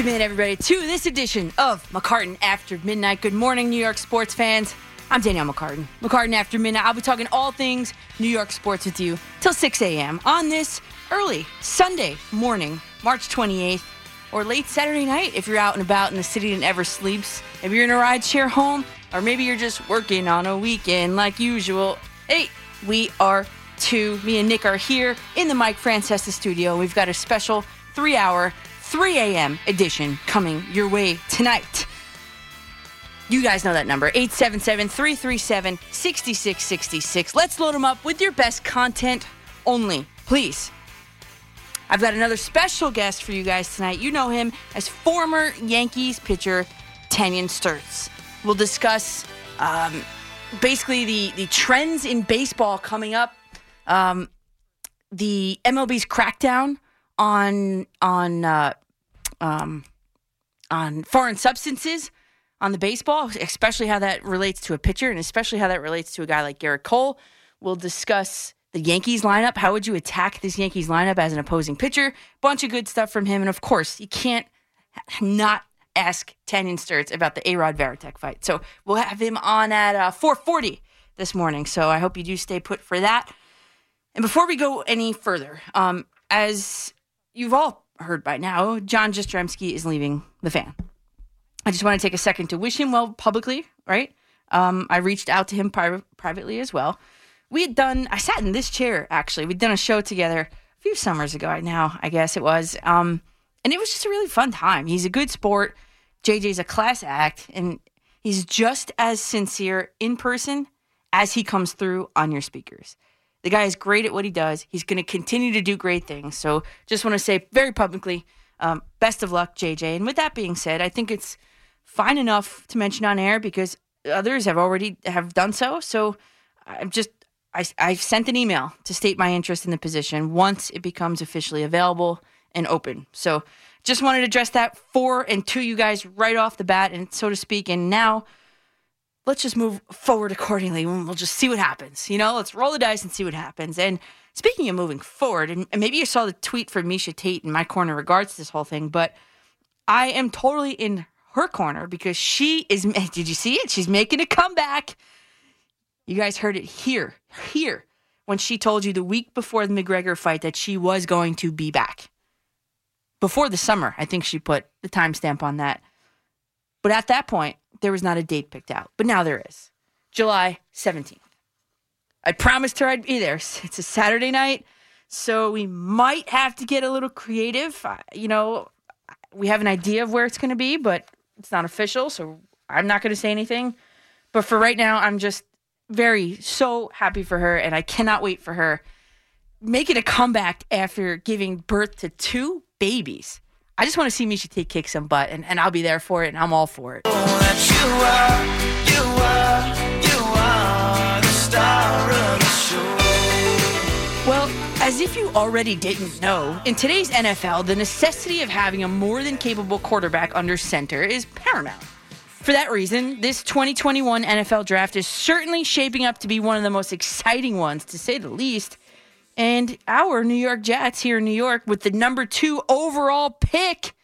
Welcome in, everybody, to this edition of McCartan After Midnight. Good morning, New York sports fans. I'm Danielle McCartan. McCartan After Midnight. I'll be talking all things New York sports with you till 6 a.m. on this early Sunday morning, March 28th, or late Saturday night if you're out and about in the city that never sleeps. If you're in a ride share home, or maybe you're just working on a weekend like usual. Hey, we are two. Me and Nick are here in the Mike Francesa studio. We've got a special three hour 3 a.m. edition coming your way tonight. You guys know that number 877 337 6666. Let's load them up with your best content only, please. I've got another special guest for you guys tonight. You know him as former Yankees pitcher Tanyon Sturtze. We'll discuss um, basically the, the trends in baseball coming up, um, the MLB's crackdown on on uh, um, on foreign substances on the baseball, especially how that relates to a pitcher, and especially how that relates to a guy like Gerrit Cole. We'll discuss the Yankees lineup. How would you attack this Yankees lineup as an opposing pitcher? Bunch of good stuff from him, and of course, you can't not ask Tanyon Sturtze about the A-Rod Varitek fight. So we'll have him on at uh, 4:40 this morning. So I hope you do stay put for that. And before we go any further, um, as you've all heard by now, John Jastremski is leaving the fan. I just want to take a second to wish him well publicly, right? Um, I reached out to him pri- privately as well. We had done, I sat in this chair actually. We'd done a show together a few summers ago now, I guess it was. Um, and it was just a really fun time. He's a good sport. JJ's a class act, and he's just as sincere in person as he comes through on your speakers. The guy is great at what he does. He's going to continue to do great things. So just want to say very publicly, um, best of luck, JJ. And with that being said, I think it's fine enough to mention on air because others have already have done so. So I'm just I I sent an email to state my interest in the position once it becomes officially available and open. So just wanted to address that for and to you guys right off the bat, and so to speak. And now let's just move forward accordingly we'll just see what happens. You know, let's roll the dice and see what happens. And speaking of moving forward, and, and maybe you saw the tweet from Miesha Tate in my corner regards this whole thing, but I am totally in her corner because she is. Did you see it? She's making a comeback. You guys heard it here, here, when she told you the week before the McGregor fight that she was going to be back. Before the summer, I think she put the timestamp on that. But at that point, there was not a date picked out, but now there is. July 17th. I promised her I'd be there. It's a Saturday night, so we might have to get a little creative. You know, we have an idea of where it's going to be, but it's not official, so I'm not going to say anything. But for right now, I'm just very so happy for her, and I cannot wait for her making a comeback after giving birth to two babies. I just want to see Miesha Tate kick some butt, and, and I'll be there for it, and I'm all for it. Well, as if you already didn't know, in today's NFL, the necessity of having a more than capable quarterback under center is paramount. For that reason, this 2021 NFL draft is certainly shaping up to be one of the most exciting ones, to say the least. And our New York Jets here in New York, with the number two overall pick,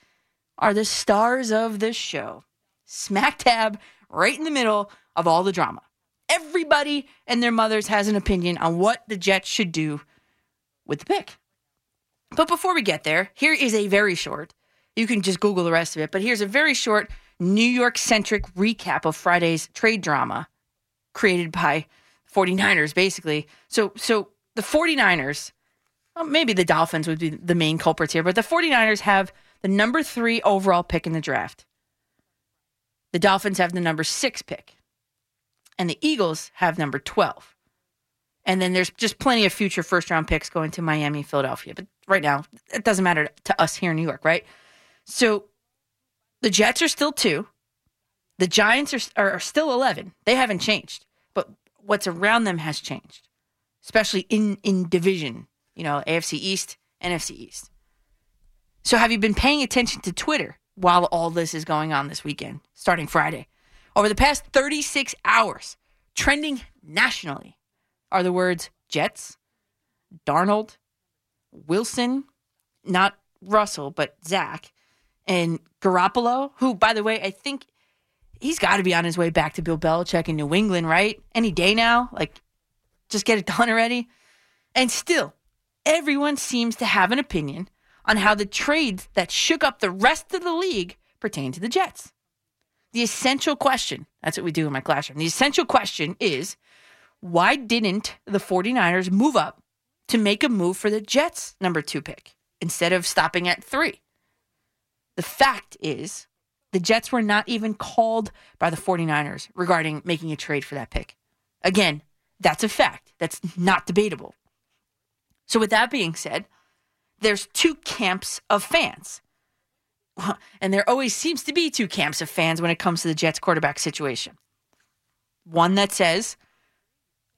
are the stars of the show. Smack dab right in the middle of all the drama. Everybody and their mothers has an opinion on what the Jets should do with the pick. But before we get there, here is a very short, you can just Google the rest of it, but here's a very short New York centric recap of Friday's trade drama created by 49ers, basically. So, so the 49ers, well, maybe the Dolphins would be the main culprits here, but the 49ers have the number three overall pick in the draft. The Dolphins have the number six pick and the Eagles have number 12. And then there's just plenty of future first round picks going to Miami, Philadelphia. But right now, it doesn't matter to us here in New York, right? So the Jets are still two. The Giants are, are still 11. They haven't changed. But what's around them has changed, especially in, in division, you know, AFC East, NFC East. So have you been paying attention to Twitter while all this is going on this weekend, starting Friday? Over the past 36 hours, trending nationally are the words Jets, Darnold, Wilson, not Russell, but Zach, and Garoppolo, who, by the way, I think he's got to be on his way back to Bill Belichick in New England, right? Any day now. Like, just get it done already. And still, everyone seems to have an opinion on how the trades that shook up the rest of the league pertain to the Jets. The essential question, that's what we do in my classroom. The essential question is why didn't the 49ers move up to make a move for the Jets' number two pick instead of stopping at three? The fact is, the Jets were not even called by the 49ers regarding making a trade for that pick. Again, that's a fact. That's not debatable. So, with that being said, there's two camps of fans. And there always seems to be two camps of fans when it comes to the Jets quarterback situation. One that says,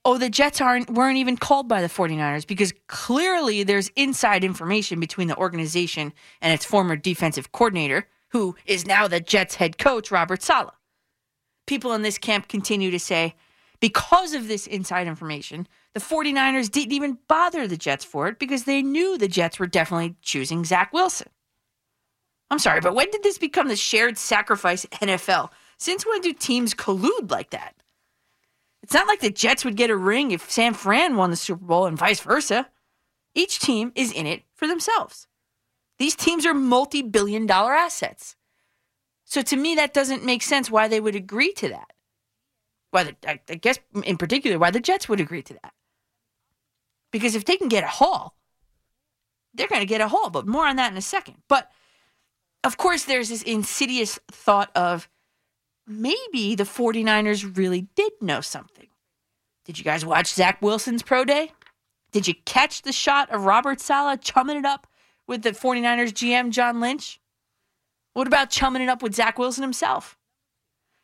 oh, the Jets aren't weren't even called by the 49ers because clearly there's inside information between the organization and its former defensive coordinator, who is now the Jets head coach, Robert Saleh. People in this camp continue to say, because of this inside information, the 49ers didn't even bother the Jets for it because they knew the Jets were definitely choosing Zach Wilson. I'm sorry, but when did this become the shared sacrifice NFL? Since when do teams collude like that? It's not like the Jets would get a ring if San Fran won the Super Bowl and vice versa. Each team is in it for themselves. These teams are multi billion dollar assets. So to me, that doesn't make sense why they would agree to that. Why the, I, I guess in particular, why the Jets would agree to that. Because if they can get a haul, they're going to get a haul, but more on that in a second. But of course, there's this insidious thought of maybe the 49ers really did know something. Did you guys watch Zach Wilson's pro day? Did you catch the shot of Robert Saleh chumming it up with the 49ers GM John Lynch? What about chumming it up with Zach Wilson himself?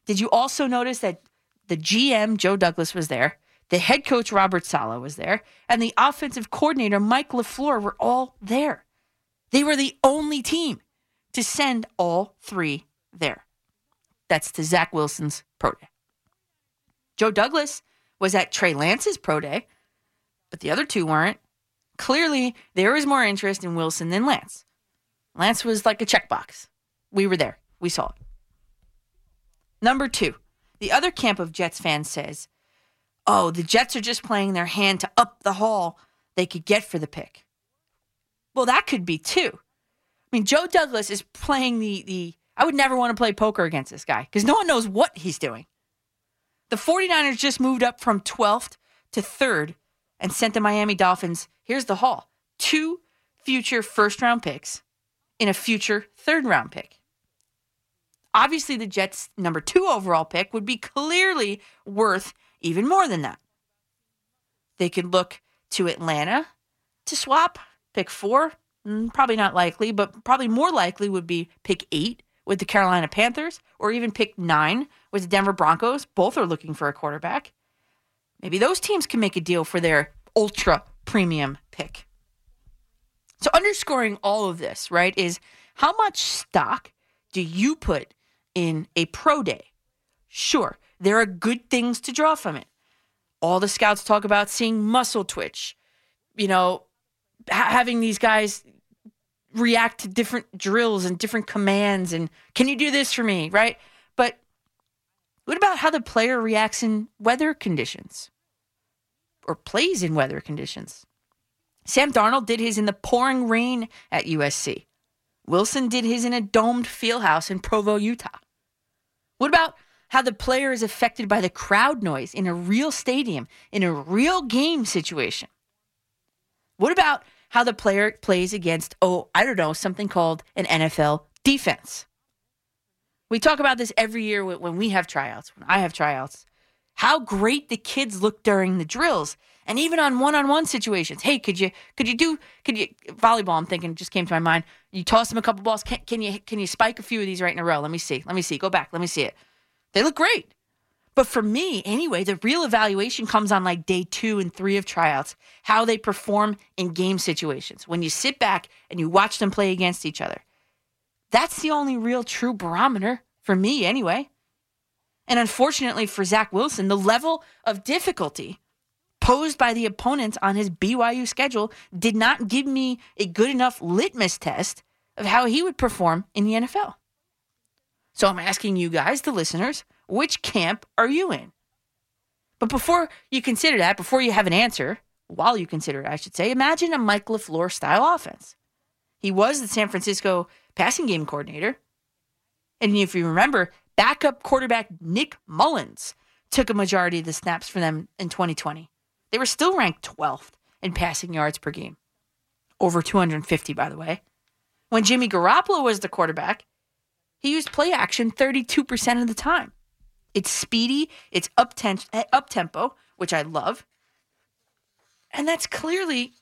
Did you also notice that the GM Joe Douglas was there, the head coach Robert Saleh, was there, and the offensive coordinator Mike LaFleur were all there. They were the only team to send all three there. That's to Zach Wilson's pro day. Joe Douglas was at Trey Lance's pro day, but the other two weren't. Clearly, there was more interest in Wilson than Lance. Lance was like a checkbox. We were there, we saw it. Number two, the other camp of Jets fans says, oh, the Jets are just playing their hand to up the haul they could get for the pick. Well, that could be too. I mean, Joe Douglas is playing the the I would never want to play poker against this guy because no one knows what he's doing. The 49ers just moved up from 12th to 3rd and sent the Miami Dolphins, here's the haul two future first round picks in a future third round pick. Obviously, the Jets' number two overall pick would be clearly worth even more than that. They could look to Atlanta to swap pick four. Mm, probably not likely, but probably more likely would be pick eight with the Carolina Panthers, or even pick nine with the Denver Broncos. Both are looking for a quarterback. Maybe those teams can make a deal for their ultra premium pick. So, underscoring all of this, right, is how much stock do you put in a pro day? Sure, there are good things to draw from it. All the scouts talk about seeing muscle twitch, you know, ha- having these guys react to different drills and different commands and can you do this for me, right? But what about how the player reacts in weather conditions or plays in weather conditions? Sam Darnold did his in the pouring rain at USC. Wilson did his in a domed fieldhouse in Provo, Utah. What about how the player is affected by the crowd noise in a real stadium, in a real game situation? What about how the player plays against, oh, I don't know, something called an NFL defense. We talk about this every year when we have tryouts, when I have tryouts. How great the kids look during the drills and even on one-on-one situations. Hey, could you could you do could you volleyball? I'm thinking just came to my mind. You toss them a couple balls. Can, can you can you spike a few of these right in a row? Let me see. Let me see. Go back. Let me see it. They look great. But for me, anyway, the real evaluation comes on like day two and three of tryouts, how they perform in game situations. When you sit back and you watch them play against each other, that's the only real true barometer for me, anyway. And unfortunately for Zach Wilson, the level of difficulty posed by the opponents on his BYU schedule did not give me a good enough litmus test of how he would perform in the NFL. So I'm asking you guys, the listeners, which camp are you in? But before you consider that, before you have an answer, while you consider it, I should say, imagine a Mike LaFleur style offense. He was the San Francisco passing game coordinator. And if you remember, backup quarterback Nick Mullens took a majority of the snaps for them in 2020. They were still ranked 12th in passing yards per game. Over 250, by the way. When Jimmy Garoppolo was the quarterback, he used play action 32% of the time. It's speedy, it's eh, up tempo, which I love. And that's clearly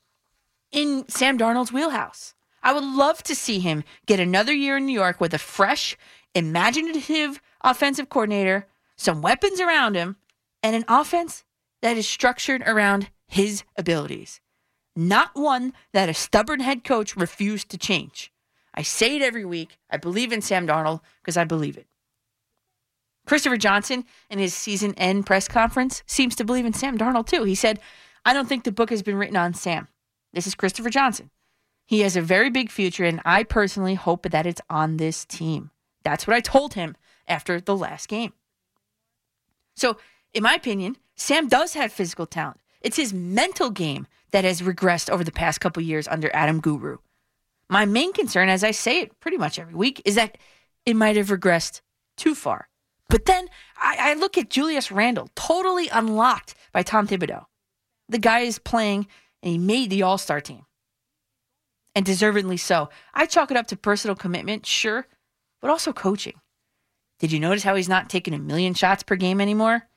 in Sam Darnold's wheelhouse. I would love to see him get another year in New York with a fresh, imaginative offensive coordinator, some weapons around him, and an offense that is structured around his abilities. Not one that a stubborn head coach refused to change. I say it every week. I believe in Sam Darnold because I believe it. Christopher Johnson, in his season end press conference, seems to believe in Sam Darnold too. He said, I don't think the book has been written on Sam. This is Christopher Johnson. He has a very big future, and I personally hope that it's on this team. That's what I told him after the last game. So, in my opinion, Sam does have physical talent. It's his mental game that has regressed over the past couple years under Adam Guru. My main concern, as I say it pretty much every week, is that it might have regressed too far. But then I, I look at Julius Randle, totally unlocked by Tom Thibodeau. The guy is playing and he made the All Star team. And deservedly so. I chalk it up to personal commitment, sure, but also coaching. Did you notice how he's not taking a million shots per game anymore?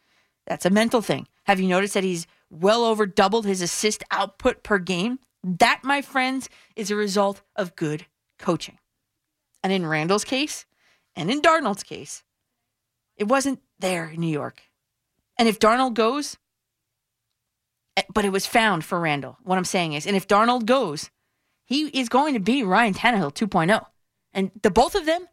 That's a mental thing. Have you noticed that he's well over doubled his assist output per game? That, my friends, is a result of good coaching. And in Randle's case, and in Darnold's case, it wasn't there in New York. And if Darnold goes, eh, but it was found for Randle. What I'm saying is, and if Darnold goes, he is going to be Ryan Tannehill 2.0. And the both of them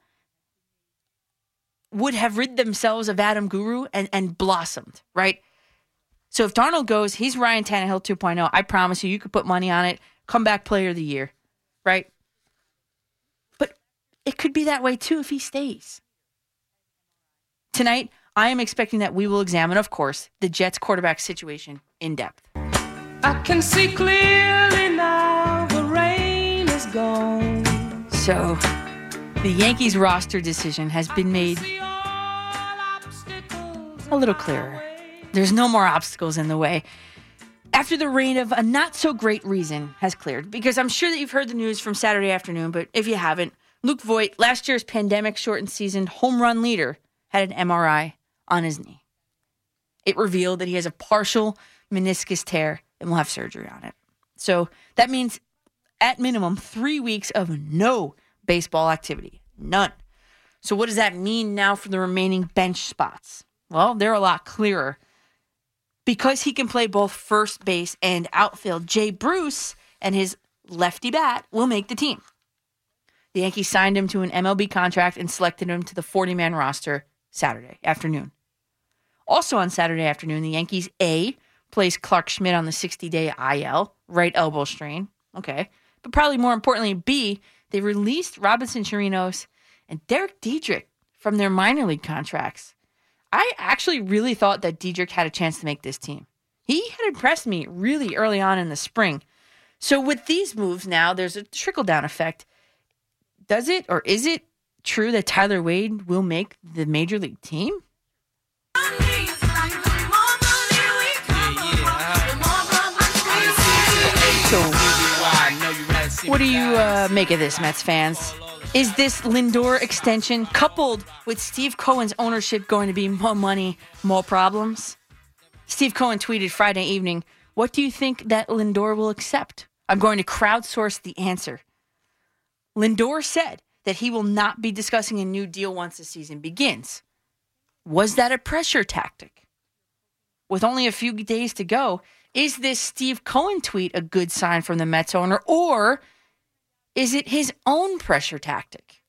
would have rid themselves of Adam Guru and, and blossomed, right? So if Darnold goes, he's Ryan Tannehill 2.0. I promise you, you could put money on it. Comeback player of the year, right? But it could be that way too if he stays. Tonight, I am expecting that we will examine, of course, the Jets quarterback situation in depth. I can see clearly now the rain is gone. So, the Yankees roster decision has been made a little clearer. There's no more obstacles in the way. After the rain of a not so great reason has cleared, because I'm sure that you've heard the news from Saturday afternoon, but if you haven't, Luke Voit, last year's pandemic shortened season home run leader, had an MRI on his knee. It revealed that he has a partial meniscus tear and will have surgery on it. So that means, at minimum, three weeks of no baseball activity. None. So, what does that mean now for the remaining bench spots? Well, they're a lot clearer. Because he can play both first base and outfield, Jay Bruce and his lefty bat will make the team. The Yankees signed him to an MLB contract and selected him to the 40 man roster Saturday afternoon. Also on Saturday afternoon, the Yankees A plays Clarke Schmidt on the 60 day IL, right elbow strain. Okay. But probably more importantly, B, they released Robinson Chirinos and Derek Dietrich from their minor league contracts. I actually really thought that Dietrich had a chance to make this team. He had impressed me really early on in the spring. So with these moves now, there's a trickle down effect. Does it or is it true that Tyler Wade will make the major league team? So, what do you uh, make of this, Mets fans? Is this Lindor extension coupled with Steve Cohen's ownership going to be more money, more problems? Steve Cohen tweeted Friday evening, What do you think that Lindor will accept? I'm going to crowdsource the answer. Lindor said that he will not be discussing a new deal once the season begins. Was that a pressure tactic? With only a few days to go, is this Steve Cohen tweet a good sign from the Mets owner, or is it his own pressure tactic?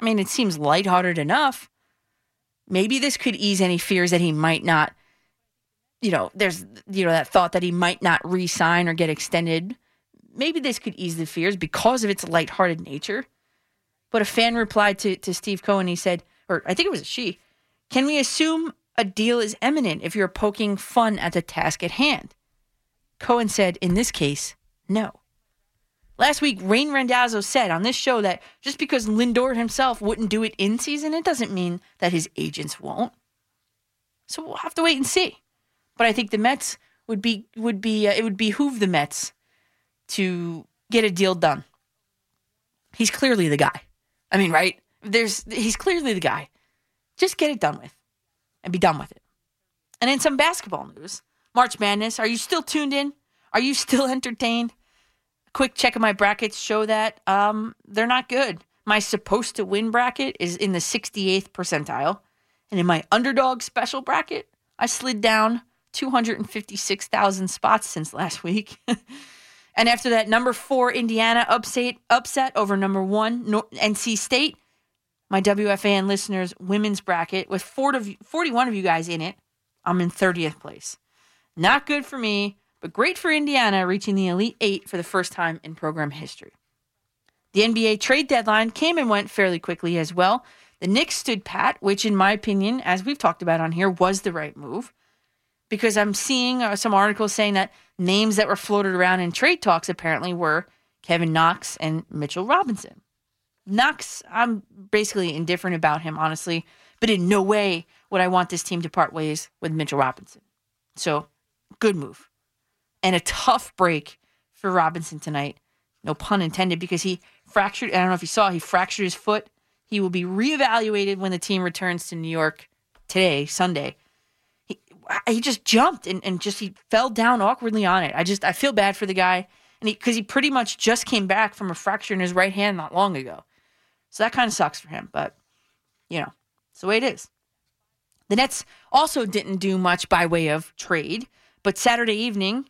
I mean, it seems lighthearted enough. Maybe this could ease any fears that he might not, you know, there's, you know, that thought that he might not re sign or get extended maybe this could ease the fears because of its lighthearted nature. But a fan replied to, to Steve Cohen, he said, or I think it was a she, can we assume a deal is imminent if you're poking fun at the task at hand? Cohen said, in this case, no. Last week, Rain Randazzo said on this show that just because Lindor himself wouldn't do it in season, it doesn't mean that his agents won't. So we'll have to wait and see. But I think the Mets would be would be uh, it would behoove the Mets to get a deal done. He's clearly the guy. I mean, right? There's he's clearly the guy. Just get it done with and be done with it. And in some basketball news, March Madness, are you still tuned in? Are you still entertained? Quick check of my brackets show that um, they're not good. My supposed to win bracket is in the 68th percentile. And in my underdog special bracket, I slid down 256,000 spots since last week. and after that number four Indiana upset, upset over number one NC State, my WFAN listeners' women's bracket with 41 of you guys in it, I'm in 30th place. Not good for me, but great for Indiana reaching the Elite Eight for the first time in program history. The NBA trade deadline came and went fairly quickly as well. The Knicks stood pat, which, in my opinion, as we've talked about on here, was the right move because I'm seeing uh, some articles saying that names that were floated around in trade talks apparently were Kevin Knox and Mitchell Robinson. Knox, I'm basically indifferent about him, honestly, but in no way would I want this team to part ways with Mitchell Robinson. So, good move. And a tough break for Robinson tonight. No pun intended, because he fractured, I don't know if you saw, he fractured his foot. He will be reevaluated when the team returns to New York today, Sunday he he just jumped and, and just he fell down awkwardly on it. I just I feel bad for the guy, and he because he pretty much just came back from a fracture in his right hand not long ago, so that kind of sucks for him. But you know, it's the way it is. The Nets also didn't do much by way of trade, but Saturday evening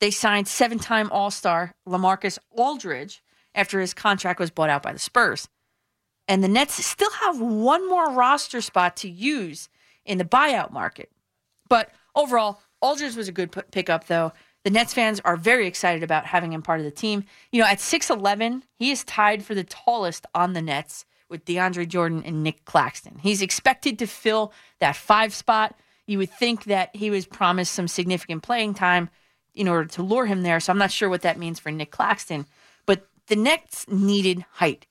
they signed seven-time All-Star LaMarcus Aldridge after his contract was bought out by the Spurs. And the Nets still have one more roster spot to use in the buyout market. But overall, Aldridge was a good p- pickup, though. The Nets fans are very excited about having him part of the team. You know, at 6'11, he is tied for the tallest on the Nets with DeAndre Jordan and Nick Claxton. He's expected to fill that five spot. You would think that he was promised some significant playing time in order to lure him there. So I'm not sure what that means for Nick Claxton. But the Nets needed height,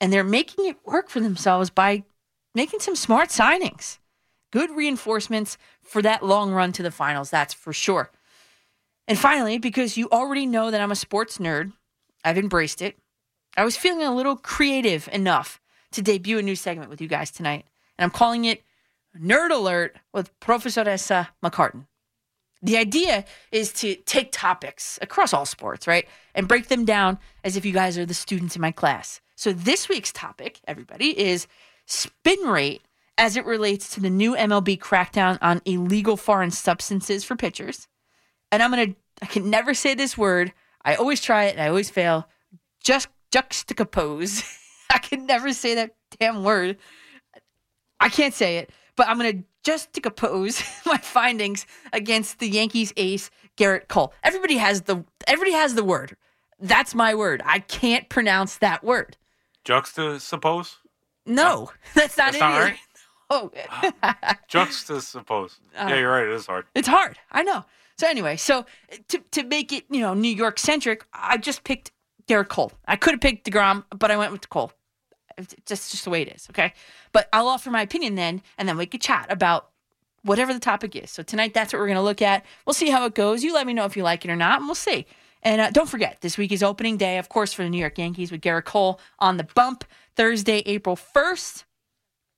and they're making it work for themselves by making some smart signings good reinforcements for that long run to the finals, that's for sure. And finally, because you already know that I'm a sports nerd, I've embraced it. I was feeling a little creative enough to debut a new segment with you guys tonight, and I'm calling it Nerd Alert with Professoressa McCartan. The idea is to take topics across all sports, right, and break them down as if you guys are the students in my class. So this week's topic, everybody, is spin rate as it relates to the new MLB crackdown on illegal foreign substances for pitchers. And I'm going to, I can never say this word. I always try it and I always fail. Just juxtapose. I can never say that damn word. I can't say it, but I'm going to juxtapose my findings against the Yankees ace Gerrit Cole. Everybody has the everybody has the word. That's my word. I can't pronounce that word. Juxtapose? No, that's not That's it. not right? Oh, Juxtapose. Uh, yeah, you're right. It is hard. It's hard. I know. So anyway, so to to make it you know New York centric, I just picked Gerrit Cole. I could have picked Degrom, but I went with Cole. It's just the way it is. Okay, but I'll offer my opinion then, and then we could chat about whatever the topic is. So tonight, that's what we're going to look at. We'll see how it goes. You let me know if you like it or not, and we'll see. And uh, don't forget, this week is opening day, of course, for the New York Yankees with Gerrit Cole on the bump Thursday, April first.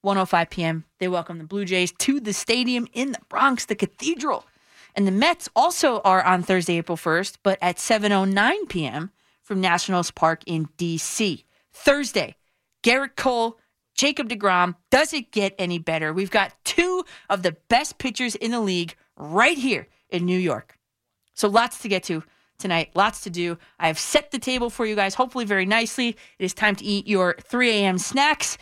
105 p.m. They welcome the Blue Jays to the stadium in the Bronx, the Cathedral. And the Mets also are on Thursday, April 1st, but at 7:09 p.m. from Nationals Park in D.C. Thursday, Gerrit Cole, Jacob DeGrom. Does it get any better? We've got two of the best pitchers in the league right here in New York. So lots to get to tonight, lots to do. I have set the table for you guys, hopefully very nicely. It is time to eat your 3 a.m. snacks.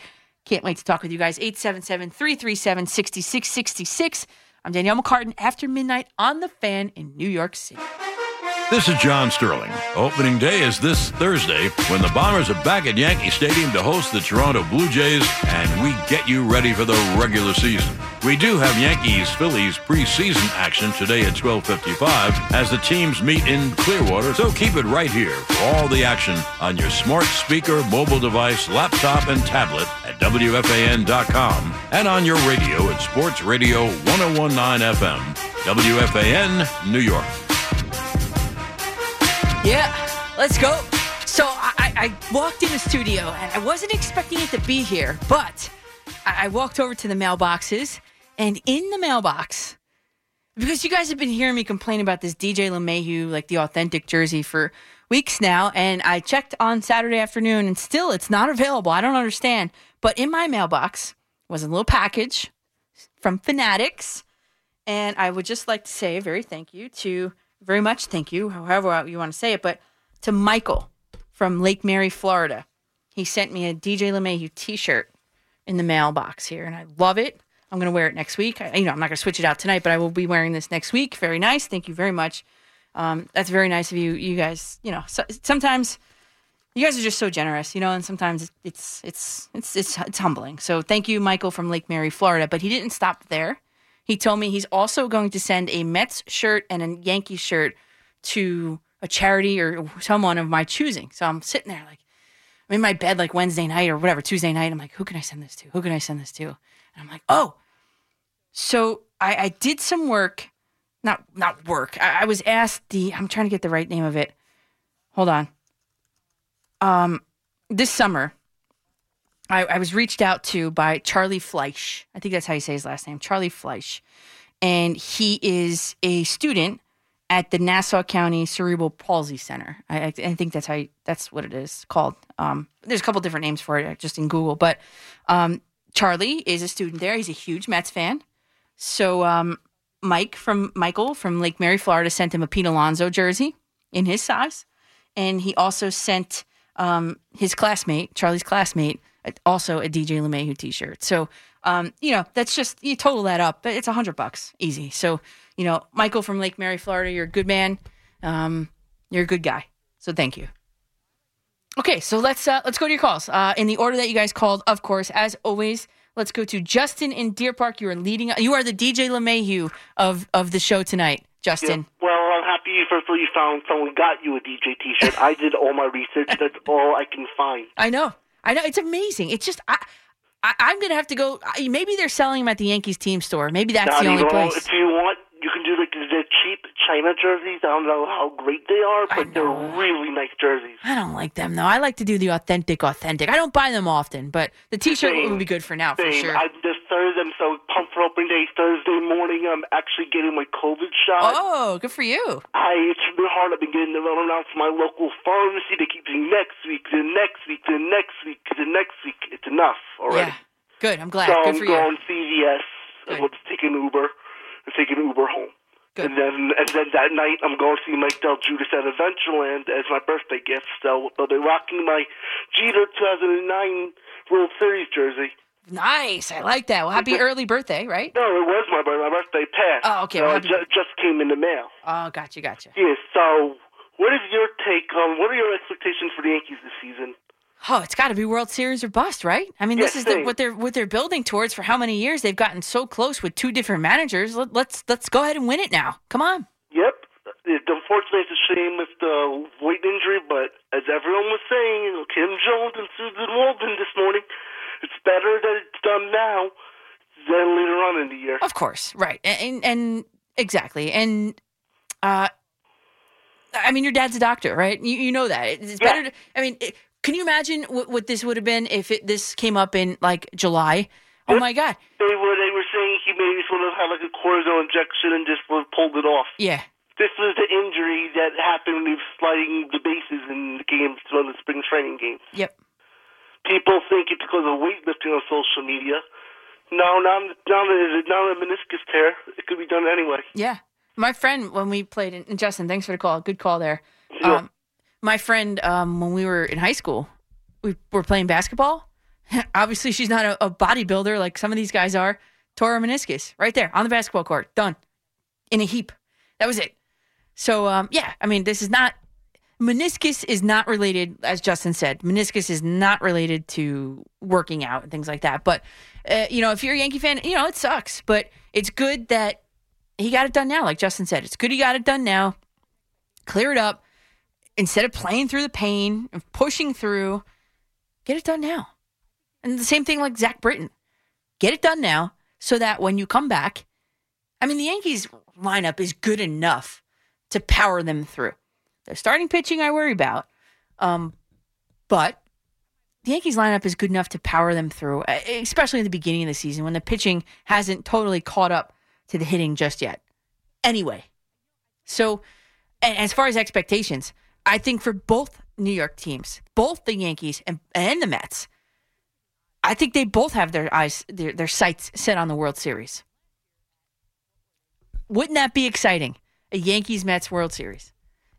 Can't wait to talk with you guys. 877 337 6666. I'm Danielle McCartan after midnight on the fan in New York City. This is John Sterling. Opening day is this Thursday when the Bombers are back at Yankee Stadium to host the Toronto Blue Jays, and we get you ready for the regular season. We do have Yankees Phillies preseason action today at 12:55 as the teams meet in Clearwater. So keep it right here for all the action on your smart speaker, mobile device, laptop, and tablet at WFAN.com and on your radio at Sports Radio 1019 FM, WFAN, New York. Yeah, let's go. So I, I walked in the studio and I wasn't expecting it to be here, but I, walked over to the mailboxes and in the mailbox, because you guys have been hearing me complain about this DJ LeMahieu, like the authentic jersey for weeks now, and I checked on Saturday afternoon and still it's not available. I don't understand. But in my mailbox was a little package from Fanatics. And I would just like to say a very thank you to very much thank you, however you want to say it, but to Michael from Lake Mary, Florida. He sent me a DJ LeMahieu t-shirt in the mailbox here, and I love it. I'm going to wear it next week. I, you know, I'm not going to switch it out tonight, but I will be wearing this next week. Very nice. Thank you very much. Um, that's very nice of you. You guys, you know, so, sometimes you guys are just so generous, you know, and sometimes it's it's it's it's it's humbling. So thank you, Michael from Lake Mary, Florida. But he didn't stop there. He told me he's also going to send a Mets shirt and a Yankee shirt to a charity or someone of my choosing. So I'm sitting there like I'm in my bed like Wednesday night or whatever, Tuesday night. I'm like, who can I send this to? Who can I send this to? And I'm like, oh. So I, I did some work, not not work. I, I was asked the I'm trying to get the right name of it. Hold on. Um this summer, I, I, was reached out to by Charlie Fleisch. I think that's how you say his last name, Charlie Fleisch. And he is a student at the Nassau County Cerebral Palsy Center. I, I think that's how you, that's what it is called. Um, there's a couple different names for it just in Google, but um, Charlie is a student there. He's a huge Mets fan. So um, Mike from Michael from Lake Mary, Florida, sent him a Pete Alonso jersey in his size, and he also sent um, his classmate, Charlie's classmate, also a DJ LeMahieu t-shirt. So, um, you know, that's just you total that up, but it's a hundred bucks, easy. So, you know, Michael from Lake Mary, Florida, you're a good man. Um, you're a good guy. So, thank you. Okay, so let's uh, let's go to your calls uh, in the order that you guys called. Of course, as always, let's go to Justin in Deer Park. You are leading. You are the DJ LeMahieu of of the show tonight, Justin. Yeah. Well, I'm happy for you found someone got you a DJ T-shirt. I did all my research. That's all I can find. I know. I know it's amazing. It's just I, I am gonna have to go. Maybe they're selling them at the Yankees team store. Maybe that's the only place. If you want, you can do like the cheap China jerseys. I don't know how great they are, but they're really nice jerseys. I don't like them though. I like to do the authentic, authentic. I don't buy them often, but the T-shirt Same. would be good for now Same. for sure. I just Thursday. I'm so pumped for opening day. Thursday morning, I'm actually getting my COVID shot. Oh, good for you. I it's been hard. I've been getting the run around from my local pharmacy. They keep saying next week, the next week, the next week, the next week. It's enough already. Yeah. Good. I'm glad. So good I'm for going you. CVS. I'm going to take an Uber. and take an Uber home. Good. And then and then that night I'm going to see Mike DelGuidice at Adventureland as my birthday gift. So they'll be rocking my Jeter 2009 World Series jersey. Nice. I like that. Well, happy early birthday, right? No, it was my birthday. My birthday passed. Oh, okay. So Well, it happy- ju- just came in the mail. Oh, gotcha, gotcha. Yeah. So what is your take on what are your expectations for the Yankees this season? Oh, it's got to be World Series or bust, right? I mean, this Yeah, is the, what they're what they're building towards for how many years they've gotten so close with two different managers. Let, let's let's go ahead and win it now. Come on. Yep. Unfortunately, it's a shame with the weight injury, but as everyone was saying, you know, Kim Jones and Suzyn Waldman this morning, it's better that it's done now than later on in the year. Of course, right, and and, exactly, and uh, I mean, your dad's a doctor, right? You you know that it's Yeah. better. To, I mean, it, can you imagine what, what this would have been if it, this came up in like July? Oh my God, They were they were saying he maybe sort of had like a cortisone injection and just pulled it off. yeah, This was the injury that happened when he was sliding the bases in the games, on the spring training games. yep. People think it's because of weightlifting on social media. No, not not a, not a meniscus tear. It could be done anyway. Yeah. My friend, when we played, in, and Justin, thanks for the call. Good call there. Sure. Um, my friend, um, when we were in high school, we were playing basketball. Obviously, she's not a, a bodybuilder like some of these guys are. Tore her meniscus right there on the basketball court. Done. In a heap. That was it. So um, yeah, I mean, this is not meniscus is not related, as Justin said. Meniscus is not related to working out and things like that. But uh, you know, if you're a Yankee fan, you know it sucks, but it's good that he got it done now. Like Justin said, it's good he got it done now. Clear it up instead of playing through the pain and pushing through. Get it done now. And the same thing like Zach Britton. Get it done now so that when you come back, I mean, the Yankees lineup is good enough to power them through. Their starting pitching, I worry about. Um, but the Yankees lineup is good enough to power them through, especially in the beginning of the season when the pitching hasn't totally caught up to the hitting just yet. Anyway, so as far as expectations, I think for both New York teams, both the Yankees and, and the Mets, I think they both have their eyes, their, their sights set on the World Series. Wouldn't that be exciting? A Yankees Mets World Series.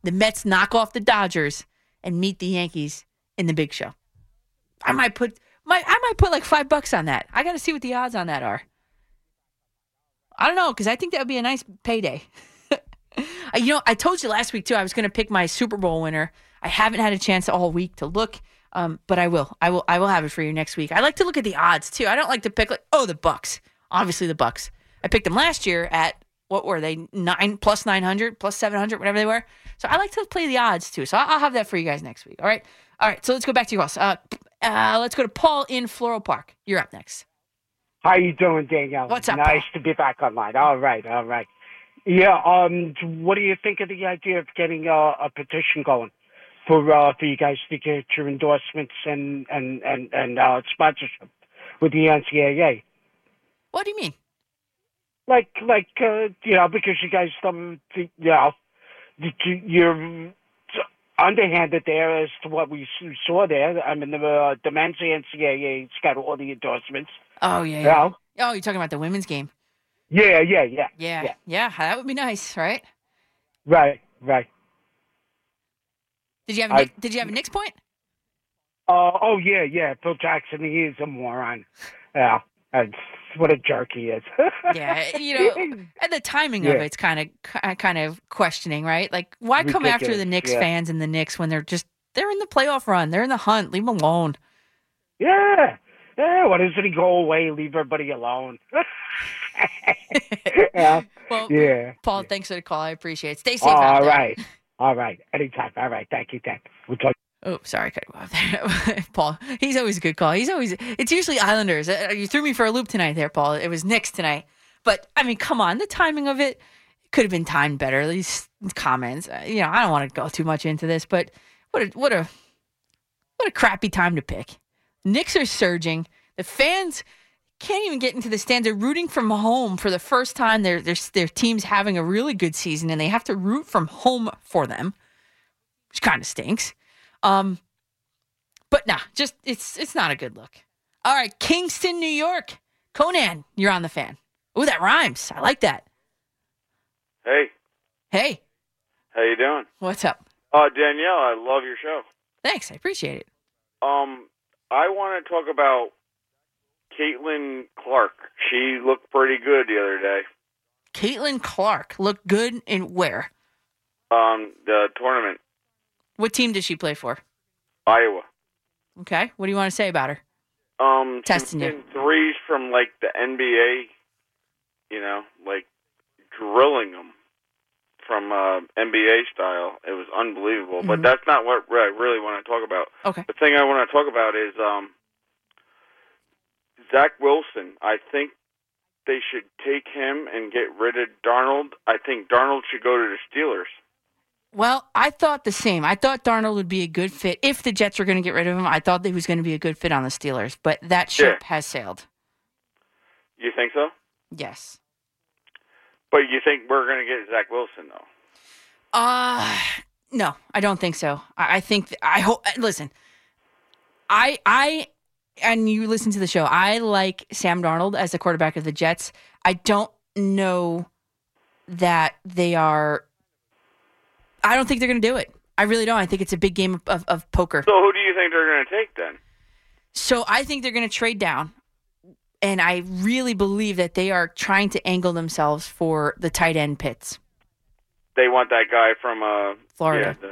The Mets knock off the Dodgers and meet the Yankees in the big show. I might put my I might put like five bucks on that. I got to see what the odds on that are. I don't know because I think that would be a nice payday. You know, I told you last week too. I was going to pick my Super Bowl winner. I haven't had a chance all week to look, um, but I will. I will. I will have it for you next week. I like to look at the odds too. I don't like to pick like oh the Bucks. Obviously the Bucks. I picked them last year at what were they nine plus nine hundred plus seven hundred whatever they were. So I like to play the odds too. So I'll, have that for you guys next week. All right. All right. So let's go back to your house. Uh, uh, let's go to Paul in Floral Park. You're up next. How are you doing, Danielle? What's up, Nice Paul? to be back online. All right, all right. Yeah. Um. What do you think of the idea of getting uh, a petition going for uh, for you guys to get your endorsements and and and and uh, sponsorship with the NCAA? What do you mean? Like like uh, you know because you guys um you know you- you're underhanded there as to what we saw there. I mean the uh, the men's NCAA's got all the endorsements. Oh yeah. You yeah. know? Oh, you're talking about the women's game. Yeah, yeah, yeah. Yeah, Yeah. yeah, that would be nice, right? Right, right. Did you have a I- did you have a Knicks point? Uh, oh yeah, yeah. Phil Jackson, he is a moron. Yeah, that's what a jerk he is. Yeah, you know, and the timing of it's kind of kind of questioning, right? Like, why come after the Ridiculous, Knicks yeah. fans and the Knicks when they're just they're in the playoff run, they're in the hunt, leave them alone. yeah, yeah. Why doesn't he go away? Leave everybody alone. yeah, Well, yeah. Paul, thanks for the call. I appreciate it. Stay safe. All out there. right, all right. Anytime. All right. Thank you. Thank. We'll talk. Oh, sorry, I cut you off there. Paul, he's always a good call. He's always, it's usually Islanders. Uh, You threw me for a loop tonight there, Paul. It was Knicks tonight. But, I mean, come on. The timing of it could have been timed better. These comments, uh, you know, I don't want to go too much into this, but what a, what a, what a crappy time to pick. Knicks are surging. The fans can't even get into the stands. They're rooting from home for the first time. Their, their, their team's having a really good season, and they have to root from home for them, which kind of stinks. Um, but nah, just it's it's not a good look. All right, Kingston, New York. Conan, you're on the fan. Ooh, that rhymes. I like that. Hey, Hey, how you doing? what's up? Uh, Danielle, I love your show. Thanks, I appreciate it. Um, I want to talk about Caitlin Clark. She looked pretty good the other day. Caitlin Clark looked good in where? Um, the tournament, What team does she play for? Iowa. Okay, what do you want to say about her? Um, Testing you. threes from like the NBA. You know, like drilling them from uh, NBA style. It was unbelievable. But Mhm. that's not what I really want to talk about. Okay. The thing I want to talk about is um, Zach Wilson. I think they should take him and get rid of Darnold. I think Darnold should go to the Steelers. Well, I thought the same. I thought Darnold would be a good fit if the Jets were going to get rid of him. I thought he was going to be a good fit on the Steelers, but that ship has sailed. You think so? Yes. But you think we're going to get Zach Wilson though? Uh no, I don't think so. I, I think I hope. Listen, I I and you listen to the show. I like Sam Darnold as the quarterback of the Jets. I don't know that they are. I don't think they're going to do it. I really don't. I think it's a big game of, of, of poker. So who do you think they're going to take then? So I think they're going to trade down. And I really believe that they are trying to angle themselves for the tight end Pitts. they want that guy from uh Florida. Yeah,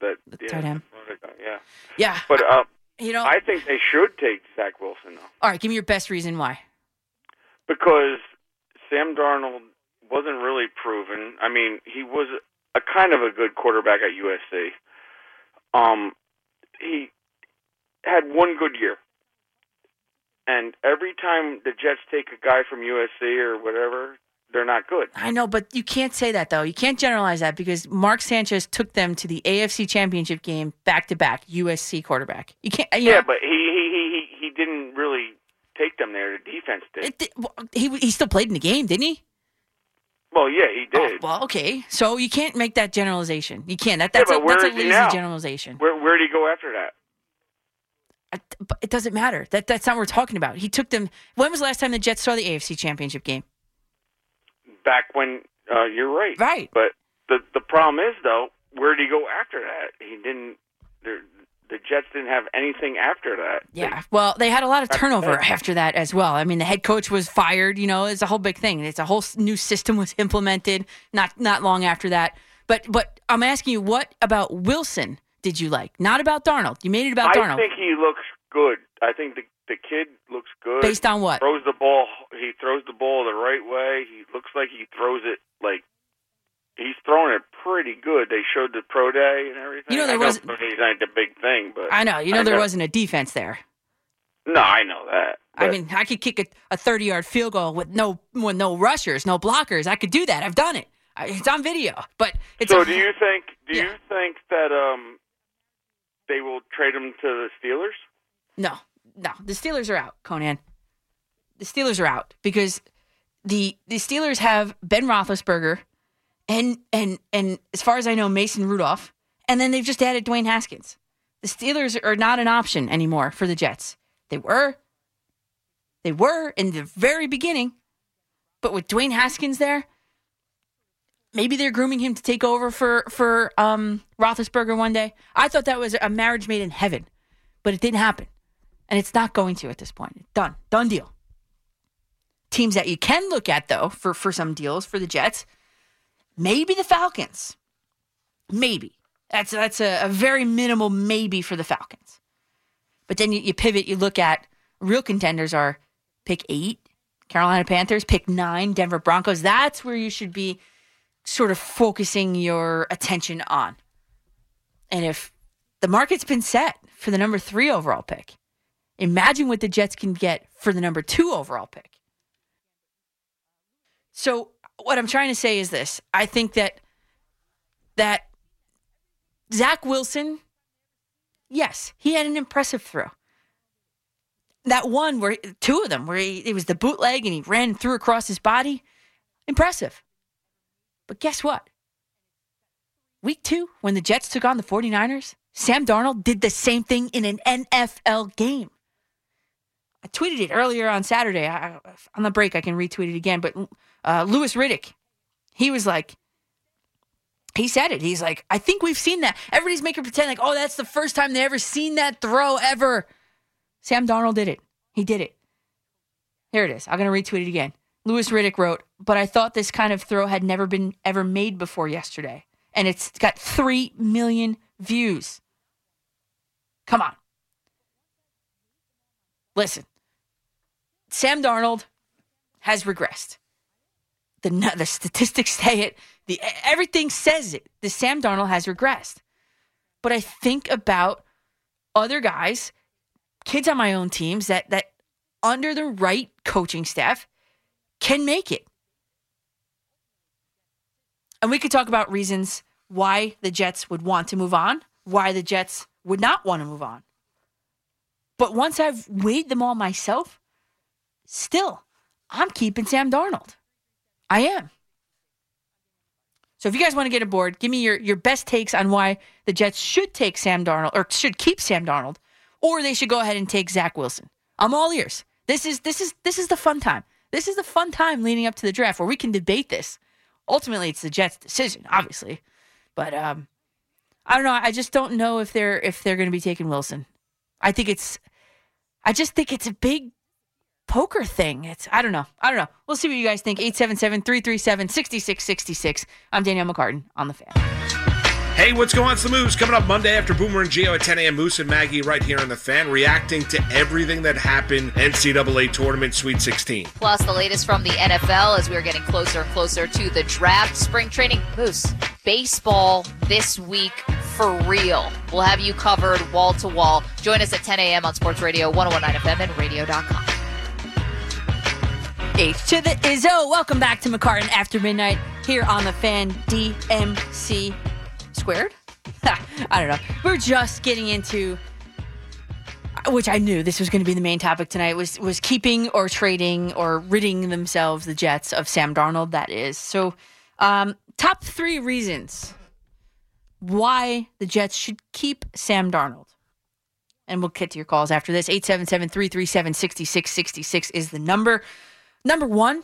the, the, The yeah, tight end. guy, yeah. Yeah. But uh, you know, I think they should take Zach Wilson though, all right, give me your best reason why. because Sam Darnold wasn't really proven. I mean, he was a kind of a good quarterback at USC. Um, he had one good year. And every time the Jets take a guy from USC or whatever, they're not good. I know, but you can't say that though. You can't generalize that because Mark Sanchez took them to the AFC Championship game back to back. USC quarterback. You can't. You Yeah, know, but he he he he didn't really take them there. The defense did. it, he he still played in the game, didn't he? Well, yeah, he Oh, did. well, okay. So you can't make that generalization. You can't. That Yeah, that's but a, that's a lazy generalization. Where where did he go after that? It- But it doesn't matter. That that's not what we're talking about. He took them. When was the last time the Jets saw the AFC Championship game? Back when uh, you're right. Right. But the the problem is though, where did he go after that? He didn't. The the Jets didn't have anything after that. Yeah. Well, they had a lot of turnover after that as well. I mean, the head coach was fired. You know, it's a whole big thing. It's a whole new system was implemented not not long after that. But but I'm asking you, what about Wilson? Did you like? Not about Darnold. You made it about I Darnold. I think he looks good. I think the the kid looks good. Based on what? throws the ball. He throws the ball the right way. He looks like he throws it like he's throwing it pretty good. They showed the pro day and everything. You know, there was- day's not the big thing, but I know. You know, there wasn't a defense there. No, I know that. I mean, I could kick a, a 30 yard field goal with no with no rushers, no blockers. I could do that. I've done it. I, it's on video. But it's so a- do you think? Do Yeah. you think that um they will trade him to the Steelers? No, no. The Steelers are out, Conan. The Steelers are out because the the Steelers have Ben Roethlisberger and and and as far as I know, Mason Rudolph, and then they've just added Dwayne Haskins. The Steelers are not an option anymore for the Jets. They were. They were in the very beginning, but with Dwayne Haskins there, maybe they're grooming him to take over for for um, Roethlisberger one day. I thought that was a marriage made in heaven, but it didn't happen, and it's not going to at this point. Done, done deal. Teams that you can look at though for for some deals for the Jets, maybe the Falcons, maybe that's that's a, a very minimal maybe for the Falcons. But then you, you pivot, you look at real contenders are pick eight, Carolina Panthers, pick nine, Denver Broncos. That's where you should be sort of focusing your attention on. And if the market's been set for the number three overall pick, imagine what the Jets can get for the number two overall pick. So what I'm trying to say is this: I think that that Zach Wilson, yes, he had an impressive throw. That one where two of them where he, it was the bootleg and he ran through across his body, impressive. But guess what? Week two, when the Jets took on the 49ers, Sam Darnold did the same thing in an NFL game. I tweeted it earlier on Saturday. I, on the break, I can retweet it again. But uh, Lewis Riddick, he was like, he said it. He's like, I think we've seen that. Everybody's making pretend like, oh, that's the first time they ever seen that throw ever. Sam Darnold did it. He did it. Here it is. I'm going to retweet it again. Lewis Riddick wrote, but I thought this kind of throw had never been ever made before yesterday. And it's got 3 million views. Come on. Listen, Sam Darnold has regressed. The, the statistics say it. The everything says it. The Sam Darnold has regressed. But I think about other guys, kids on my own teams that that under the right coaching staff can make it. And we could talk about reasons why the Jets would want to move on, why the Jets would not want to move on. But once I've weighed them all myself, still, I'm keeping Sam Darnold. I am. So if you guys want to get aboard, give me your, your best takes on why the Jets should take Sam Darnold or should keep Sam Darnold, or they should go ahead and take Zach Wilson. I'm all ears. This is this is this is the fun time. This is the fun time leading up to the draft where we can debate this. Ultimately, it's the Jets' decision, obviously, but um, I don't know. I just don't know if they're if they're going to be taking Wilson. I think it's, I just think it's a big, poker thing. It's I don't know. I don't know. We'll see what you guys think. 877-337-6666. I'm Danielle McCartan on the fan. Hey, what's going on? It's the Moose coming up Monday after Boomer and Gio at 10 a.m. Moose and Maggie right here on the fan, reacting to everything that happened NCAA tournament Sweet 16. Plus, the latest from the NFL as we're getting closer and closer to the draft. Spring training Moose baseball this week for real. We'll have you covered wall to wall. Join us at 10 a.m. on Sports Radio 1019 FM and radio.com. H to the Izzo. Welcome back to McCartan After Midnight here on the fan DMC squared. I don't know. We're just getting into which I knew this was going to be the main topic tonight was was keeping or trading or ridding themselves the Jets of Sam Darnold. That is so. Um, top three reasons why the Jets should keep Sam Darnold. And we'll get to your calls after this. 877 337 6666 is the number. Number one,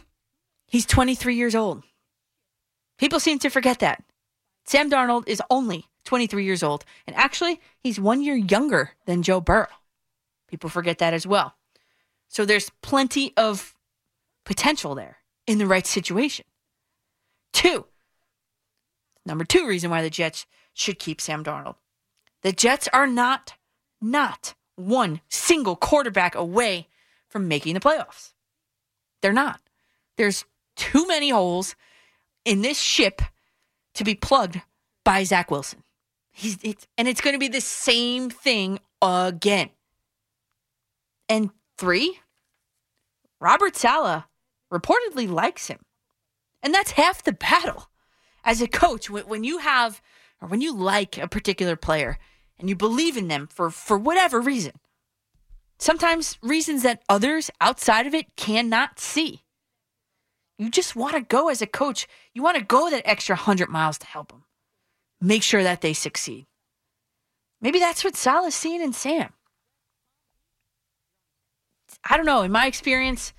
he's 23 years old. People seem to forget that. Sam Darnold is only 23 years old. And actually, he's one year younger than Joe Burrow. People forget that as well. So there's plenty of potential there in the right situation. Two, number two reason why the Jets should keep Sam Darnold. The Jets are not, not one single quarterback away from making the playoffs. They're not. There's too many holes in this ship to be plugged by Zach Wilson. He's it's, and it's going to be the same thing again. And three, Robert Saleh reportedly likes him. And that's half the battle. As a coach, when you have or when you like a particular player and you believe in them for, for whatever reason, sometimes reasons that others outside of it cannot see. You just want to go as a coach, you want to go that extra 100 miles to help them. Make sure that they succeed. Maybe that's what Saleh's seeing in Sam. I don't know. In my experience,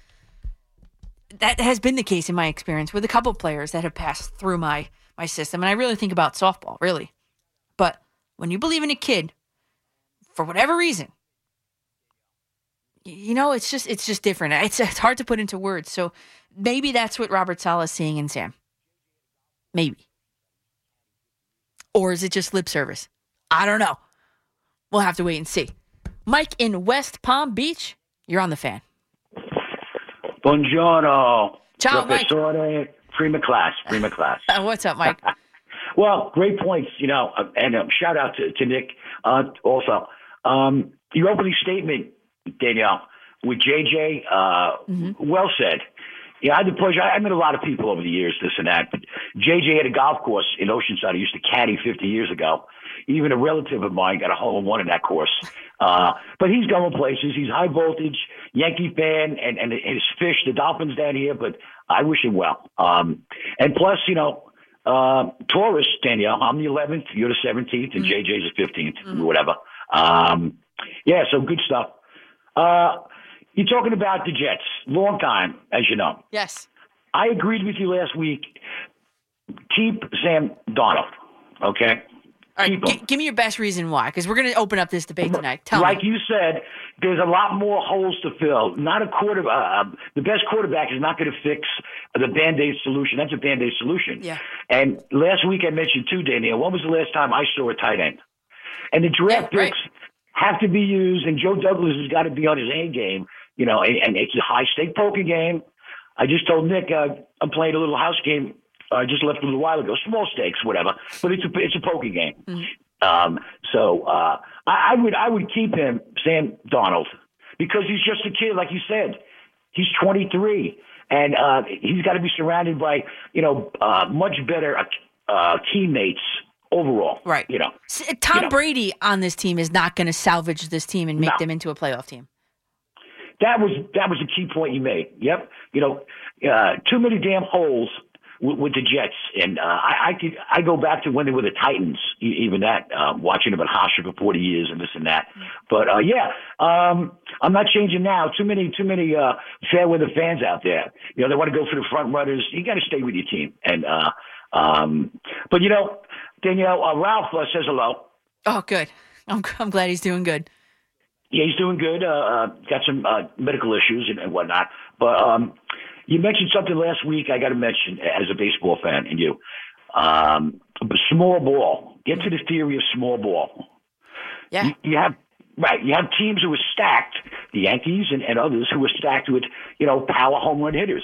that has been the case in my experience with a couple players that have passed through my my system. And I really think about softball, really. But when you believe in a kid, for whatever reason, you know, it's just it's just different. It's it's hard to put into words. So maybe that's what Robert Saleh is seeing in Sam. Maybe. Or is it just lip service? I don't know. We'll have to wait and see. Mike in West Palm Beach, you're on the fan. Buongiorno. Ciao, Mike. Professore, prima class, prima class. What's up, Mike? well, great points, you know, and um, shout out to, to Nick uh, also. Um, your opening statement, Danielle, with JJ, uh, well said. Yeah, I had the pleasure. I I met a lot of people over the years, this and that. But JJ had a golf course in Oceanside. I used to caddy 50 years ago. Even a relative of mine got a hole in one in that course. Uh, but he's going places. He's high voltage Yankee fan, and and his fish, the Dolphins down here. But I wish him well. Um, and plus, you know, uh, Taurus, Danielle, I'm the 11th, you're the 17th, and JJ's the 15th, whatever. Um, yeah, so good stuff. Uh, you're talking about the Jets, long time, as you know. yes. I agreed with you last week. Keep Sam Donald, okay? All right, him. give me your best reason why, because we're going to open up this debate tonight. Tell like me. you said, there's a lot more holes to fill. Not a quarter. Uh, the best quarterback is not going to fix the band aid solution. That's a band aid solution. Yeah. And last week I mentioned too, Daniel. When was the last time I saw a tight end? And the draft Yeah, right. Have to be used, and Joe Douglas has got to be on his A game. You know, and, and it's a high stake poker game. I just told Nick uh, I'm playing a little house game. I just left a little while ago. Small stakes, whatever, but it's a it's a poker game. Um, so uh, I, I would I would keep him, Sam Donald, because he's just a kid, like you said. He's 23, and uh, he's got to be surrounded by you know uh, much better uh, uh, teammates overall. Right. You know. S- Tom you know. Brady on this team is not going to salvage this team and make No. them into a playoff team. That was that was a key point you made. Yep. You know, uh, too many damn holes with, with the Jets, and uh, I, I could I go back to when they were the Titans. Even that, uh, watching them at Hofstra for forty years and this and that. But uh, yeah, um, I'm not changing now. Too many too many uh, fair weather fans out there. You know, they want to go for the front runners. You got to stay with your team. And uh, um, but you know, Danielle uh, Ralph uh, says hello. Oh, good. I'm, I'm glad he's doing good. Yeah, he's doing good. Uh, uh, got some uh, medical issues and, and whatnot. But um, you mentioned something last week. I got to mention as a baseball fan, and you, um, small ball. Get to the theory of small ball. Yeah. You, you have right. You have teams who are stacked, the Yankees and, and others who are stacked with you know power home run hitters.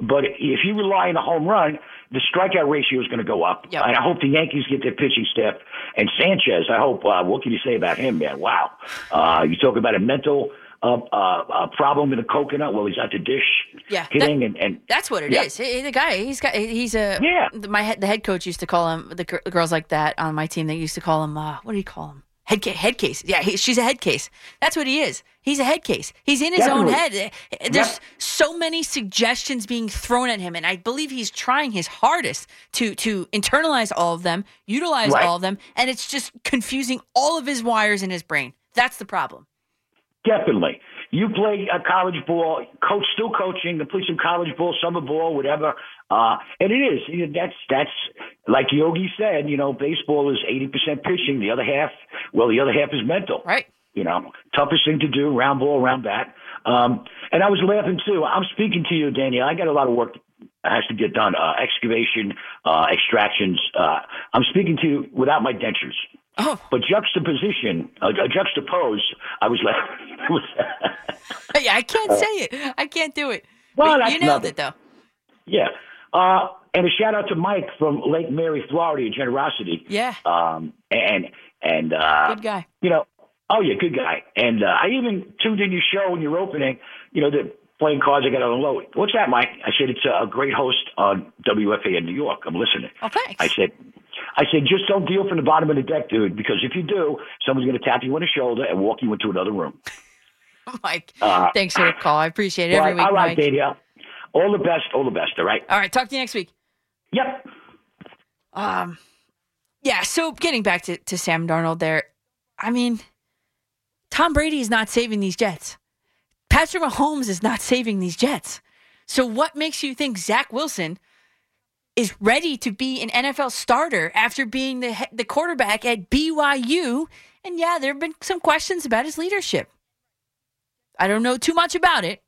But if you rely on a home run, the strikeout ratio is going to go up. Yep. And I hope the Yankees get their pitching staff. And Sanchez, I hope. Uh, what can you say about him, man? Wow. Uh, you talk about a mental uh, uh, uh, problem in the coconut. Well, he's at the dish Yeah, hitting, and, and That's what it is. Yeah. He- The guy, he's got, he's a Yeah. My head, the head coach used to call him the, the girls like that on my team. They used to call him. Uh, what do you call him? Head ca- head case. Yeah, he, she's a head case. That's what he is. He's a head case. He's in his own head. There's Yep. so many suggestions being thrown at him, and I believe he's trying his hardest to to internalize all of them, utilize Right. all of them, and it's just confusing all of his wires in his brain. That's the problem. Definitely. You play a college ball, coach still coaching, play some college ball, summer ball, whatever. Uh, and it is. You know, that's that's like Yogi said. You know, baseball is eighty percent pitching. The other half, well, the other half is mental. Right. You know, toughest thing to do, round ball, round bat. Um, and I was laughing too. I'm speaking to you, Daniel. I got a lot of work that has to get done. Uh, excavation, uh, extractions. Uh, I'm speaking to you without my dentures. Oh, But juxtaposition, uh, juxtapose, I was like, yeah, I can't say it. I can't do it. Well, you nailed nothing. it though. yeah. Uh, and a shout out to Mike from Lake Mary, Florida, your Generosity. Yeah. Um, and and uh, Good guy. you know, oh yeah, good guy. And uh, I even tuned in your show when you're opening. You know, the playing cards I got on the low. What's that, Mike? I said it's a great host on WFA in New York. I'm listening. Oh, thanks. I said, I said, just don't deal from the bottom of the deck, dude, because if you do, someone's going to tap you on the shoulder and walk you into another room. Mike, Uh, thanks for the call. I appreciate it All every right, week, all right, Mike. All the best. All the best. All right. All right, talk to you next week. Yep. Um, yeah. So getting back to, to Sam Darnold, there. I mean, Tom Brady is not saving these Jets. Patrick Mahomes is not saving these Jets. So what makes you think Zach Wilson is ready to be an NFL starter after being the the quarterback at BYU? And yeah, there have been some questions about his leadership. I don't know too much about it.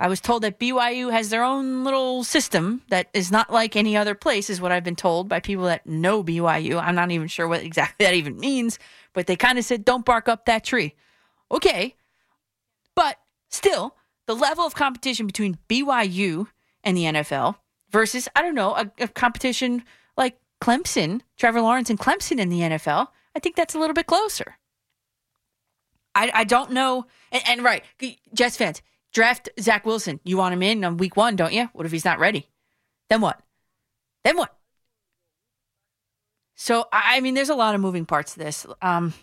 I was told that BYU has their own little system that is not like any other place, is what I've been told by people that know BYU. I'm not even sure what exactly that even means, but they kind of said, don't bark up that tree. Okay. But still, the level of competition between BYU and the NFL versus, I don't know, a, a competition like Clemson, Trevor Lawrence and Clemson in the NFL, I think that's a little bit closer. I, I don't know. And, and right, Jets fans, draft Zach Wilson. You want him in on week one, don't you? What if he's not ready? Then what? Then what? So I mean, there's a lot of moving parts to this. Um,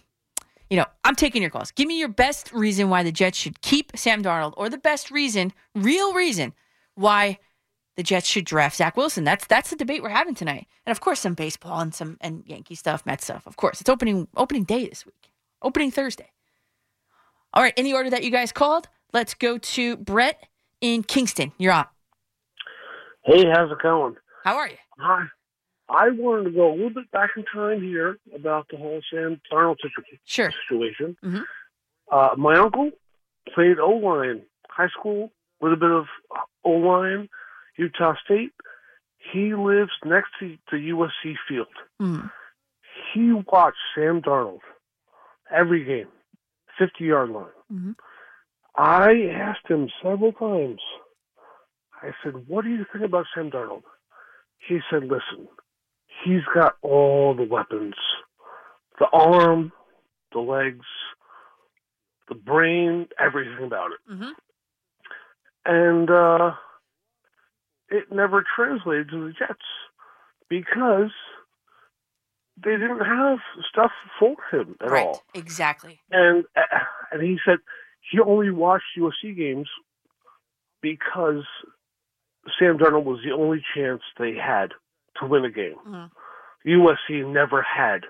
you know, I'm taking your calls. Give me your best reason why the Jets should keep Sam Darnold, or the best reason, real reason, why the Jets should draft Zach Wilson. That's that's the debate we're having tonight. And of course, some baseball and some and Yankee stuff, Met stuff. Of course, it's opening opening day this week, opening Thursday. All right, in the order that you guys called, let's go to Brett in Kingston. You're on. Hey, how's it going? How are you? Hi. I wanted to go a little bit back in time here about the whole Sam Darnold situ- Sure. situation. Mhm. Uh, my uncle played O line, high school, a little bit of O line, Utah State. He lives next to the USC field. Mm. He watched Sam Darnold every game, 50 yard line. Mhm. I asked him several times. I said, What do you think about Sam Darnold? He said, Listen, he's got all the weapons the arm, the legs, the brain, everything about it. Mm-hmm. And uh, it never translated to the Jets because they didn't have stuff for him at right. all. Exactly. And uh, and he said he only watched USC games because Sam Darnold was the only chance they had to win a game. Mhm. USC never had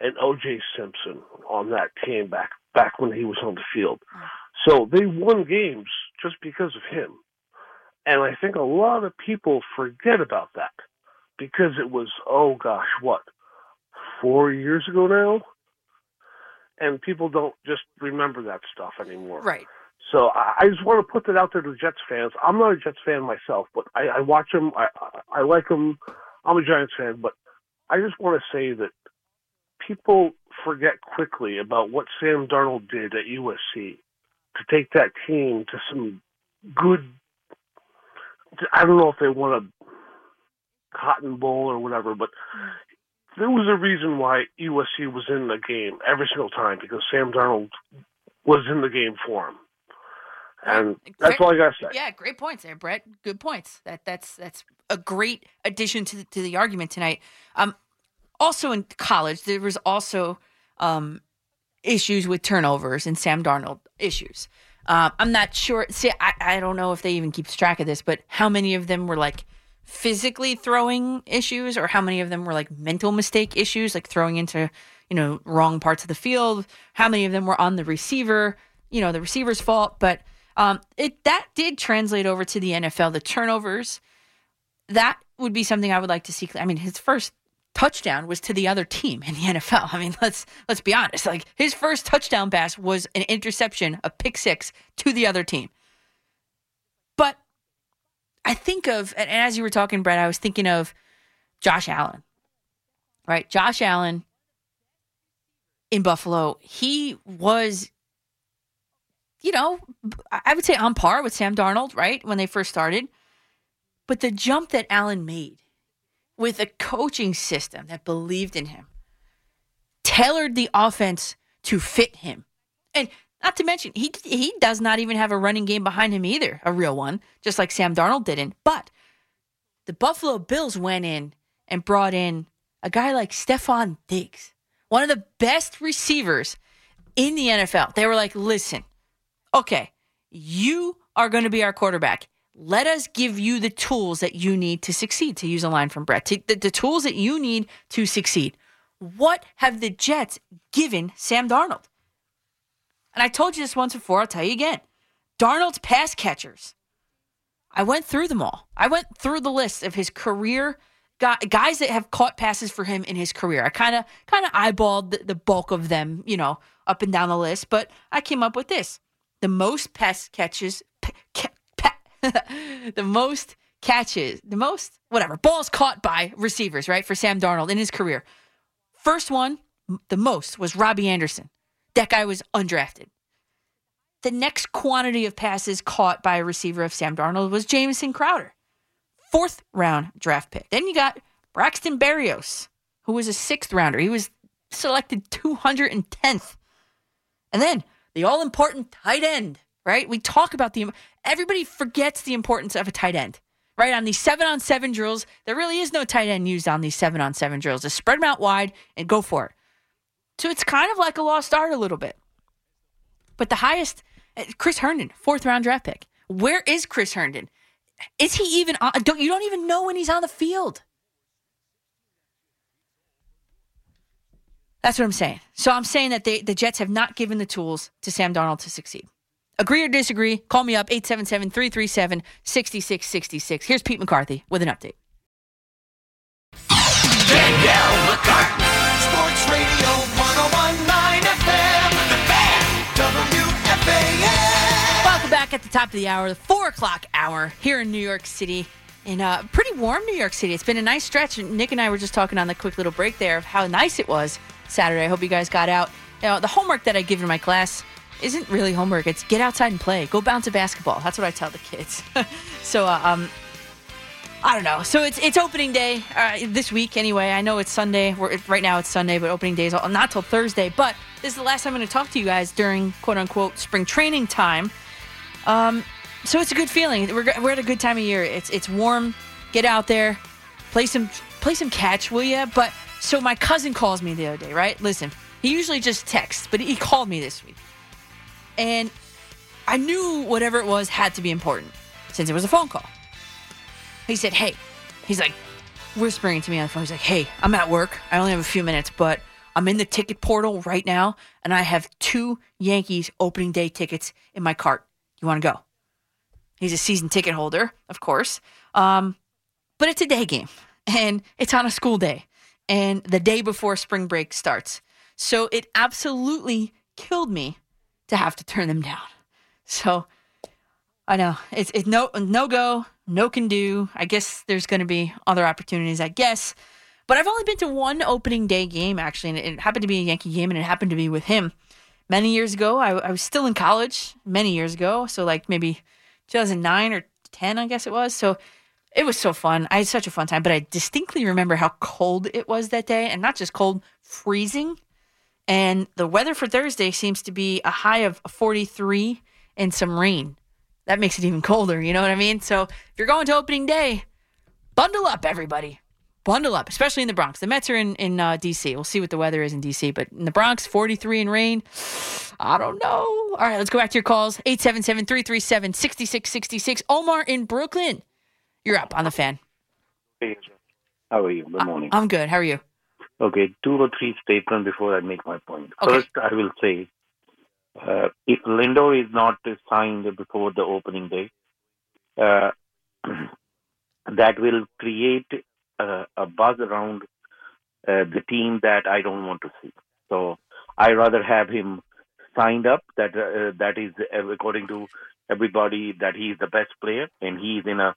an OJ Simpson on that team back back when he was on the field. So they won games just because of him. And I think a lot of people forget about that because it was, oh gosh, what, four years ago now? and people don't just remember that stuff anymore. Right. So I just want to put that out there to the Jets fans. I'm not a Jets fan myself, but I, I watch them. I, I I like them. I'm a Giants fan, but I just want to say that people forget quickly about what Sam Darnold did at USC to take that team to some good. I don't know if they won a Cotton Bowl or whatever, but there was a reason why USC was in the game every single time because Sam Darnold was in the game for him. And that's all I gotta say. Yeah, great points there, Brett. Good points. That that's that's a great addition to the, to the argument tonight. Um, also in college, there was also um issues with turnovers and Sam Darnold issues. Um, I'm not sure. See, I, I don't know if they even keeps track of this, but how many of them were like physically throwing issues, or how many of them were like mental mistake issues, like throwing into you know wrong parts of the field? How many of them were on the receiver? You know, the receiver's fault, but um, it that did translate over to the NFL. The turnovers, that would be something I would like to see. I mean, his first touchdown was to the other team in the NFL. I mean, let's let's be honest. Like his first touchdown pass was an interception, a pick six to the other team. But I think of, and as you were talking, Brett, I was thinking of Josh Allen. Right, Josh Allen in Buffalo. He was you know, I would say on par with Sam Darnold, right? When they first started. But the jump that Allen made with a coaching system that believed in him, tailored the offense to fit him. And not to mention, he he does not even have a running game behind him either, a real one, just like Sam Darnold didn't. But the Buffalo Bills went in and brought in a guy like Stefon Diggs, one of the best receivers in the NFL. They were like, listen, okay, you are going to be our quarterback. Let us give you the tools that you need to succeed, to use a line from Brett, to, the, the tools that you need to succeed. What have the Jets given Sam Darnold? And I told you this once before, I'll tell you again. Darnold's pass catchers. I went through them all. I went through the list of his career guys that have caught passes for him in his career. I kind of kind of eyeballed the, the bulk of them, you know, up and down the list, but I came up with this the most pass catches, pa- the most catches, the most whatever balls caught by receivers, right? For Sam Darnold in his career. First one, the most was Robbie Anderson. That guy was undrafted. The next quantity of passes caught by a receiver of Sam Darnold was Jamison Crowder, fourth round draft pick. Then you got Braxton Berrios, who was a sixth rounder. He was selected 210th. And then the all important tight end, right? We talk about the everybody forgets the importance of a tight end, right? On these seven on seven drills, there really is no tight end used on these seven on seven drills. Just spread them out wide and go for it. So it's kind of like a lost art a little bit. But the highest, eh, Chris Herndon, fourth round draft pick. Where is Chris Herndon? Is he even on? Don't you don't even know when he's on the field? That's what I'm saying. So I'm saying that they, the Jets have not given the tools to Sam Darnold to succeed. Agree or disagree? Call me up 877-337-6666. Here's Pete McCarthy with an update. Danielle McCartan, Sports Radio 1019 FM, The Fan, WFAN. Welcome back at the top of the hour, the four o'clock hour here in New York City. In uh, pretty warm New York City. It's been a nice stretch. And Nick and I were just talking on the quick little break there of how nice it was Saturday. I hope you guys got out. You know, the homework that I give in my class isn't really homework. It's get outside and play. Go bounce a basketball. That's what I tell the kids. so, uh, um, I don't know. So it's it's opening day uh, this week anyway. I know it's Sunday. We're, right now it's Sunday, but opening day is all, not till Thursday. But this is the last time I'm going to talk to you guys during quote unquote spring training time. Um, so it's a good feeling. We're, we're at a good time of year. It's it's warm. Get out there, play some play some catch, will ya? But so my cousin calls me the other day. Right? Listen, he usually just texts, but he called me this week, and I knew whatever it was had to be important since it was a phone call. He said, "Hey," he's like whispering to me on the phone. He's like, "Hey, I'm at work. I only have a few minutes, but." I'm in the ticket portal right now, and I have two Yankees opening day tickets in my cart. You want to go? He's a season ticket holder, of course. Um, but it's a day game and it's on a school day and the day before spring break starts. So it absolutely killed me to have to turn them down. So I know it's it's no no go, no can do. I guess there's going to be other opportunities. I guess, but I've only been to one opening day game actually, and it happened to be a Yankee game, and it happened to be with him. Many years ago, I, I was still in college. Many years ago, so like maybe 2009 or 10, I guess it was. So it was so fun. I had such a fun time, but I distinctly remember how cold it was that day, and not just cold, freezing. And the weather for Thursday seems to be a high of 43 and some rain. That makes it even colder, you know what I mean? So if you're going to opening day, bundle up, everybody. Bundle up, especially in the Bronx. The Mets are in, in uh, D.C. We'll see what the weather is in D.C., but in the Bronx, 43 and rain. I don't know. All right, let's go back to your calls 877 337 6666. Omar in Brooklyn. You're up on the fan. How are you? Good morning. I'm good. How are you? Okay, two or three statements before I make my point. Okay. First, I will say uh, if Lindor is not signed before the opening day, uh, that will create uh, a buzz around uh, the team that I don't want to see. So I rather have him signed up. That uh, that is according to everybody that he's the best player and he's in a,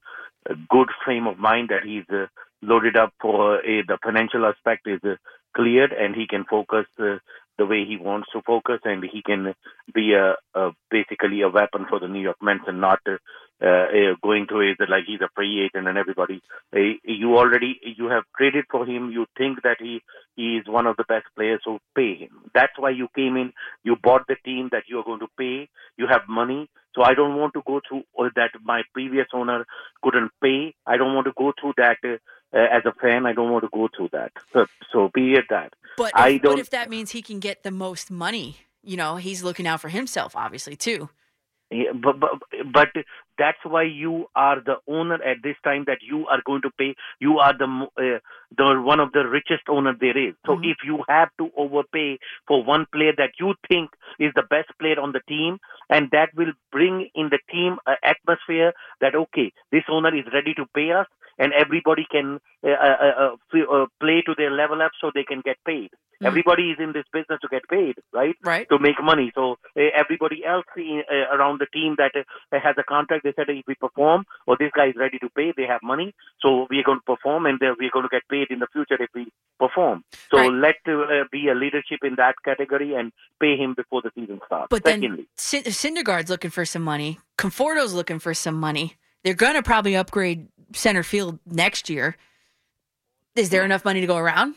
a good frame of mind that he's uh, loaded up for the financial aspect is uh, cleared and he can focus uh, the way he wants to focus and he can be a, a basically a weapon for the New York Mets and not uh, uh, going to it like he's a free agent and everybody. You already you have traded for him. You think that he he is one of the best players so pay him. That's why you came in. You bought the team that you are going to pay. You have money so I don't want to go through that my previous owner couldn't pay I don't want to go through that uh, as a fan I don't want to go through that so, so it. that But if, I don't but if that means he can get the most money, you know, he's looking out for himself, obviously, too. Yeah, but, but but that's why you are the owner at this time that you are going to pay. You are the uh, the one of the richest owner there is. So if you have to overpay for one player that you think is the best player on the team, and that will bring in the team uh, atmosphere that okay, this owner is ready to pay us, and everybody can uh, uh, uh, f- uh, play to their level up so they can get paid. Mm. Everybody is in this business to get paid, right? Right. To make money. So uh, everybody else in, uh, around the team that uh, has a contract, they said if we perform, or this guy is ready to pay, they have money, so we are going to perform, and we are going to get paid in the future if we perform. So Right. let uh, be a leadership in that category and pay him before the season starts. But then Secondly, Sy- Syndergaard's looking for some money. Conforto's looking for some money. They're going to probably upgrade center field next year. Is there enough money to go around?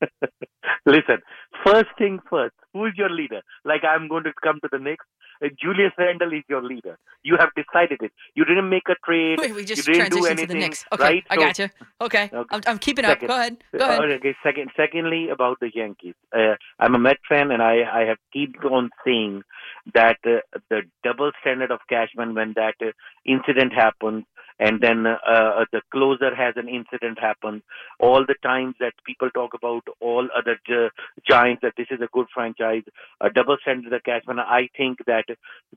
listen. First thing first. Who is your leader? Like I'm going to come to the next. Uh, Julius Randle is your leader. You have decided it. You didn't make a trade. Wait, we just you didn't do transitioned anything, to the Knicks. Okay, right? I So- got you. Okay, I'm, I'm keeping up. Go ahead. Go ahead. Uh, okay, second, secondly, about the Yankees. Uh, I'm a Met fan, and I, I have keep on saying that uh, the double standard of Cashman when that uh, incident happened, and then uh, uh, the closer has an incident happen. All the times that people talk about all other gi- giants that this is a good franchise, a double standard of Cashman. I think that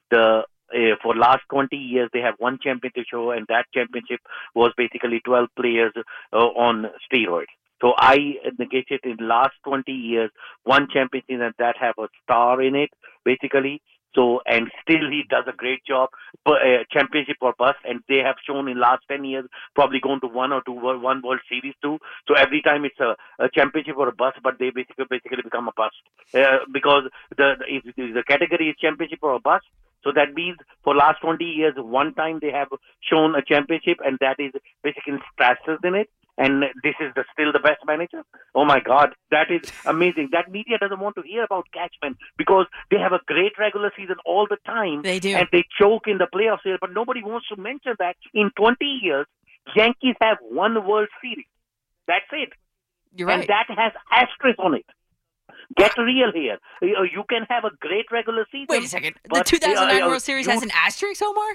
the uh, for last 20 years they have one championship show and that championship was basically 12 players uh, on steroids so I negated in last 20 years one championship that have a star in it basically so and still he does a great job but uh, championship or bust and they have shown in last 10 years probably gone to one or two one world series too. So every time it's a, a championship or a bust but they basically basically become a bust. Uh, because the if the category is championship or a bust so that means for last 20 years, one time they have shown a championship, and that is basically Strasser in it. And this is the, still the best manager. Oh my God, that is amazing. That media doesn't want to hear about Cashman because they have a great regular season all the time. They do. and they choke in the playoffs here. But nobody wants to mention that in 20 years, Yankees have one World Series. That's it. You're right. And that has asterisk on it. Get real here. You you can have a great regular season. Wait a second. The 2009 uh, uh, World Series you- has an asterisk, Omar?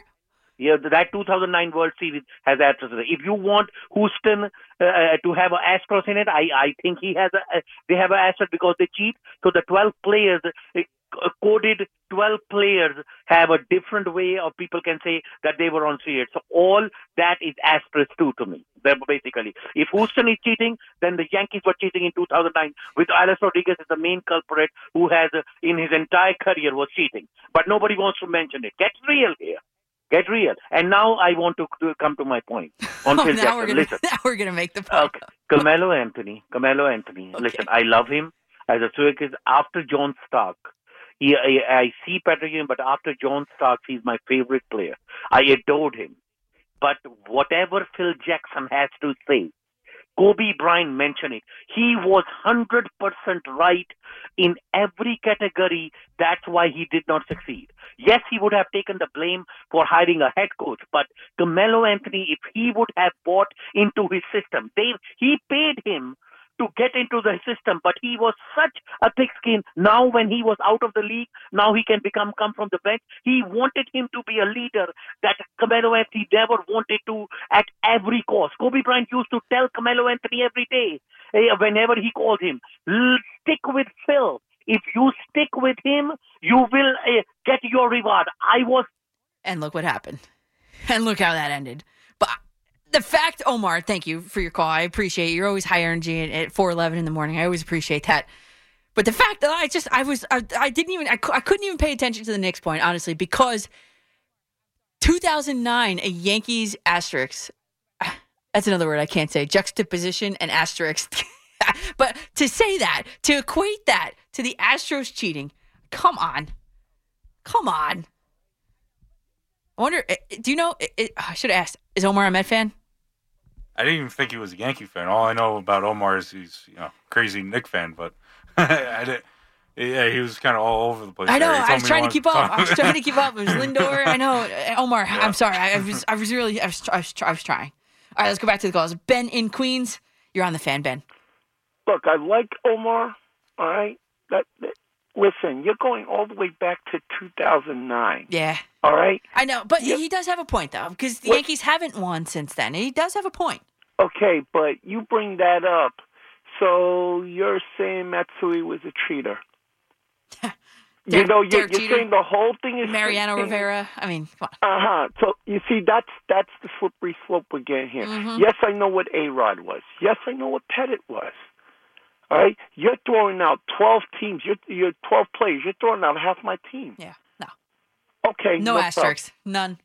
yeah, that 2009 World Series has asterisk. If you want Houston uh, to have a Astros in it. I, I think he has a, they have an asterisk because they cheat. So the 12 players, uh, coded 12 players have a different way of people can say that they were on street. So all that is asterisk two to me. They're basically, if Houston is cheating, then the Yankees were cheating in 2009 with Alex Rodriguez as the main culprit who has, uh, in his entire career, was cheating. But nobody wants to mention it. Get real here. Get real. And now I want to, to come to my point on Oh, Phil now Jackson. we're gonna Listen. now we're gonna make the point. Okay. Carmelo Anthony. Carmelo Anthony. Listen, I love him as a Suarez after John Stark. He, I, I see Patrick Ewing, but after John Stark, he's my favorite player. I adored him. But whatever Phil Jackson has to say, Kobe Bryant mentioned it. He was 100% right in every category. That's why he did not succeed. Yes, he would have taken the blame for hiring a head coach, but Carmelo Anthony, if he would have bought into his system, they, he paid him to get into the system, but he was such a thick skin. Now, when he was out of the league, now he can become come from the bench. He wanted him to be a leader that Carmelo Anthony never wanted to at every cost. Kobe Bryant used to tell Carmelo Anthony every day, eh, whenever he called him, stick with Phil. If you stick with him, you will uh, get your reward. I was And look what happened. And look how that ended. But the fact, Omar, thank you for your call. I appreciate it. You're always high energy at- at 411 in the morning. I always appreciate that. But the fact that I just, I was, I, I didn't even, I, I couldn't even pay attention to the Knicks point, honestly, because 2009, a Yankees asterisk, that's another word I can't say, juxtaposition and asterisk. but to say that, to equate that to the Astros cheating, come on. Come on. I wonder, eh, eh, do you know? eh, eh, I should have asked. Is Omar a Met fan? I didn't even think he was a Yankee fan. All I know about Omar is he's you know crazy Nick fan, but I did. Yeah, he was kind of all over the place. I know. I was trying to keep up. I was trying to keep up. It was Lindor. I know. Eh, Omar, I'm sorry. I, I was. I was really. I was, I was. I was trying. All right, let's go back to the calls. Ben in Queens. You're on the fan, Ben. Look, I like Omar. All right. That, that listen, you're going all the way back to 2009. Yeah. All right. I know, but he does have a point though, because the Yankees haven't won since then. He does have a point. Okay, but you bring that up. So you're saying Matsui was a cheater. you know, you're, you're saying the whole thing is Mariano Rivera. I mean. Uh huh. So you see, that's that's the slippery slope we're getting here. Mhm. Yes, I know what A Rod was. Yes, I know what Pettitte was. All right, you're throwing out twelve teams. You're you're twelve players. You're throwing out half my team. Yeah. No. Okay. No, no asterisks. None.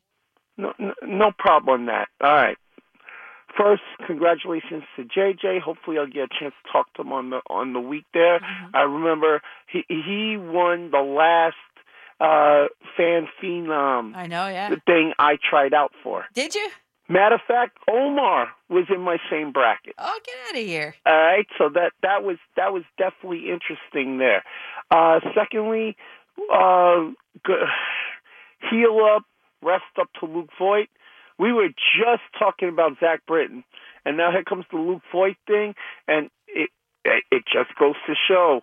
No, no, no problem on that. All right. First, congratulations to JJ. Hopefully, I'll get a chance to talk to him on the on the week there. Mm-hmm. I remember he he won the last uh fan phenom I know. Yeah. The thing I tried out for. Did you? Matter of fact, Omar was in my same bracket. Oh, get out of here. All right, so that that was that was definitely interesting there. Uh, secondly, uh, g- heal up, rest up to Luke Voit. We were just talking about Zach Britton, and now here comes the Luke Voit thing, and it it it just goes to show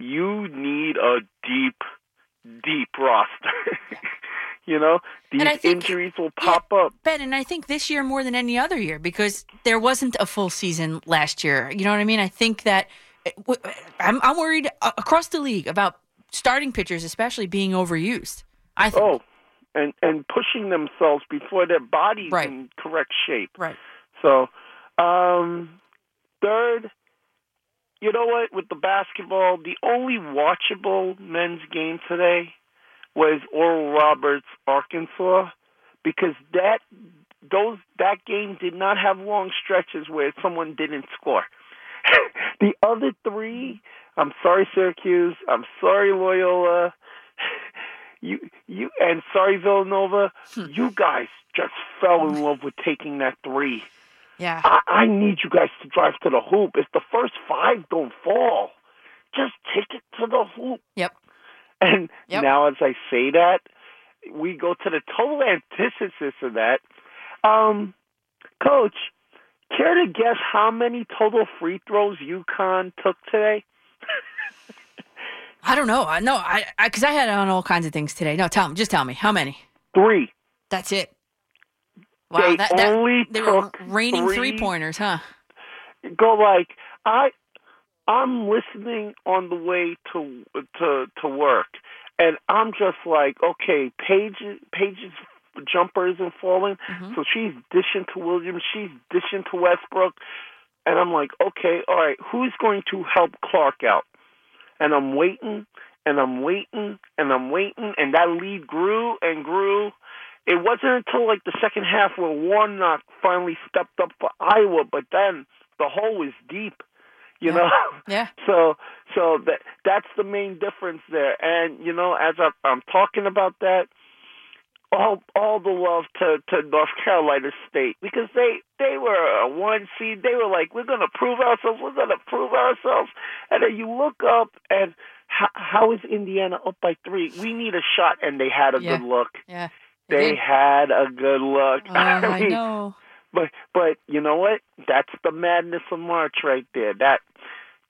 you need a deep, deep roster. you know, these think- injuries will pop up. Ben, and I think this year more than any other year because there wasn't a full season last year. You know what I mean? I think that eh, w- I'm, I'm worried across the league about starting pitchers, especially being overused. I think. Oh, and and pushing themselves before their body's Right. in correct shape. Right. So, um, third, you know what? With the basketball, the only watchable men's game today was Oral Roberts, Arkansas, because that those that game did not have long stretches where someone didn't score. the other three, I'm sorry, Syracuse. I'm sorry, Loyola. You you and sorry Villanova. Hmm. You guys just fell in love with taking that three. Yeah. I, I need you guys to drive to the hoop. If the first five don't fall, just take it to the hoop. Yep. And Yep. now, as I say that, we go to the total antithesis of that. Um, Coach, care to guess how many total free throws UConn took today? I don't know. I know. I because I, had on all kinds of things today. No, tell me. Just tell me how many. Three. That's it. Wow, They that, that only they were raining three pointers, huh? go like I I'm listening on the way to to to work, and I'm just like, okay, Paige's jumper isn't falling, mm-hmm. so she's dishing to Williams, she's dishing to Westbrook, and I'm like, okay, all right, who's going to help Clark out? And I'm waiting, and I'm waiting, and I'm waiting, and that lead grew and grew. It wasn't until like the second half where Warnock finally stepped up for Iowa, but then the hole was deep you know? Yeah. So so that that's the main difference there. And you know as I, i'm talking about that all all the love to to north carolina state because they they were a one seed. They were like we're going to prove ourselves. We're going to prove ourselves. And then you look up and how, how is indiana up by three? We need a shot and they had a Yeah. good look. Yeah. they did. had a good look. Oh, I know. But but you know what? That's the madness of March right there. That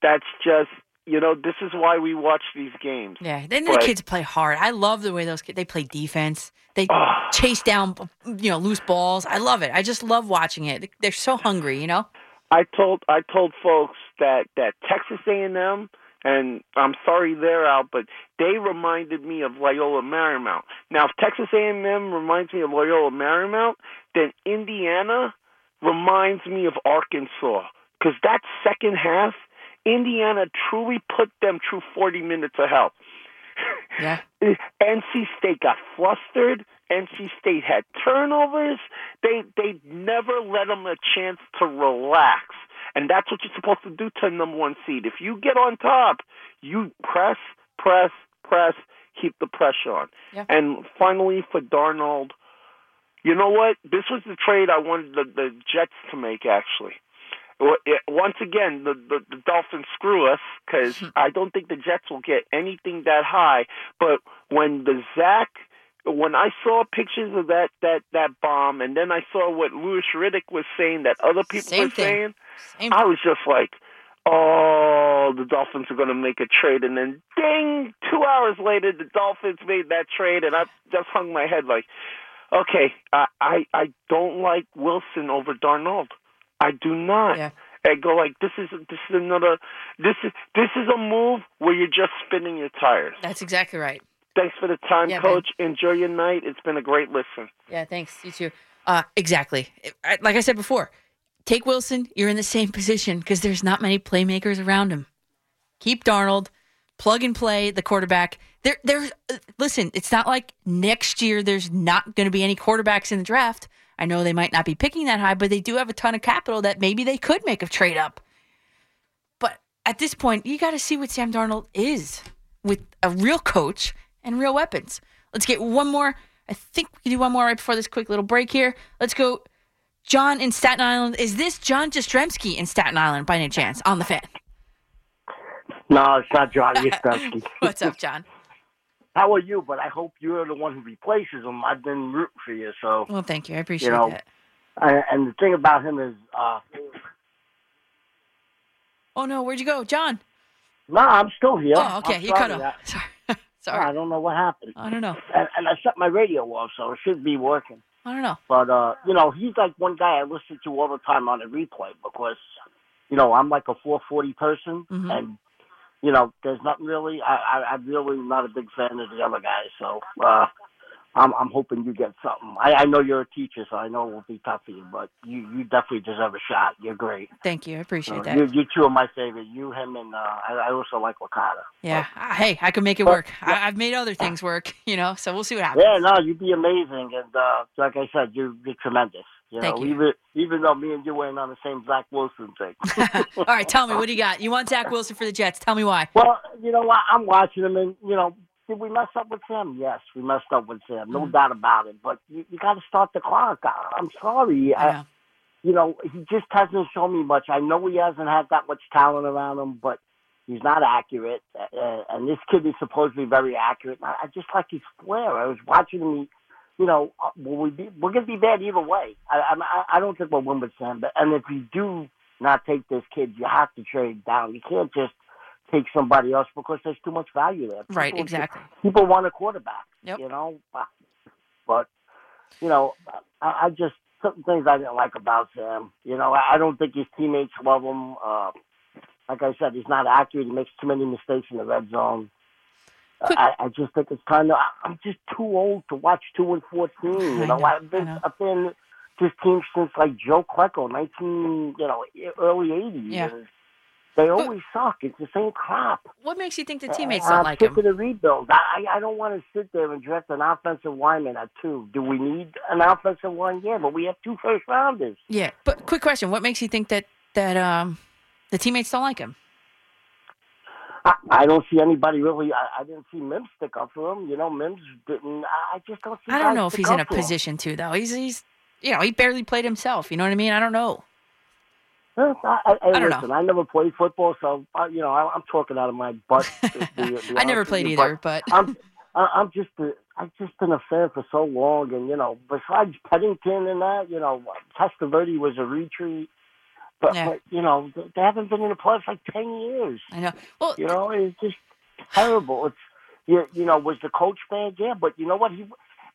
that's just you know this is why we watch these games. Yeah, then the kids play hard. I love the way those kids they play defense. They Ah. chase down, you know, loose balls. I love it. I just love watching it. They're so hungry, you know. I told I told folks that that Texas A&M and I'm sorry they're out, but they reminded me of Loyola Marymount. Now, if Texas A&M reminds me of Loyola Marymount, then Indiana reminds me of Arkansas because that second half, Indiana truly put them through 40 minutes of hell. Yeah. NC State got flustered. NC State had turnovers. They they never let them a chance to relax, and that's what you're supposed to do to a number one seed. If you get on top, you press, press, press, keep the pressure on. Yeah. And finally, for Darnold, you know what? This was the trade I wanted the, the Jets to make. Actually, once again, the, the the Dolphins screw us because I don't think the Jets will get anything that high. But when the Zach, when I saw pictures of that that that bomb, and then I saw what Louis Riddick was saying that other people Same were thing. saying, Same I was just like, oh, the Dolphins are going to make a trade, and then ding, two hours later, the Dolphins made that trade, and I just hung my head like, okay, I I, I don't like Wilson over Darnold. I do not. Yeah. I go like this is this is another this is this is a move where you're just spinning your tires. That's exactly right. Thanks for the time, Yeah. Coach. Enjoy your night. It's been a great listen. Yeah, thanks. You too. Uh, exactly. Like I said before, take Wilson. You're in the same position because there's not many playmakers around him. Keep Darnold, plug and play the quarterback. There, there's. uh, Listen, it's not like next year there's not going to be any quarterbacks in the draft. I know they might not be picking that high, but they do have a ton of capital that maybe they could make a trade up. But at this point, you got to see what Sam Darnold is with a real coach and real weapons. Let's get one more. I think we can do one more right before this quick little break here. Let's go. John in Staten Island. Is this John Jastremski in Staten Island by any chance on the fan? No, it's not John Jastremski. What's up, John? How are you? But I hope you're the one who replaces him. I've been rooting for you, so Well, thank you. I appreciate you know. that. And, and the thing about him is, uh, Oh no, where'd you go, John? no, I'm still here. Oh, okay, I'm you cut off. Sorry, sorry. I don't know what happened. I don't know. And, and I shut my radio off, so it should be working. I don't know. But uh, you know, he's like one guy I listen to all the time on the replay because, you know, I'm like a 440 person, Mhm. and you know, there's not really. I, I I'm really not a big fan of the other guys, so uh, I'm I'm hoping you get something. I, I know you're a teacher, so I know it will be tough for you, but you you definitely deserve a shot. You're great. Thank you. I appreciate So that. You, you two are my favorite. You, him, and uh, I, I also like Wakata. Yeah. Uh, hey, I can make it But- work. I, I've made other things work, you know. So we'll see what happens. Yeah, no, you'd be amazing, and uh, like I said, you, you're tremendous. You Thank know, you. even even though me and you weren't on the same Zach Wilson thing. All right, tell me what do you got? You want Zach Wilson for the Jets? Tell me why. Well, you know what? I'm watching him, and you know, did we mess up with Sam? Yes, we messed up with Sam, Mm-hmm. no doubt about it. But you, you got to start the clock. I, I'm sorry. I I, you know, he just hasn't shown me much. I know he hasn't had that much talent around him, but he's not accurate. Uh, and this kid is supposed to be very accurate. I, I just like his flair. I was watching him. You know, uh, will we be? We're going to be bad either way. I, I, I don't think we'll win with Sam. But and if you do not take this kid, you have to trade down. You can't just take somebody else because there's too much value there. Right, exactly. People want a quarterback. Yep. You know, but you know, I, I just some things I didn't like about Sam. You know, I I don't think his teammates love him. Uh, like I said, he's not accurate. He makes too many mistakes in the red zone. I, I just think it's kind of. I'm just too old to watch two and fourteen. You I know, know, I've been I've been this team since like Joe Klecko, nineteen, you know, early eighties. Yeah. They always suck. It's the same crap. What makes you think the teammates I'm don't like sick him? of the rebuild. I, I don't want to sit there and draft an offensive lineman at two. Do we need an offensive one? Yeah, but we have two first rounders. Yeah, but quick question: What makes you think that that um the teammates don't like him? I, I don't see anybody really. I, I didn't see Mims stick up for him. You know, Mims didn't. I just don't see. I don't know if he's in a him. position to though. He's he's you know he barely played himself. You know what I mean? I don't know. Huh, I, I, I don't know. listen, I never played football, so uh, you know I, I'm talking out of my butt. to be- to be I never played either, but I'm I- I'm just a, I've just been a fan for so long, and you know, besides Pennington and that, you know, Testaverde was a retreat, but, Yeah. but you know, they they haven't been in the playoffs like ten years. I know. Well, you know, it's just terrible. It's you, you know, was the coach bad? Yeah, but you know what? He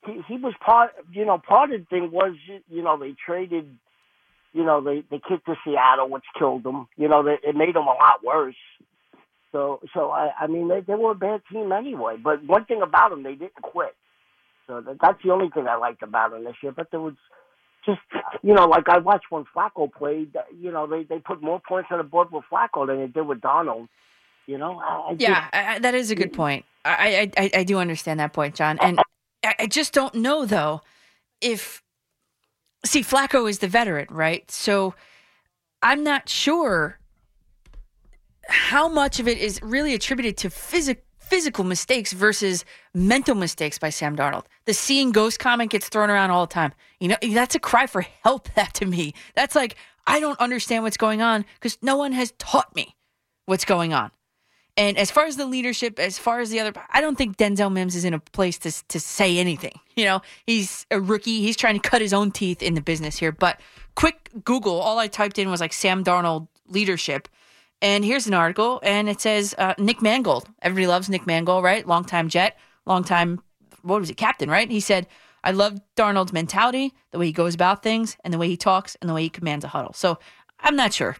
he he was part. You know, part of the thing was you know they traded. You know, they they kicked to Seattle, which killed them. You know, they, it made them a lot worse. So so I I mean they they were a bad team anyway. But one thing about them, they didn't quit. So that, that's the only thing I liked about them this year. But there was just you know, like I watched when Flacco played. Uh, you know, they they put more points on the board with Flacco than they did with Donald. You know, I, I yeah, just- I, that is a good point. I, I I I do understand that point, John, and I, I just don't know though if see Flacco is the veteran, right? So I'm not sure how much of it is really attributed to physical physical mistakes versus mental mistakes by Sam Darnold. The seeing ghost comment gets thrown around all the time. You know, that's a cry for help that to me. That's like I don't understand what's going on because no one has taught me what's going on. And as far as the leadership, as far as the other, I don't think Denzel Mims is in a place to to say anything. You know, he's a rookie. He's trying to cut his own teeth in the business here. But quick Google, all I typed in was like Sam Darnold leadership, and here's an article, and it says uh, Nick Mangold. Everybody loves Nick Mangold, right? Longtime Jet, longtime what was it, captain, right? He said, "I love Darnold's mentality, the way he goes about things, and the way he talks, and the way he commands a huddle." So I'm not sure.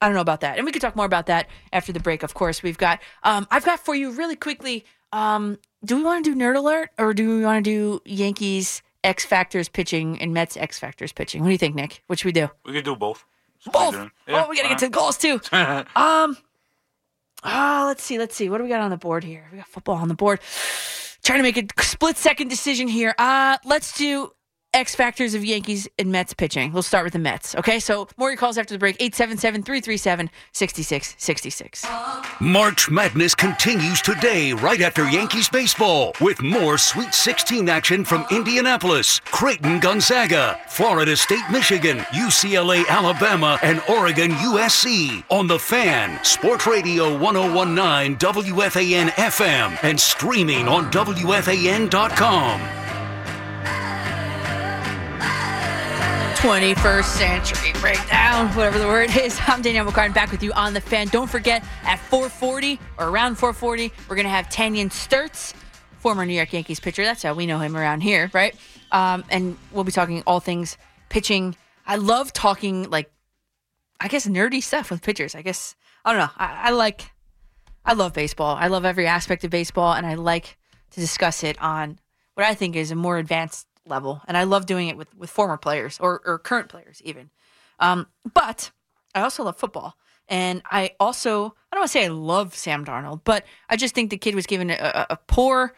I don't know about that. And we could talk more about that after the break, of course. We've got, um, I've got for you really quickly. Um, do we want to do Nerd Alert or do we want to do Yankees X Factors pitching and Mets X Factors pitching? What do you think, Nick? What should we do? We could do both. Both. Yeah, oh, we got to get to the goals too. um, oh, let's see. Let's see. What do we got on the board here? We got football on the board. Trying to make a split second decision here. Uh, let's do X factors of Yankees and Mets pitching. We'll start with the Mets. Okay, so more your calls after the break 877 337 6666. March Madness continues today, right after Yankees baseball, with more Sweet 16 action from Indianapolis, Creighton, Gonzaga, Florida State, Michigan, UCLA, Alabama, and Oregon, USC. On the Fan, Sports Radio 1019 WFAN FM, and streaming on WFAN.com. 21st century breakdown, whatever the word is. I'm Danielle McCartan back with you on the fan. Don't forget at 440 or around 440, we're going to have Tanyon Sturtze, former New York Yankees pitcher. That's how we know him around here, right? Um, and we'll be talking all things pitching. I love talking like, I guess nerdy stuff with pitchers. I guess I don't know. I, I like, I love baseball. I love every aspect of baseball, and I like to discuss it on what I think is a more advanced level. And I love doing it with with former players or or current players even. Um, but I also love football, and I also I don't want to say I love Sam Darnold, but I just think the kid was given a, a, poor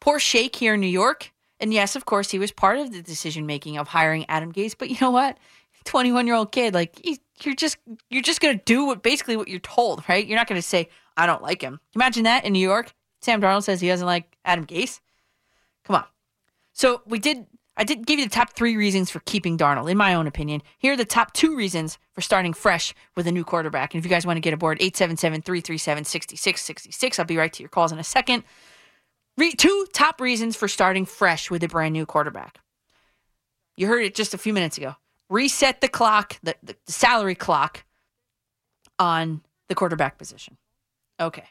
poor shake here in New York. And yes, of course, he was part of the decision making of hiring Adam Gase. But you know what? Twenty one year old kid, like you're just you're just gonna do what basically what you're told, right? You're not gonna say I don't like him. Imagine that in New York. Sam Darnold says he doesn't like Adam Gase. Come on. So we did. I did give you the top three reasons for keeping Darnold, in my own opinion. Here are the top two reasons for starting fresh with a new quarterback. And if you guys want to get aboard, 877-337-6666. I'll be right to your calls in a second. Re- two top reasons for starting fresh with a brand new quarterback. You heard it just a few minutes ago. Reset the clock, the, the, salary clock on the quarterback position. Okay.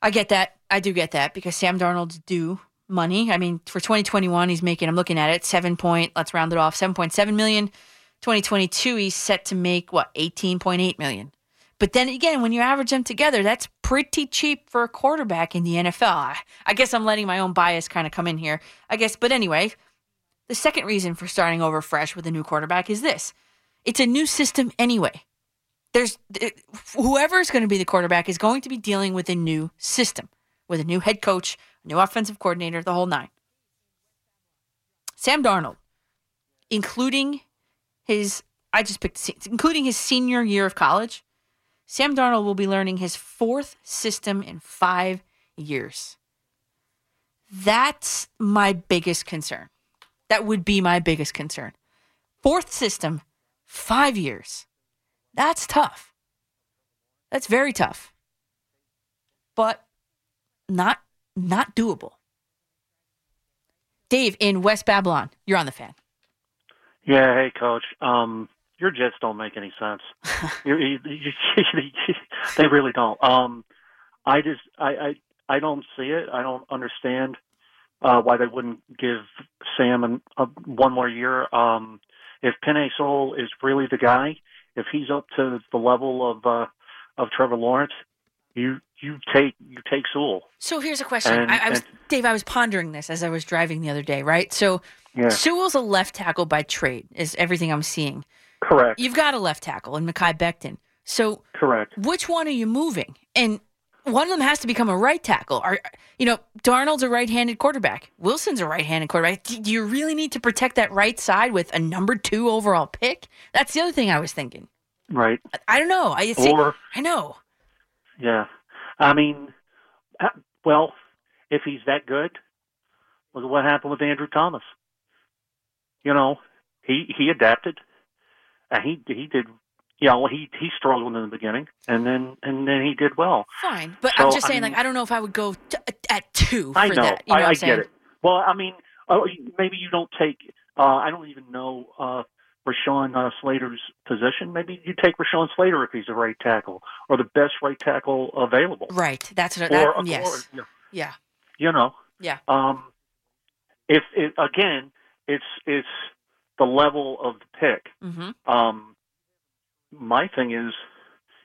I get that. I do get that because Sam Darnold's due money. I mean, for 2021, he's making. I'm looking at it, seven point. Let's round it off, 7.7 million. 2022, he's set to make what 18.8 million. But then again, when you average them together, that's pretty cheap for a quarterback in the NFL. I, guess I'm letting my own bias kind of come in here. I guess, but anyway, the second reason for starting over fresh with a new quarterback is this: it's a new system anyway. There's whoever's going to be the quarterback is going to be dealing with a new system, with a new head coach, new offensive coordinator, the whole nine. Sam Darnold, including his, I just picked, including his senior year of college, Sam Darnold will be learning his fourth system in five years. That's my biggest concern. That would be my biggest concern. Fourth system, five years. That's tough. That's very tough. But not not doable. Dave in West Babylon, you're on the fan. Yeah, hey, coach. Um, your Jets don't make any sense. You're, you, you, they really don't. Um, I just, I, I, I don't see it. I don't understand uh, why they wouldn't give Sam an, a, one more year. Um, if Penei Sewell is really the guy, if he's up to the level of uh, of Trevor Lawrence, you you take you take Sewell. So here's a question. And- I, I was and- Dave. I was pondering this as I was driving the other day. Right. So Yeah. Sewell's a left tackle by trade. Is everything I'm seeing. Correct. You've got a left tackle in Mekhi Becton. So Correct. which one are you moving? And one of them has to become a right tackle. Are you know Darnold's a right-handed quarterback. Wilson's a right-handed quarterback. Do you really need to protect that right side with a number two overall pick? That's the other thing I was thinking. Right. I don't know. I see, Or- I know. Yeah. I mean, uh, well, if he's that good, look at what happened with Andrew Thomas. You know, he he adapted, and he he did. You know, he he struggled in the beginning, and then and then he did well. Fine, but So, I'm just I saying, mean- like, I don't know if I would go t- at two for I know. that. You know I, what I get it. Well, I mean, oh, maybe you don't take. Uh, I don't even know uh, Rashawn uh, Slater's position. Maybe you take Rashawn Slater if he's a right tackle or the best right tackle available. Right. That's what. That, Or- yes. or- yeah. You know. Yeah. Um, if it, again, it's it's the level of the pick. Mm-hmm. Um, my thing is,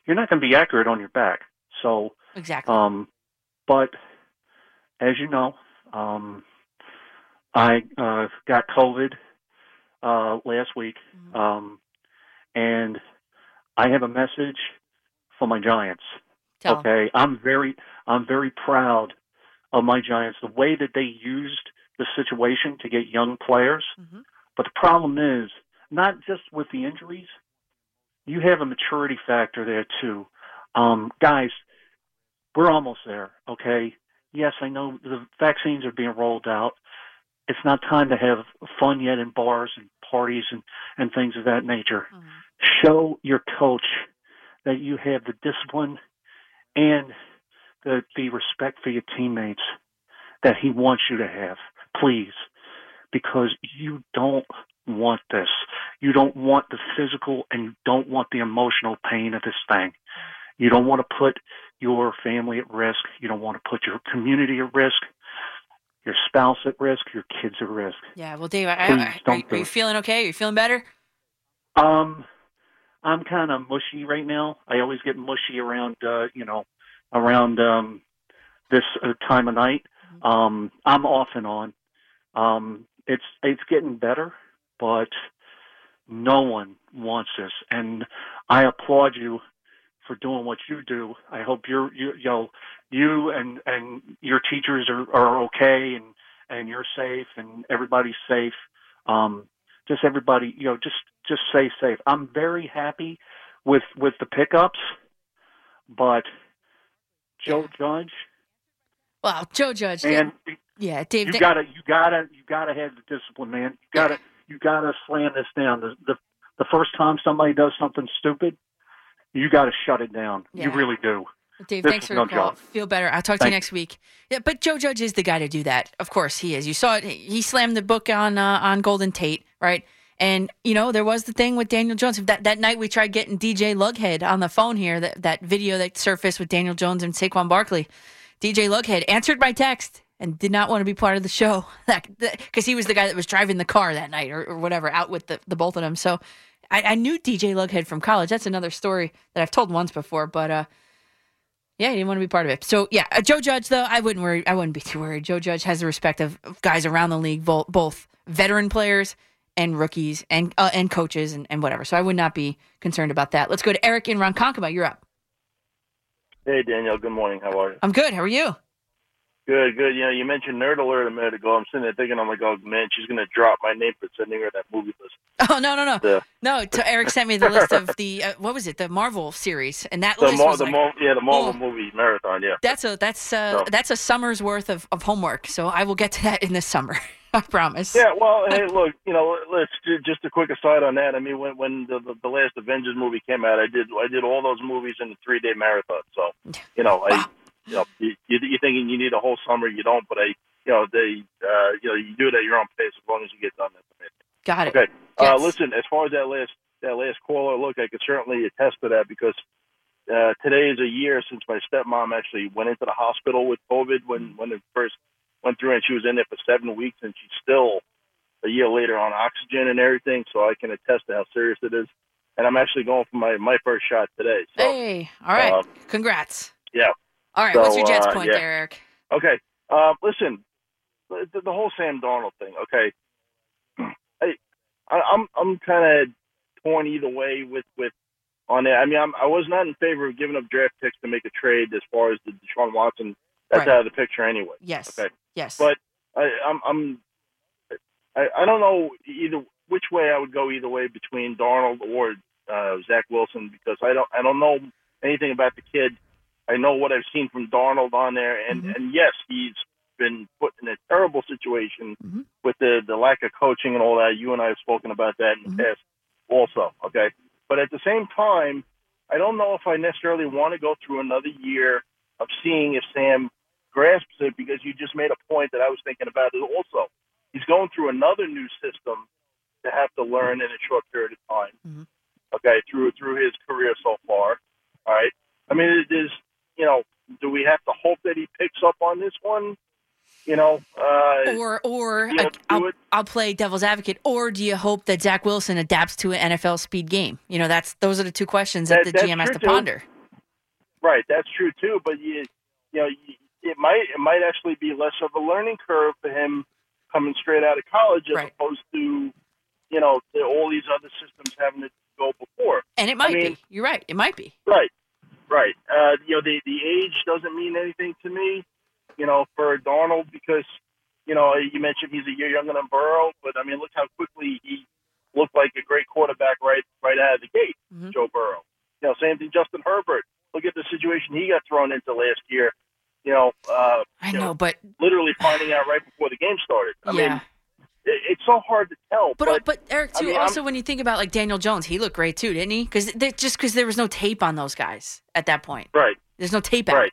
you're not going to be accurate on your back. So, Exactly. um, but as you know, um, I uh, got COVID uh, last week, um, and I have a message for my Giants. Tell okay, I'm very, I'm very proud of my Giants. The way that they used the situation to get young players, but the problem is not just with the injuries. You have a maturity factor there too, um, guys. We're almost there. Okay. Yes, I know the vaccines are being rolled out. It's not time to have fun yet in bars and parties and, and things of that nature. Mm-hmm. Show your coach that you have the discipline and the, the respect for your teammates that he wants you to have, please, because you don't want this. You don't want the physical and you don't want the emotional pain of this thing. Mm-hmm. You don't want to put your family at risk. You don't want to put your community at risk, your spouse at risk, your kids at risk. Yeah. Well, Dave, I, I, are, are you feeling okay? Are you feeling better? Um, I'm kind of mushy right now. I always get mushy around, uh, you know, around um, this uh, time of night. Um, I'm off and on. Um, it's it's getting better, but no one wants this, and I applaud you for doing what you do. I hope you're you, you know you and and your teachers are are okay and and you're safe and everybody's safe. Um, just everybody, you know, just just stay safe. I'm very happy with with the pickups, but Joe Judge, Well, Joe Judge. man, yeah, Dave. you Da- gotta you gotta you gotta have the discipline, man. You gotta you gotta slam this down. The the the first time somebody does something stupid, you gotta shut it down. You really do. Dave, This thanks for no the call. joke. Feel better. I'll talk to you next week. Yeah, but Joe Judge is the guy to do that. Of course, he is. You saw it. He slammed the book on uh, on Golden Tate, right? And you know there was the thing with Daniel Jones. That that night we tried getting DJ Lughead on the phone here. That that video that surfaced with Daniel Jones and Saquon Barkley. DJ Lughead answered my text and did not want to be part of the show because he was the guy that was driving the car that night or, or whatever out with the, the both of them. So I, I knew DJ Lughead from college. That's another story that I've told once before, but uh, yeah, he didn't want to be part of it. So yeah, uh, Joe Judge though, I wouldn't worry. I wouldn't be too worried. Joe Judge has the respect of guys around the league, both, both veteran players and rookies and uh, and coaches and, and whatever. So I would not be concerned about that. Let's go to Eric in Ronkonkoma. You're up. Hey, Danielle. Good morning. How are you? I'm good. How are you? Good, good. You know, you mentioned Nerd Alert a minute ago. I'm sitting there thinking, I'm like, oh, man, she's going to drop my name for sending her that movie list. Oh no no no no! To Eric sent me the list of the uh, what was it? The Marvel series, and that the, list Mar- was the like, Mar- yeah, the Marvel oh. movie marathon, yeah. that's a that's uh No. that's a summer's worth of, of homework. So I will get to that in the summer. I promise. Yeah, well, hey, look, you know, let's ju- just a quick aside on that. I mean, when when the, the the last Avengers movie came out, I did I did all those movies in a three day marathon. So, you know, I you know you you you're thinking you need a whole summer, you don't, but I you know they uh you know you do it at your own pace as long as you get done. That's amazing. Got it. Okay. Uh, listen, as far as that last that last caller, look, I could certainly attest to that because uh, today is a year since my stepmom actually went into the hospital with COVID when when it first went through, and she was in there for seven weeks, and she's still a year later on oxygen and everything. So I can attest to how serious it is. And I'm actually going for my my first shot today. So Hey, all right. uh, Congrats. yeah. All right. So, what's your Jets uh, point yeah. there, Eric? Okay. Um, listen, the, the whole Sam Darnold thing. Okay. I, I I'm I'm kind of torn either way with with on it. I mean, I'm, I was not in favor of giving up draft picks to make a trade as far as the Deshaun Watson. That's Right. out of the picture anyway. Yes. Okay. Yes. But I, I'm I'm I, I don't know either which way I would go either way between Darnold or uh, Zach Wilson because I don't I don't know anything about the kid. I know what I've seen from Darnold on there, and mm-hmm. and yes, he's been put in a terrible situation mm-hmm. with the the lack of coaching and all that. You and I have spoken about that in the mm-hmm. past, also. Okay, but at the same time, I don't know if I necessarily want to go through another year of seeing if Sam grasps it because you just made a point that I was thinking about it also. He's going through another new system to have to learn in a short period of time. Okay, through through his career so far. All right. I mean, it is you know, do we have to hope that he picks up on this one? You know, uh, Or or you know, I, I'll. I'll play devil's advocate. Or do you hope that Zach Wilson adapts to an NFL speed game? You know, that's those are the two questions that, That- the GM has to too. ponder. Right, that's true too. But you, you know, it might it might actually be less of a learning curve for him coming straight out of college as opposed to, you know, the, all these other systems having to go before. And it I might mean, be. You're right. It might be. Right, right. Uh, you know, the the age doesn't mean anything to me. You know, for Darnold because you know you mentioned he's a year younger than Burrow, but I mean, look how quickly he looked like a great quarterback right right out of the gate, Mm-hmm. Joe Burrow. You know, same thing. Justin Herbert. Look at the situation he got thrown into last year. You know, uh, I you know, but literally finding out right before the game started. I Yeah. mean, it's so hard to tell. But But but, Eric I too. mean, I'm- also, when you think about like Daniel Jones, he looked great too, didn't he? Because just because there was no tape on those guys at that point. Right. There's no tape out. Right.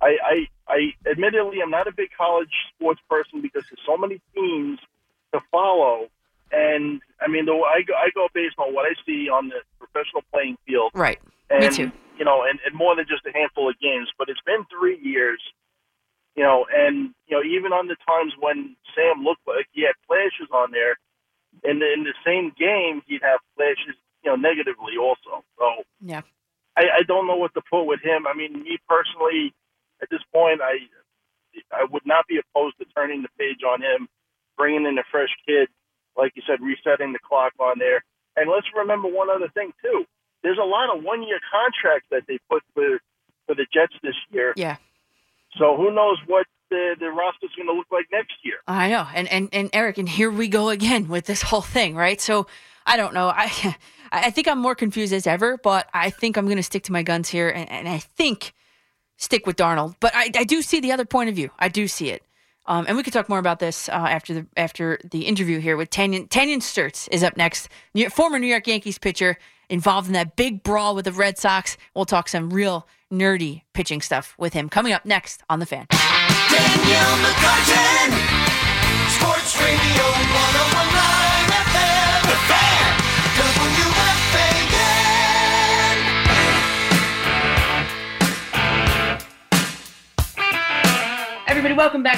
I, I, I admittedly I'm not a big college sports person because there's so many teams to follow, and I mean, though I go, I go based on what I see on the professional playing field. Right. And, Me too. You know, and, and more than just a handful of games, but it's been three years. You know, and you know, even on the times when Sam looked like he had flashes on there, in the, in the same game he'd have flashes, you know, negatively also. So Yeah. I, I don't know what to put with him. I mean, me personally, at this point, I I would not be opposed to turning the page on him, bringing in a fresh kid, like you said, resetting the clock on there. And let's remember one other thing too. There's a lot of one-year contracts that they put for for the Jets this year. Yeah. So who knows what the the roster is going to look like next year? I know, and and and Eric, and here we go again with this whole thing, right? So I don't know. I I think I'm more confused as ever, but I think I'm going to stick to my guns here, and, and I think stick with Darnold. But I, I do see the other point of view. I do see it, um, and we could talk more about this uh, after the after the interview here with Tanyon Tanyon Sturtze is up next. New, former New York Yankees pitcher involved in that big brawl with the Red Sox. We'll talk some real nerdy pitching stuff with him coming up next on the Fan. Danielle McCartan, Sports Radio 1019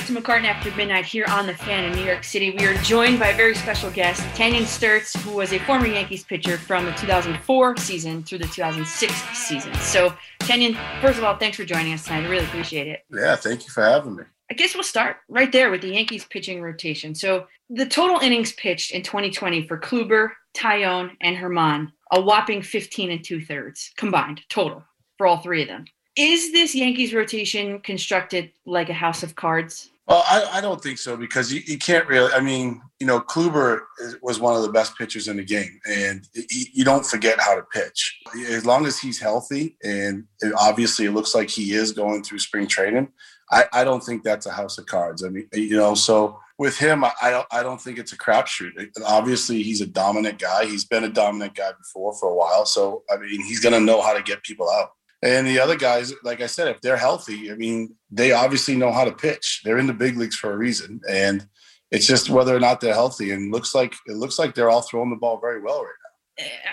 back to McCartan After Midnight here on The Fan in New York City. We are joined by a very special guest, Tanyon Sturtze, who was a former Yankees pitcher from the 2004 season through the 2006 season. So, Tanyon, first of all, thanks for joining us tonight. I really appreciate it. Yeah, thank you for having me. I guess we'll start right there with the Yankees pitching rotation. So, the total innings pitched in 2020 for Kluber, Taillon, and Germán, a whopping 15 and two thirds combined total for all three of them. Is this Yankees rotation constructed like a house of cards? Well, I, I don't think so because you, you can't really. I mean, you know, Kluber is- was one of the best pitchers in the game, and you, you don't forget how to pitch. As long as he's healthy, and it, obviously it looks like he is going through spring training, I, I don't think that's a house of cards. I mean, you know, so with him, I, I don't I don't think it's a crapshoot. Obviously, he's a dominant guy. He's been a dominant guy before for a while, so I mean, he's going to know how to get people out. And the other guys, like I said, if they're healthy, I mean, they obviously know how to pitch. They're in the big leagues for a reason, and it's just whether or not they're healthy. And looks like it looks like they're all throwing the ball very well right now.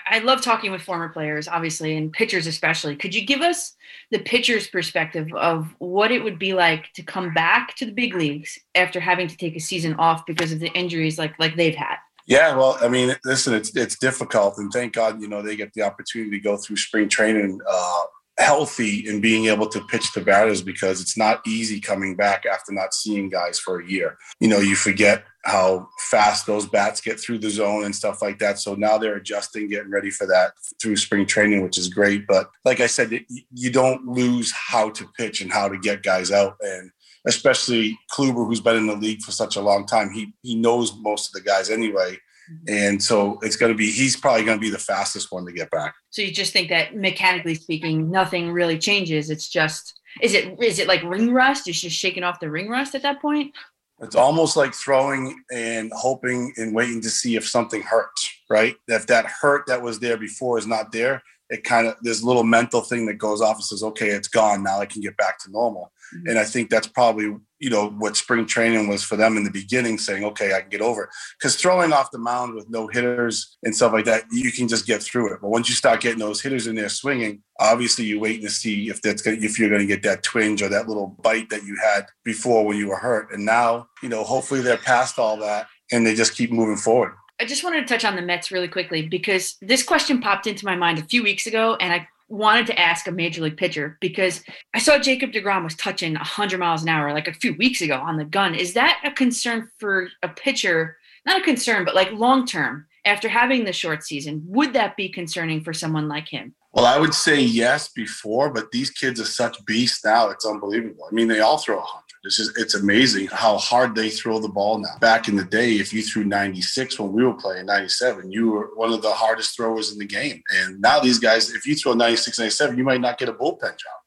I love talking with former players, obviously, and pitchers especially. Could you give us the pitcher's perspective of what it would be like to come back to the big leagues after having to take a season off because of the injuries like like they've had? Yeah, well, I mean, listen, it's it's difficult, and thank God, you know, they get the opportunity to go through spring training uh, healthy and being able to pitch to batters because it's not easy coming back after not seeing guys for a year. You know, you forget how fast those bats get through the zone and stuff like that. So now they're adjusting, getting ready for that through spring training, which is great. But like I said, you don't lose how to pitch and how to get guys out and especially Kluber, who's been in the league for such a long time, he he knows most of the guys anyway, and so it's going to be he's probably going to be the fastest one to get back. So you just think that mechanically speaking, nothing really changes. It's just is it is it like ring rust? It's just shaking off the ring rust at that point. It's almost like throwing and hoping and waiting to see if something hurts, right? If that hurt that was there before is not there, it kind of there's a little mental thing that goes off and says, okay, it's gone. Now I can get back to normal. Mm-hmm. And I think that's probably, you know, what spring training was for them in the beginning, saying, okay, I can get over it. Because throwing off the mound with no hitters and stuff like that, you can just get through it. But once you start getting those hitters in there swinging, obviously you're waiting to see if that's gonna, if you're going to get that twinge or that little bite that you had before when you were hurt. And now, you know, hopefully they're past all that and they just keep moving forward. I just wanted to touch on the Mets really quickly because this question popped into my mind a few weeks ago, and I wanted to ask a major league pitcher because I saw Jacob DeGrom was touching 100 miles an hour like a few weeks ago on the gun. Is that a concern for a pitcher? Not a concern, but like long term after having the short season, would that be concerning for someone like him? Well, I would say yes before, but these kids are such beasts now. It's unbelievable. I mean, they all throw 100. It's just, it's amazing how hard they throw the ball now. Back in the day, if you threw 96 when we were playing 97, you were one of the hardest throwers in the game. And now these guys, if you throw 96, 97, you might not get a bullpen job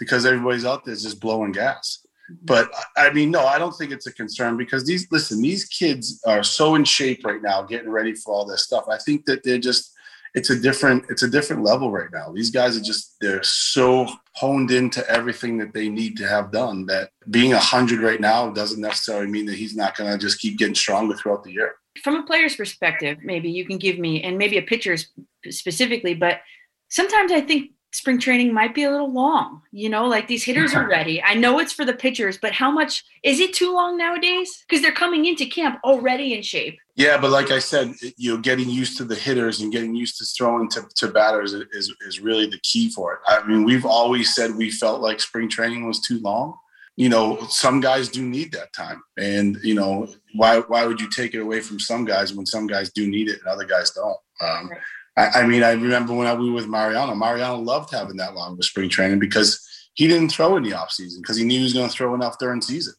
because everybody's out there just blowing gas. Mm-hmm. But I mean, no, I don't think it's a concern because these, listen, these kids are so in shape right now, getting ready for all this stuff. I think that they're just, it's a different it's a different level right now these guys are just they're so honed into everything that they need to have done that being 100 right now doesn't necessarily mean that he's not going to just keep getting stronger throughout the year From a player's perspective, maybe you can give me, and maybe a pitcher's specifically, but sometimes I think spring training might be a little long. You know, like these hitters are ready. I know it's for the pitchers, but how much is it too long nowadays? Because they're coming into camp already in shape. Yeah but like i said you know getting used to the hitters and getting used to throwing to, to batters is, is really the key for it. I mean we've always said we felt like spring training was too long. You know some guys do need that time. And you know why why would you take it away from some guys when some guys do need it and other guys don't? Um, I, I mean i remember when I, we were with mariano mariano loved having that long of a spring training because he didn't throw in the offseason because he knew he was going to throw enough during season.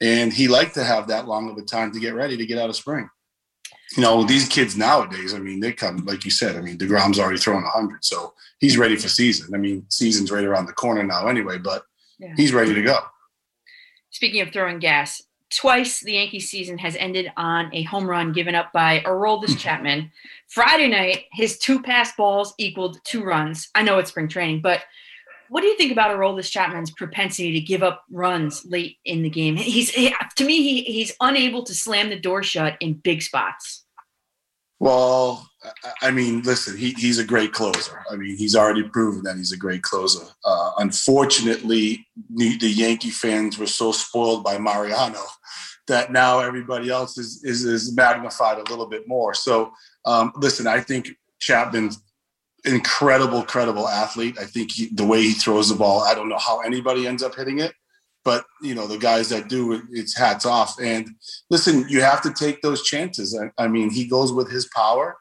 And he liked to have that long of a time to get ready to get out of spring you know these kids nowadays i mean they come like you said i mean degrom's already throwing 100 so he's ready for season i mean season's right around the corner now anyway but Yeah. he's ready to go Speaking of throwing gas, twice the Yankee season has ended on a home run given up by Aroldis Chapman. Friday night, his two pass balls equaled two runs. I know it's spring training, but what do you think about Aroldis Chapman's propensity to give up runs late in the game? He's he, to me, he, he's unable to slam the door shut in big spots. Well, I- mean, listen, he, he's a great closer. I mean, he's already proven that he's a great closer. Uh, unfortunately, the the Yankee fans were so spoiled by Mariano that now everybody else is is, is magnified a little bit more. So, um, listen, I think Chapman's incredible, credible athlete. I think he, the way he throws the ball, I don't know how anybody ends up hitting it, but you know the guys that do it, it's hats off. And listen, you have to take those chances. I, I mean, he goes with his power,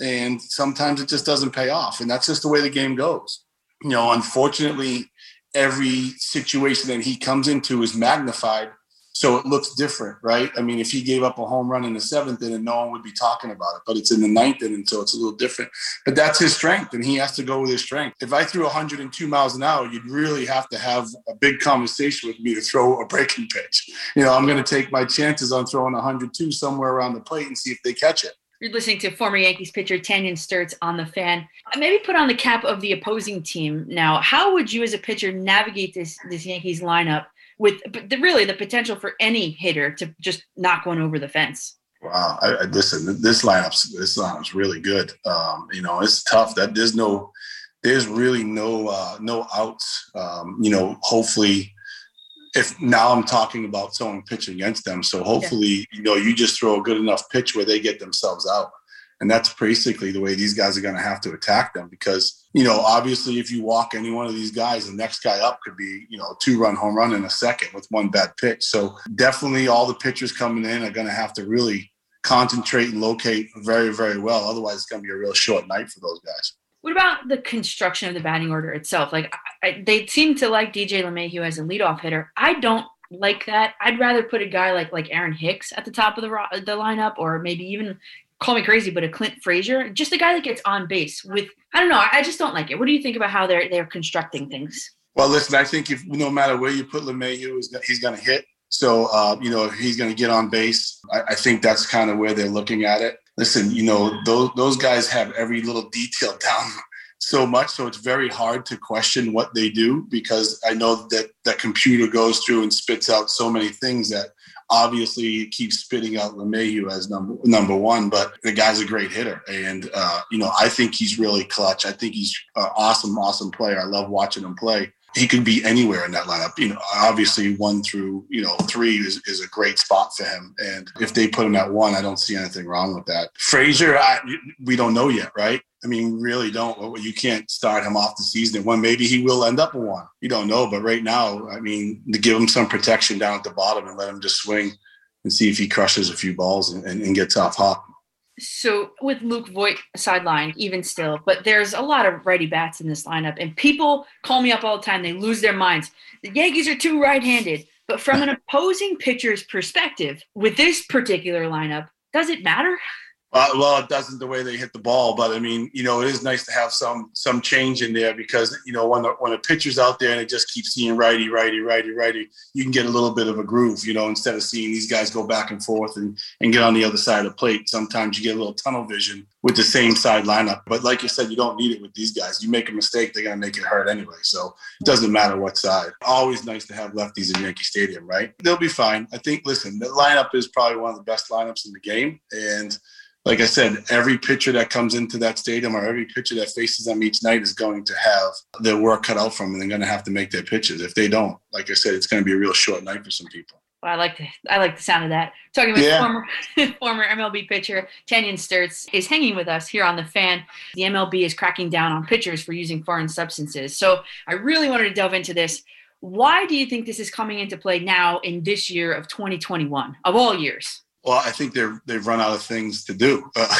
and sometimes it just doesn't pay off, and that's just the way the game goes. You know, unfortunately, every situation that he comes into is magnified so it looks different, right? I mean, if he gave up a home run in the seventh inning, no one would be talking about it. But it's in the ninth inning, so it's a little different. But that's his strength, and he has to go with his strength. If I threw 102 miles an hour, you'd really have to have a big conversation with me to throw a breaking pitch. You know, I'm going to take my chances on throwing 102 somewhere around the plate and see if they catch it. You're listening to former Yankees pitcher Tanyon Sturtze on the fan. Maybe put on the cap of the opposing team now. How would you, as a pitcher, navigate this this Yankees lineup with the, really the potential for any hitter to just knock one over the fence? Wow, I, I, listen, this lineup's this lineup's really good. Um, you know, it's tough. That there's no, there's really no uh, no outs. Um, you know, hopefully, if now I'm talking about someone pitching against them, so hopefully, you know, you just throw a good enough pitch where they get themselves out, and that's basically the way these guys are going to have to attack them because you know, obviously, if you walk any one of these guys, the next guy up could be, you know, a two run home run in a second with one bad pitch. So definitely all the pitchers coming in are going to have to really concentrate and locate very, very well. Otherwise, it's going to be a real short night for those guys. What about the construction of the batting order itself? Like I, they seem to like DJ LeMahieu as a leadoff hitter. I don't like that. I'd rather put a guy like like Aaron Hicks at the top of the the lineup, or maybe even call me crazy, but a Clint Frazier, just a guy that gets on base with. I don't know. I, just don't like it. What do you think about how they're they're constructing things? Well, listen, I think if no matter where you put gonna- he's going to hit. So, uh, you know, he's going to get on base. I, I think that's kind of where they're looking at it. Listen, you know, those those guys have every little detail down so much, so it's very hard to question what they do because I know that that computer goes through and spits out so many things that obviously it keeps spitting out LeMahieu as number number one, but the guy's a great hitter, and uh, you know I think he's really clutch. I think he's an awesome, awesome player. I love watching him play. He could be anywhere in that lineup. You know, obviously one through you know three is, is a great spot for him, and if they put him at one, I don't see anything wrong with that. Frazier, I, we don't know yet, right? I mean, really don't. You can't start him off the season at one. Maybe he will end up at one. You don't know. But right now, I mean, to give him some protection down at the bottom and let him just swing and see if he crushes a few balls and, and, and gets off hot. So with Luke Voit sidelined, even still, but there's a lot of righty bats in this lineup, and people call me up all the time. They lose their minds. The Yankees are too right-handed, but from an opposing pitcher's perspective, with this particular lineup, does it matter? Uh, well, it doesn't the way they hit the ball, but I mean, you know, it is nice to have some some change in there because you know when the, when a pitcher's out there and it just keeps seeing righty, righty, righty, righty, you can get a little bit of a groove, you know, instead of seeing these guys go back and forth and and get on the other side of the plate. Sometimes you get a little tunnel vision with the same side lineup, but like you said, you don't need it with these guys. You make a mistake, they're gonna make it hurt anyway, so it doesn't matter what side. Always nice to have lefties in Yankee Stadium, right? They'll be fine. I think. Listen, the lineup is probably one of the best lineups in the game, and like I said, every pitcher that comes into that stadium or every pitcher that faces them each night is going to have their work cut out from them. And they're going to have to make their pitches. If they don't, like I said, it's going to be a real short night for some people. Well, I like the I like the sound of that. Talking about Yeah. former former MLB pitcher Tanyon Sturtze is hanging with us here on the fan. The MLB is cracking down on pitchers for using foreign substances. So I really wanted to delve into this. Why do you think this is coming into play now in this year of 2021 of all years? Well, I think they're they've run out of things to do, uh,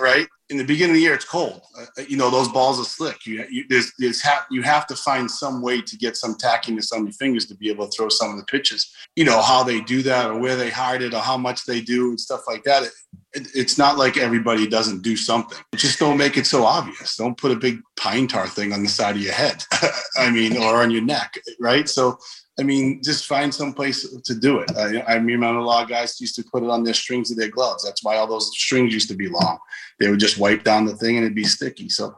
right? In the beginning of the year, it's cold. Uh, you know, those balls are slick. You, you there's, there's ha- you have to find some way to get some tackiness on your fingers to be able to throw some of the pitches. You know how they do that, or where they hide it, or how much they do, and stuff like that. It, it, it's not like everybody doesn't do something. Just don't make it so obvious. Don't put a big pine tar thing on the side of your head. I mean, or on your neck, right? So I mean, just find some place to do it. I, I remember a lot of guys used to put it on their strings of their gloves. That's why all those strings used to be long. They would just wipe down the thing and it'd be sticky. So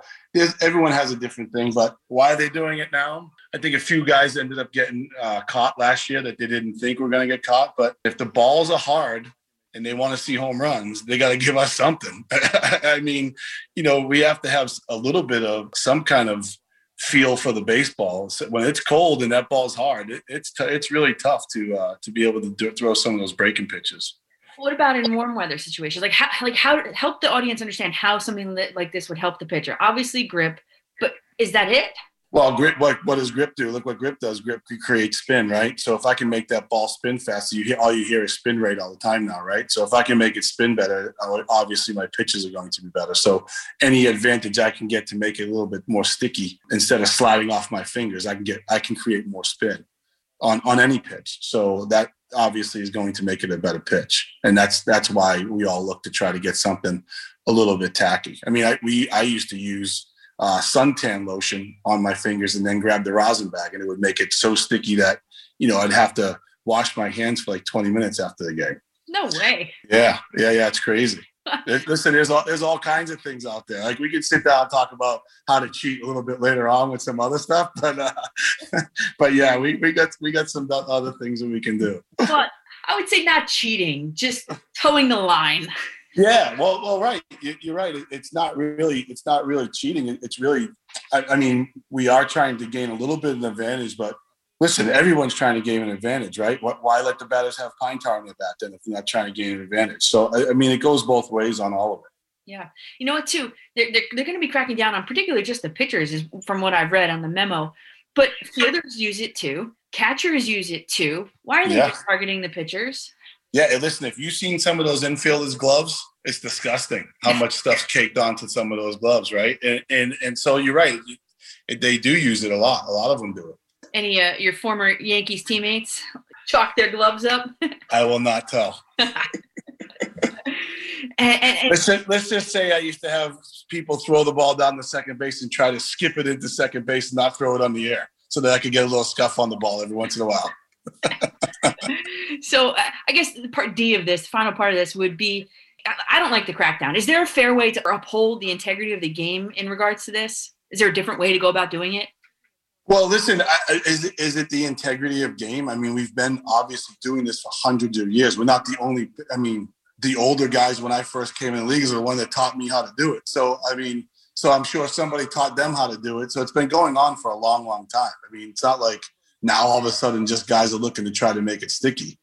everyone has a different thing, but why are they doing it now? I think a few guys ended up getting uh, caught last year that they didn't think were going to get caught. But if the balls are hard, and they want to see home runs, they got to give us something. I mean, you know, we have to have a little bit of some kind of feel for the baseball. So when it's cold and that ball's hard, it, it's t- it's really tough to uh, to be able to do, throw some of those breaking pitches. What about in warm weather situations? Like how like how help the audience understand how something li- like this would help the pitcher. Obviously grip, but is that it? Well, grip. What what does grip do? Look what grip does. Grip creates spin, right? So if I can make that ball spin faster, you hear all you hear is spin rate all the time now, right? So if I can make it spin better, obviously my pitches are going to be better. So any advantage I can get to make it a little bit more sticky instead of sliding off my fingers, I can get I can create more spin on on any pitch. So that obviously is going to make it a better pitch, and that's that's why we all look to try to get something a little bit tacky. I mean, I, we I used to use uh, suntan lotion on my fingers and then grab the rosin bag, and it would make it so sticky that you know I'd have to wash my hands for like 20 minutes after the game. No way. Yeah, yeah, yeah. It's crazy. Listen, there's all there's all kinds of things out there. Like we could sit down and talk about how to cheat a little bit later on with some other stuff, but uh, but yeah, we, we got we got some other things that we can do. But I would say not cheating, just toeing the line. Yeah, well, well, right. You- You're right. It's not really, it's not really cheating. It's really, I, I mean, we are trying to gain a little bit of an advantage, but listen, everyone's trying to gain an advantage, right? Why, why let the batters have pine tar on their bat then if they're not trying to gain an advantage? So, I, I mean, it goes both ways on all of it. Yeah. You know what, too? They're, they're, they're going to be cracking down on particularly just the pitchers, is from what I've read on the memo. But fielders use it too. Catchers use it too. Why are they Yeah. just targeting the pitchers? Yeah, listen, if you've seen some of those infielders' gloves, it's disgusting how much stuff's caked onto some of those gloves, right? And and, and so you're right. They do use it a lot. A lot of them do it. Any uh, your former Yankees teammates chalk their gloves up? I will not tell. and, and, and Let's just, let's just say I used to have people throw the ball down the second base and try to skip it into second base and not throw it on the air so that I could get a little scuff on the ball every once in a while. so uh, I guess the part D of this, final part of this, would be I- don't like the crackdown. Is there a fair way to uphold the integrity of the game in regards to this? Is there a different way to go about doing it? Well, listen, is it, is it the integrity of game? I mean, we've been obviously doing this for hundreds of years. We're not the only, I mean, the older guys when I first came in the leagues are the one that taught me how to do it. So, I mean, so I'm sure somebody taught them how to do it. So it's been going on for a long, long time. I mean, it's not like now all of a sudden just guys are looking to try to make it sticky.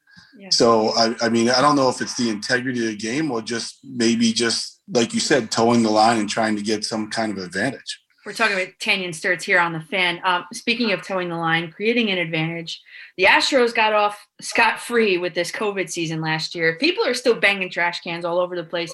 So, I, I mean, I don't know if it's the integrity of the game or just maybe just, like you said, toeing the line and trying to get some kind of advantage. We're talking about Tanyon Sturtze here on the fan. Um, speaking of toeing the line, creating an advantage, the Astros got off scot free with this COVID season last year. People are still banging trash cans all over the place.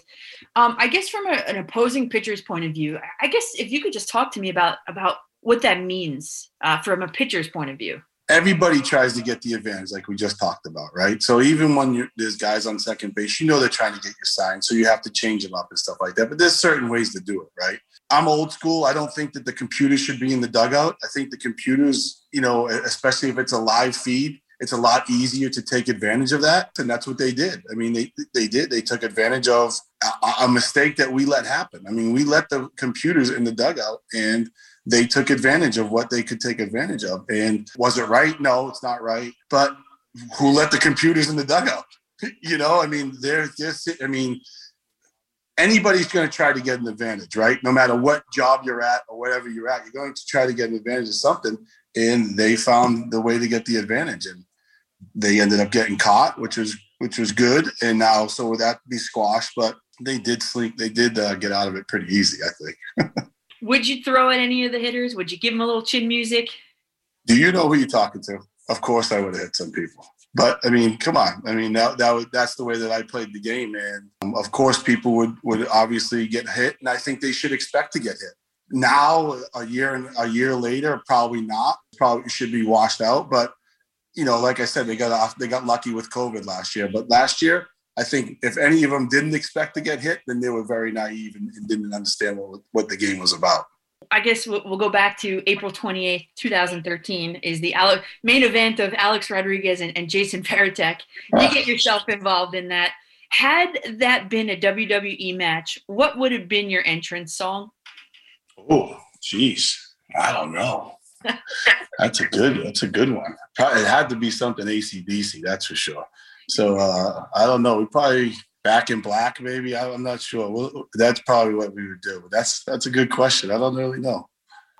Um, I guess from a, an opposing pitcher's point of view, I guess if you could just talk to me about about what that means uh, from a pitcher's point of view. Everybody tries to get the advantage, like we just talked about, right? So even when there's guys on second base, you know they're trying to get your sign, so you have to change them up and stuff like that. But there's certain ways to do it, right? I'm old school. I don't think that the computers should be in the dugout. I think the computers, you know, especially if it's a live feed, it's a lot easier to take advantage of that, and that's what they did. I mean, they they did. They took advantage of a, a mistake that we let happen. I mean, we let the computers in the dugout, and they took advantage of what they could take advantage of. And was it right? No, it's not right. But who let the computers in the dugout? You know, I mean, they're just, I mean, anybody's going to try to get an advantage, right? No matter what job you're at or whatever you're at, you're going to try to get an advantage of something. And they found the way to get the advantage. And they ended up getting caught, which was which was good. And now, so would that be squashed? But they did sleep. They did uh, get out of it pretty easy, I think. Would you throw at any of the hitters? Would you give them a little chin music? Do you know who you're talking to? Of course, I would have hit some people. But I mean, come on. I mean, that, that was, that's the way that I played the game. And um, of course, people would, would obviously get hit. And I think they should expect to get hit. Now, a year and a year later, probably not. Probably should be washed out. But you know, like I said, they got off. They got lucky with COVID last year. But last year, I think if any of them didn't expect to get hit, then they were very naive and, and didn't understand what what the game was about. I guess we'll, we'll go back to April 28th, 2013 is the Ale- main event of Alex Rodriguez and, and Jason Varitek. You ah. get yourself involved in that. Had that been a WWE match, what would have been your entrance song? Oh, jeez, I don't know. That's a good. That's a good one. Probably it had to be something ACDC. That's for sure. So uh, I don't know. We probably back in black, maybe. I, I'm not sure. Well, that's probably what we would do. That's that's a good question. I don't really know.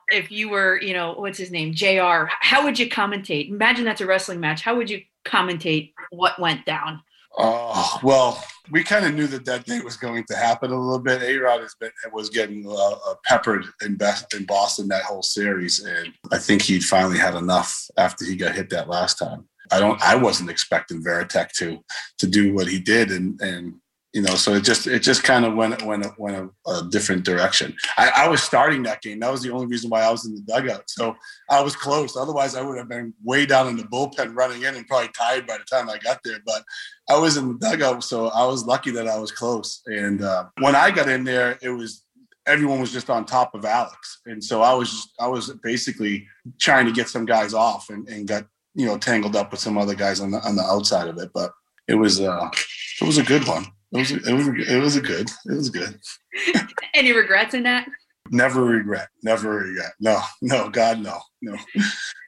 If you were, you know, what's his name, Jr. How would you commentate? Imagine that's a wrestling match. How would you commentate what went down? Oh well, we kind of knew that that day was going to happen a little bit. A Rod has been was getting uh, uh, peppered in Best, in Boston that whole series, and I think he'd finally had enough after he got hit that last time. I don't. I wasn't expecting Varitek to to do what he did, and and you know, so it just it just kind of went went went a, a different direction. I, I was starting that game. That was the only reason why I was in the dugout. So I was close. Otherwise, I would have been way down in the bullpen, running in, and probably tired by the time I got there. But I was in the dugout, so I was lucky that I was close. And uh, when I got in there, it was everyone was just on top of Alex, and so I was I was basically trying to get some guys off, and, and got you know tangled up with some other guys on the on the outside of it. But it was uh, it was a good one. It was it was it was a good it was good. Any regrets in that? Never regret. Never regret. No, no, God, no, no.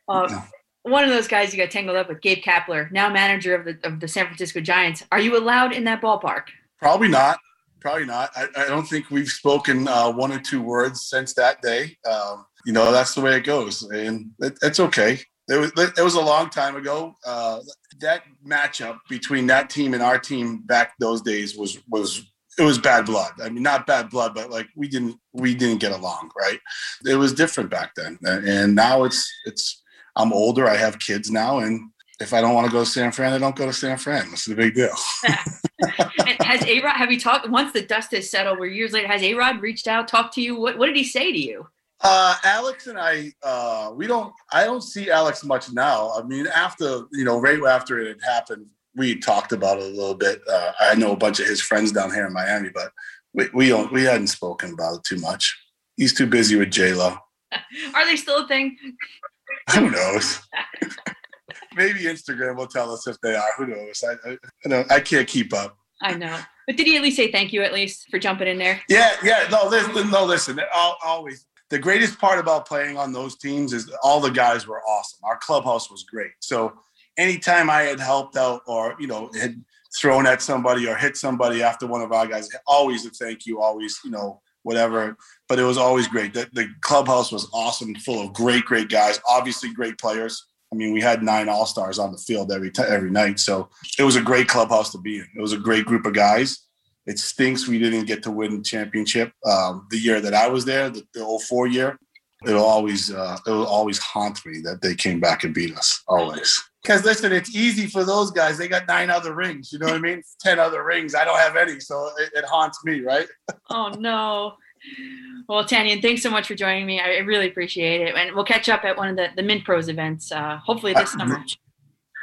Uh, one of those guys you got tangled up with, Gabe Kapler, now manager of the of the San Francisco Giants. Are you allowed in that ballpark? Probably not. Probably not. I, I don't think we've spoken uh, one or two words since that day. Um, you know, that's the way it goes, and it, it's okay. It was it was a long time ago. Uh, that matchup between that team and our team back those days was was it was bad blood. I mean, not bad blood, but like we didn't we didn't get along, right? It was different back then, and now it's it's. I'm older. I have kids now, and if I don't want to go to San Fran, I don't go to San Fran. What's the big deal? Has A Rod have you talked once the dust has settled? we're years later, has A Rod reached out, talked to you? What what did he say to you? Uh, Alex and I, uh, we don't. I don't see Alex much now. I mean, after you know, right after it had happened, we talked about it a little bit. Uh, I know a bunch of his friends down here in Miami, but we we don't. We hadn't spoken about it too much. He's too busy with J Lo. Are they still a thing? Who knows? Maybe Instagram will tell us if they are. Who knows? I, I, I, don't, I can't keep up. I know. But did he at least say thank you at least for jumping in there? Yeah, yeah. No, listen, no, listen. I'll, always the greatest part about playing on those teams is all the guys were awesome. Our clubhouse was great. So anytime I had helped out or you know had thrown at somebody or hit somebody after one of our guys, always a thank you, always you know whatever. But it was always great. The, the clubhouse was awesome, full of great, great guys. Obviously, great players. I mean, we had nine all stars on the field every t- every night, so it was a great clubhouse to be in. It was a great group of guys. It stinks we didn't get to win championship um, the year that I was there, the, the 04 year. It'll always uh, it'll always haunt me that they came back and beat us always. Because listen, it's easy for those guys. They got nine other rings. You know what I mean? Ten other rings. I don't have any, so it, it haunts me, right? Oh no. Well, Tanyon, thanks so much for joining me. I I really appreciate it, and we'll catch up at one of the the Mint Pros events, uh, hopefully this summer.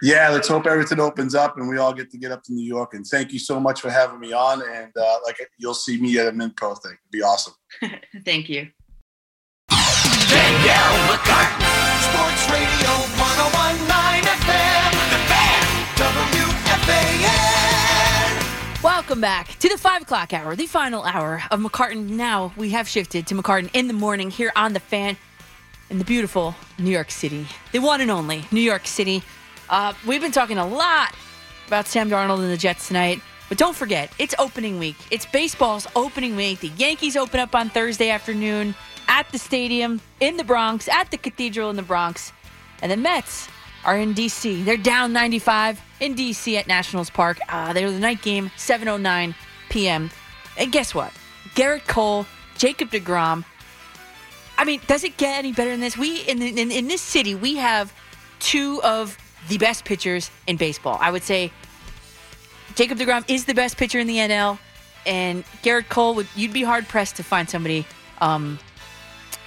Yeah, let's hope everything opens up and we all get to get up to New York. And thank you so much for having me on. And uh, like you'll see me at a Mint Pro thing. It'd be awesome. Thank you. Danielle McCartan, Sports Radio 1019 FM, The Fan, WFAN. Welcome back to the five o'clock hour, the final hour of McCartan. Now we have shifted to McCartan in the morning here on the fan in the beautiful New York City, the one and only New York City. Uh, we've been talking a lot about Sam Darnold and the Jets tonight, but don't forget, it's opening week. It's baseball's opening week. The Yankees open up on Thursday afternoon at the stadium in the Bronx, at the Cathedral in the Bronx, and the Mets are in D.C. They're down 95 in D.C. at Nationals Park. Uh, they're the night game, 7:09 p.m. And guess what? Gerrit Cole, Jacob Degrom. I mean, does it get any better than this? We in, in in this city, we have two of the best pitchers in baseball. I would say Jacob DeGrom is the best pitcher in the NL, and Gerrit Cole would you'd be hard pressed to find somebody, um,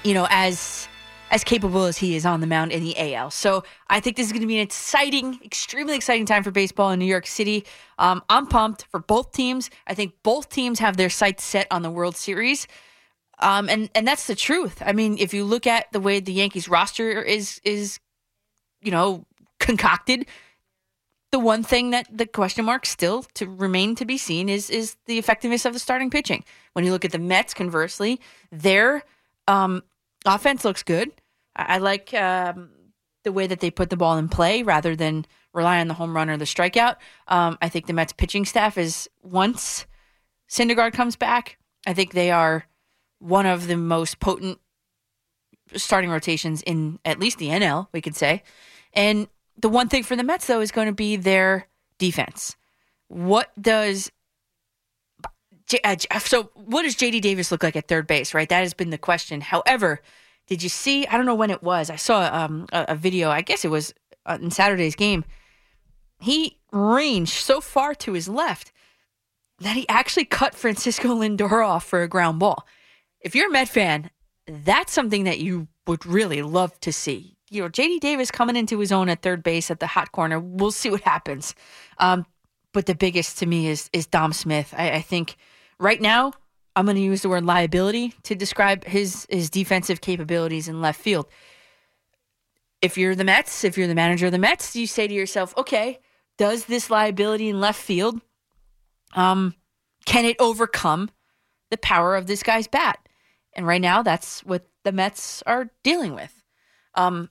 you know, as as capable as he is on the mound in the AL. So I think this is going to be an exciting, extremely exciting time for baseball in New York City. Um, I'm pumped for both teams. I think both teams have their sights set on the World Series. Um, and and that's the truth. I mean, if you look at the way the Yankees roster is is, you know, concocted, the one thing that the question mark still to remain to be seen is is the effectiveness of the starting pitching. When you look at the Mets, conversely, their um, offense looks good. I, I like um, the way that they put the ball in play rather than rely on the home run or the strikeout. Um, I think the Mets pitching staff is once Syndergaard comes back, I think they are one of the most potent starting rotations in at least the NL, we could say. And the one thing for the Mets, though, is going to be their defense. What does uh, so what does JD Davis look like at third base, right? That has been the question. However, did you see? I don't know when it was. I saw um, a, a video. I guess it was uh, in Saturday's game. He ranged so far to his left that he actually cut Francisco Lindor off for a ground ball. If you're a Met fan, that's something that you would really love to see. You know, JD Davis coming into his own at third base at the hot corner. We'll see what happens. Um, but the biggest to me is is Dom Smith. I, I think right now I'm going to use the word liability to describe his his defensive capabilities in left field. If you're the Mets, if you're the manager of the Mets, you say to yourself, okay, does this liability in left field, um, can it overcome the power of this guy's bat? And right now, that's what the Mets are dealing with. Um,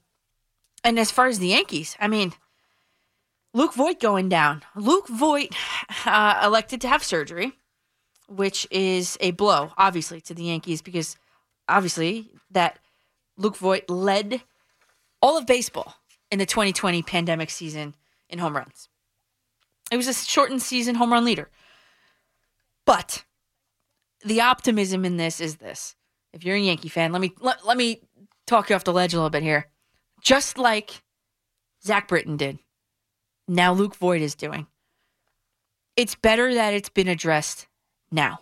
and as far as the Yankees, I mean, Luke Voit going down. Luke Voit uh, elected to have surgery, which is a blow, obviously, to the Yankees because obviously that Luke Voit led all of baseball in the 2020 pandemic season in home runs. It was a shortened season home run leader. But the optimism in this is this. If you're a Yankee fan, let me let, let me talk you off the ledge a little bit here. Just like Zach Britton did, now Luke Voit is doing. It's better that it's been addressed now,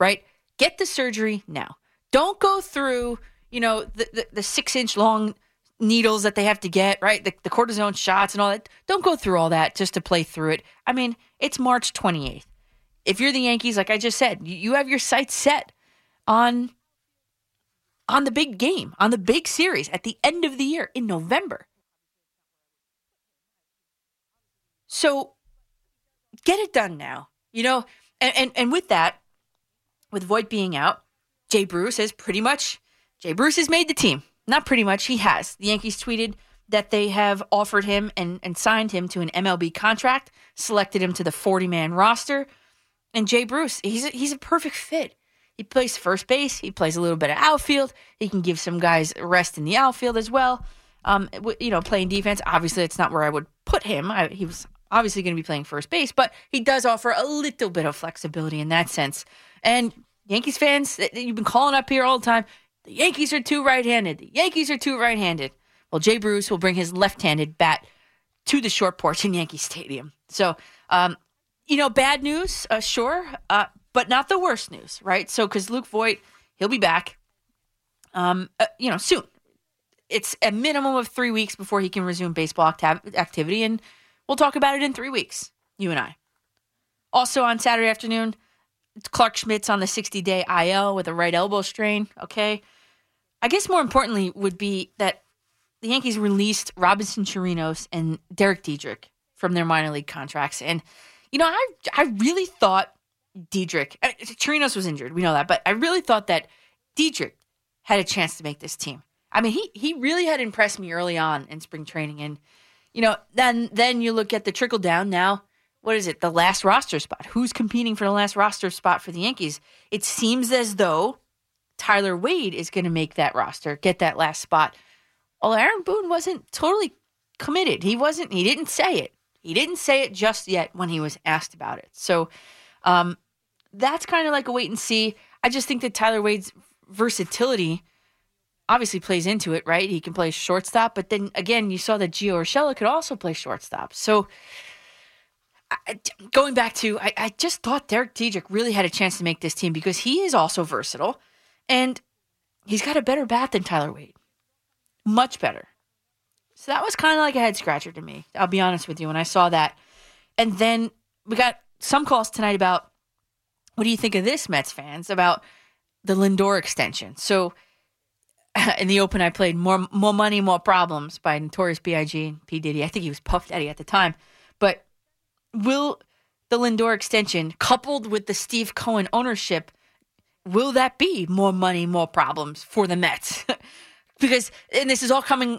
right? Get the surgery now. Don't go through, you know, the, the, the six inch long needles that they have to get, right? The, the cortisone shots and all that. Don't go through all that just to play through it. I mean, it's March 28th. If you're the Yankees, like I just said, you have your sights set on on the big game, on the big series at the end of the year in November. So get it done now. You know, and, and, and with that, with Voit being out, Jay Bruce has pretty much Jay Bruce has made the team. Not pretty much, he has. The Yankees tweeted that they have offered him and, and signed him to an MLB contract, selected him to the 40 man roster. And Jay Bruce, he's a, he's a perfect fit. He plays first base. He plays a little bit of outfield. He can give some guys rest in the outfield as well. Um, you know, playing defense. Obviously, it's not where I would put him. I, he was obviously going to be playing first base, but he does offer a little bit of flexibility in that sense. And Yankees fans, you've been calling up here all the time. The Yankees are too right-handed. The Yankees are too right-handed. Well, Jay Bruce will bring his left-handed bat to the short porch in Yankee Stadium. So, um, you know, bad news, uh, sure, uh, but not the worst news, right? So, because Luke Voit, he'll be back, um, uh, you know, soon. It's a minimum of three weeks before he can resume baseball acti- activity, and we'll talk about it in three weeks, you and I. Also on Saturday afternoon, Clarke Schmidt's on the 60 day IL with a right elbow strain. Okay. I guess more importantly would be that the Yankees released Robinson Chirinos and Derek Dietrich from their minor league contracts. And, you know, I, I really thought Dietrich, uh, Chirinos was injured. We know that. But I really thought that Dietrich had a chance to make this team. I mean, he, he really had impressed me early on in spring training. And, you know, then, then you look at the trickle down now what is it, the last roster spot? Who's competing for the last roster spot for the Yankees? It seems as though Tyler Wade is going to make that roster, get that last spot. Well, Aaron Boone wasn't totally committed. He wasn't, he didn't say it. He didn't say it just yet when he was asked about it. So um, that's kind of like a wait and see. I just think that Tyler Wade's versatility obviously plays into it, right? He can play shortstop, but then again, you saw that Gio Urshela could also play shortstop. So, I, going back to, I, I just thought Derek Dietrich really had a chance to make this team because he is also versatile and he's got a better bat than Tyler Wade. Much better. So that was kind of like a head scratcher to me. I'll be honest with you when I saw that. And then we got some calls tonight about what do you think of this, Mets fans, about the Lindor extension. So in the open, I played More More Money, More Problems by Notorious B.I.G. and P. Diddy. I think he was Puff Daddy at the time. But will the Lindor extension, coupled with the Steve Cohen ownership, will that be more money, more problems for the Mets? because, and this is all coming,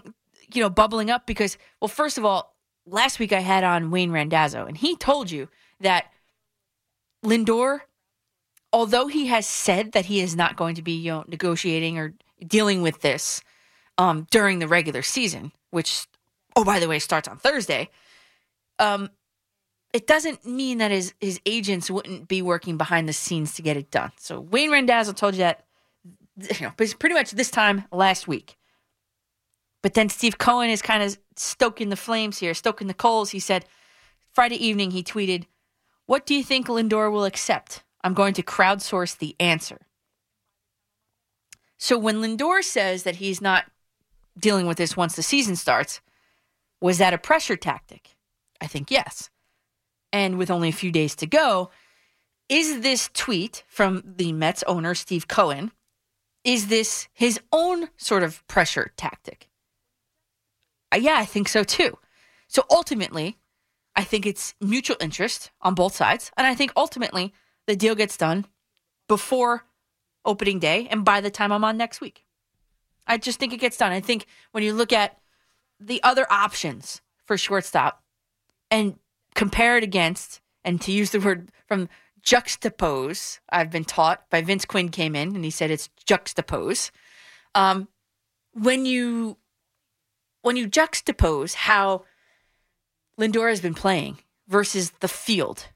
you know, bubbling up because, well, first of all, last week I had on Wayne Randazzo, and he told you that Lindor, although he has said that he is not going to be you know, negotiating or dealing with this um, during the regular season, which, oh, by the way, starts on Thursday, um, it doesn't mean that his, his agents wouldn't be working behind the scenes to get it done. So Wayne Randazzo told you that, you know, pretty much this time last week. But then Steve Cohen is kind of stoking the flames here, stoking the coals. He said Friday evening, he tweeted, What do you think Lindor will accept? I'm going to crowdsource the answer. So when Lindor says that he's not dealing with this once the season starts, was that a pressure tactic? I think yes. And with only a few days to go, is this tweet from the Mets owner, Steve Cohen, is this his own sort of pressure tactic? Uh, yeah, I think so too. So ultimately, I think it's mutual interest on both sides. And I think ultimately the deal gets done before opening day and by the time I'm on next week. I just think it gets done. I think when you look at the other options for shortstop and compare it against, and to use the word from juxtapose, I've been taught by Vince Quinn came in and he said it's juxtapose. Um, when you when you juxtapose how Lindor has been playing versus the field,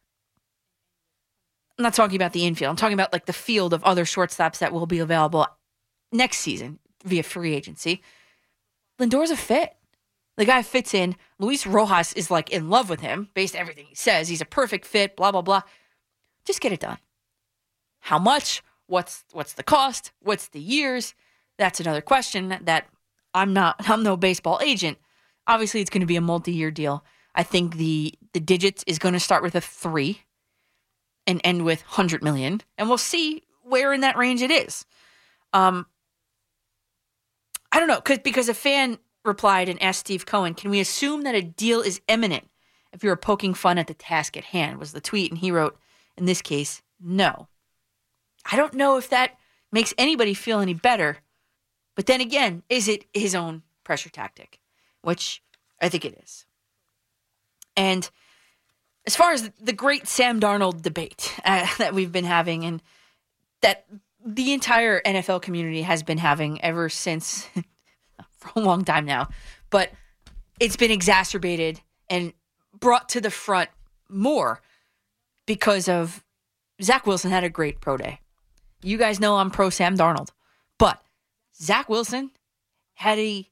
I'm not talking about the infield. I'm talking about like the field of other shortstops that will be available next season via free agency. Lindor's a fit. The guy fits in. Luis Rojas is like in love with him based everything he says. He's a perfect fit, blah, blah, blah. Just get it done. How much? What's what's the cost? What's the years? That's another question that I'm not I'm no baseball agent. Obviously it's going to be a multi-year deal. I think the the digits is going to start with a 3 and end with 100 million and we'll see where in that range it is. Um I don't know cuz because a fan replied and asked Steve Cohen, "Can we assume that a deal is imminent if you're poking fun at the task at hand?" was the tweet and he wrote in this case, "No." I don't know if that makes anybody feel any better but then again, is it his own pressure tactic? Which I think it is. And as far as the great Sam Darnold debate uh, that we've been having and that the entire NFL community has been having ever since for a long time now, but it's been exacerbated and brought to the front more because of Zach Wilson had a great pro day. You guys know I'm pro Sam Darnold, but Zach Wilson had a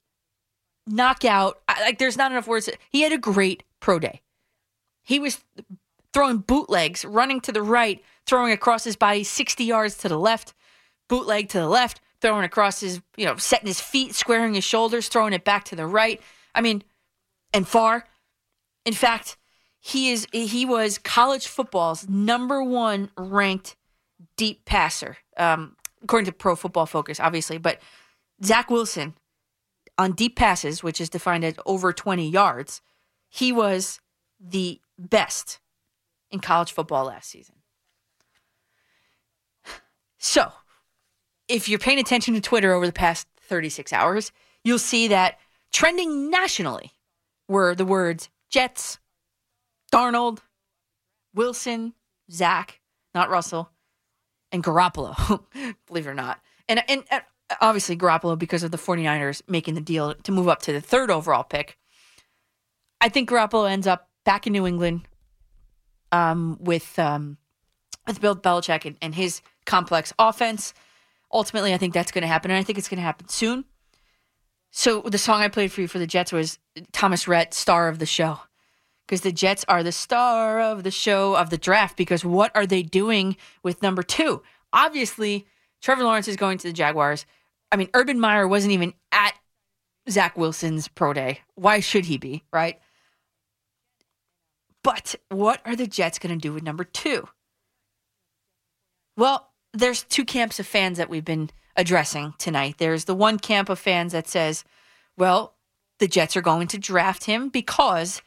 knockout. Like, there's not enough words. He had a great pro day. He was throwing bootlegs, running to the right, throwing across his body 60 yards to the left, bootleg to the left, throwing across his, you know, setting his feet, squaring his shoulders, throwing it back to the right. I mean, and far. In fact, he is he was college football's number one ranked deep passer. Um, according to Pro Football Focus, obviously. But Zach Wilson on deep passes, which is defined as over 20 yards, he was the best in college football last season. So, if you're paying attention to Twitter over the past 36 hours, you'll see that trending nationally were the words Jets, Darnold, Wilson, Zach, not Russell, and Garoppolo, believe it or not. And, and and obviously Garoppolo because of the 49ers making the deal to move up to the third overall pick. I think Garoppolo ends up back in New England um, with um, with Bill Belichick and, and his complex offense. Ultimately, I think that's going to happen, and I think it's going to happen soon. So the song I played for you for the Jets was Thomas Rhett, star of the show because the Jets are the star of the show of the draft. Because what are they doing with number two? Obviously, Trevor Lawrence is going to the Jaguars. I mean, Urban Meyer wasn't even at Zach Wilson's pro day. Why should he be, right? But what are the Jets going to do with number two? Well, there's two camps of fans that we've been addressing tonight. There's the one camp of fans that says, well, the Jets are going to draft him because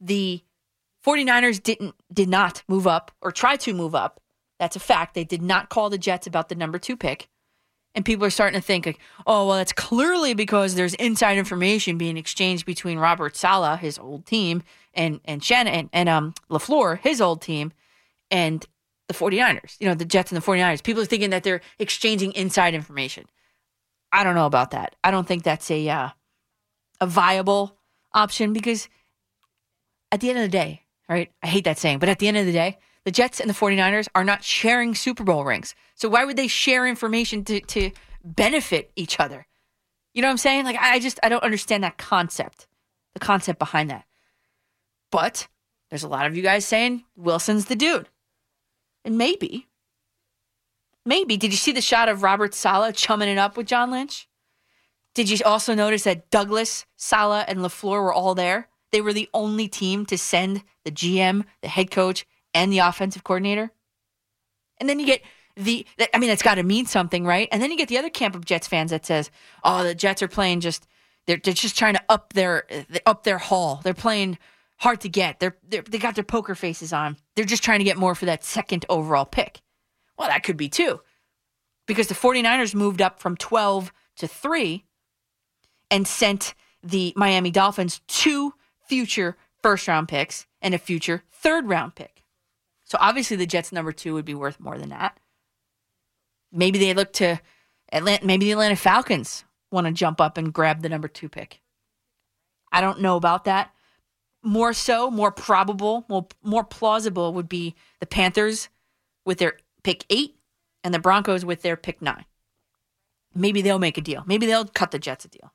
the 49ers didn't did not move up or try to move up. That's a fact. They did not call the Jets about the number 2 pick. And people are starting to think, like, oh, well, that's clearly because there's inside information being exchanged between Robert Saleh, his old team, and and Shanahan and, um LaFleur, his old team, and the 49ers, you know, the Jets and the 49ers. People are thinking that they're exchanging inside information. I don't know about that. I don't think that's a uh, a viable option because at the end of the day, right? I hate that saying, but at the end of the day, the Jets and the 49ers are not sharing Super Bowl rings. So why would they share information to, to benefit each other? You know what I'm saying? Like, I just, I don't understand that concept, the concept behind that. But there's a lot of you guys saying Wilson's the dude. And maybe, maybe, did you see the shot of Robert Saleh chumming it up with John Lynch? Did you also notice that Douglas, Saleh, and LaFleur were all there? They were the only team to send the GM, the head coach, and the offensive coordinator. And then you get the, I mean, it's got to mean something, right? And then you get the other camp of Jets fans that says, oh, the Jets are playing just, they're, they're just trying to up their, up their haul. They're playing hard to get. They're, they're, they got their poker faces on. They're just trying to get more for that second overall pick. Well, that could be too. Because the 49ers moved up from 12 to 3 and sent the Miami Dolphins two future first round picks and a future third round pick. So obviously the Jets number 2 would be worth more than that. Maybe they look to Atlanta maybe the Atlanta Falcons want to jump up and grab the number 2 pick. I don't know about that. More so, more probable, more, more plausible would be the Panthers with their pick 8 and the Broncos with their pick 9. Maybe they'll make a deal. Maybe they'll cut the Jets a deal.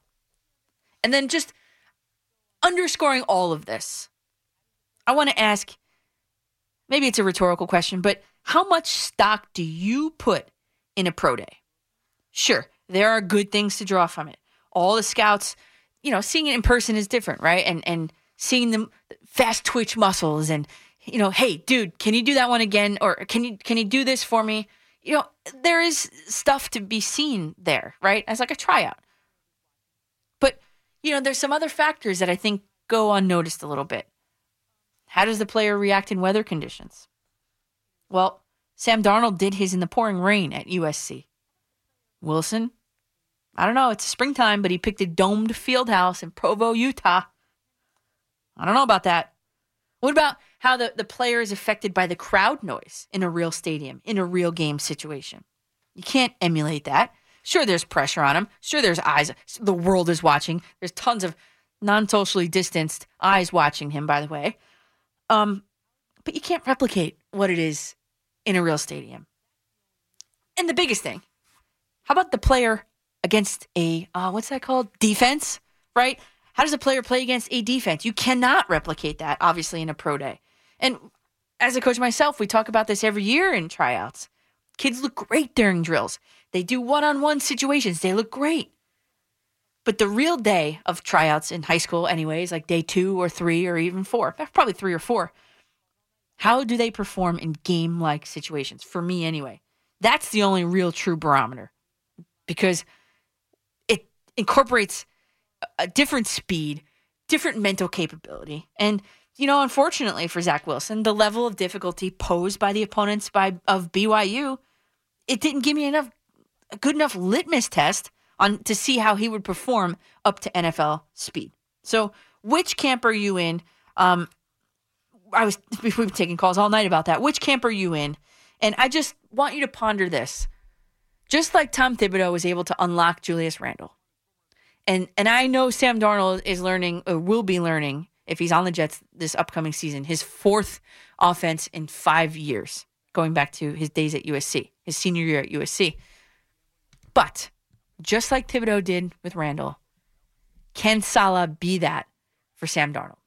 And then just underscoring all of this, I want to ask maybe it's a rhetorical question, but how much stock do you put in a pro day? Sure, there are good things to draw from it. All the scouts, you know, seeing it in person is different, right? And and seeing the fast twitch muscles and you know, hey, dude, can you do that one again or can you can you do this for me? You know, there is stuff to be seen there, right? As like a tryout. But you know, there's some other factors that I think go unnoticed a little bit. How does the player react in weather conditions? Well, Sam Darnold did his in the pouring rain at USC. Wilson, I don't know, it's springtime, but he picked a domed field house in Provo, Utah. I don't know about that. What about how the, the player is affected by the crowd noise in a real stadium, in a real game situation? You can't emulate that. Sure, there's pressure on him. Sure, there's eyes. The world is watching. There's tons of non socially distanced eyes watching him, by the way. Um, but you can't replicate what it is in a real stadium. And the biggest thing, how about the player against a, uh, what's that called? Defense, right? How does a player play against a defense? You cannot replicate that, obviously, in a pro day. And as a coach myself, we talk about this every year in tryouts. Kids look great during drills. They do one on one situations, they look great. But the real day of tryouts in high school, anyways, like day two or three or even four, eh, probably three or four, how do they perform in game like situations? For me, anyway. That's the only real true barometer because it incorporates a different speed, different mental capability. And, you know, unfortunately for Zach Wilson, the level of difficulty posed by the opponents by of BYU, it didn't give me enough a good enough litmus test on to see how he would perform up to NFL speed. So, which camp are you in? Um, I was we've been taking calls all night about that. Which camp are you in? And I just want you to ponder this. Just like Tom Thibodeau was able to unlock Julius Randle, and and I know Sam Darnold is learning or will be learning if he's on the Jets this upcoming season, his fourth offense in five years, going back to his days at USC, his senior year at USC. But just like Thibodeau did with Randle, can Saleh be that for Sam Darnold?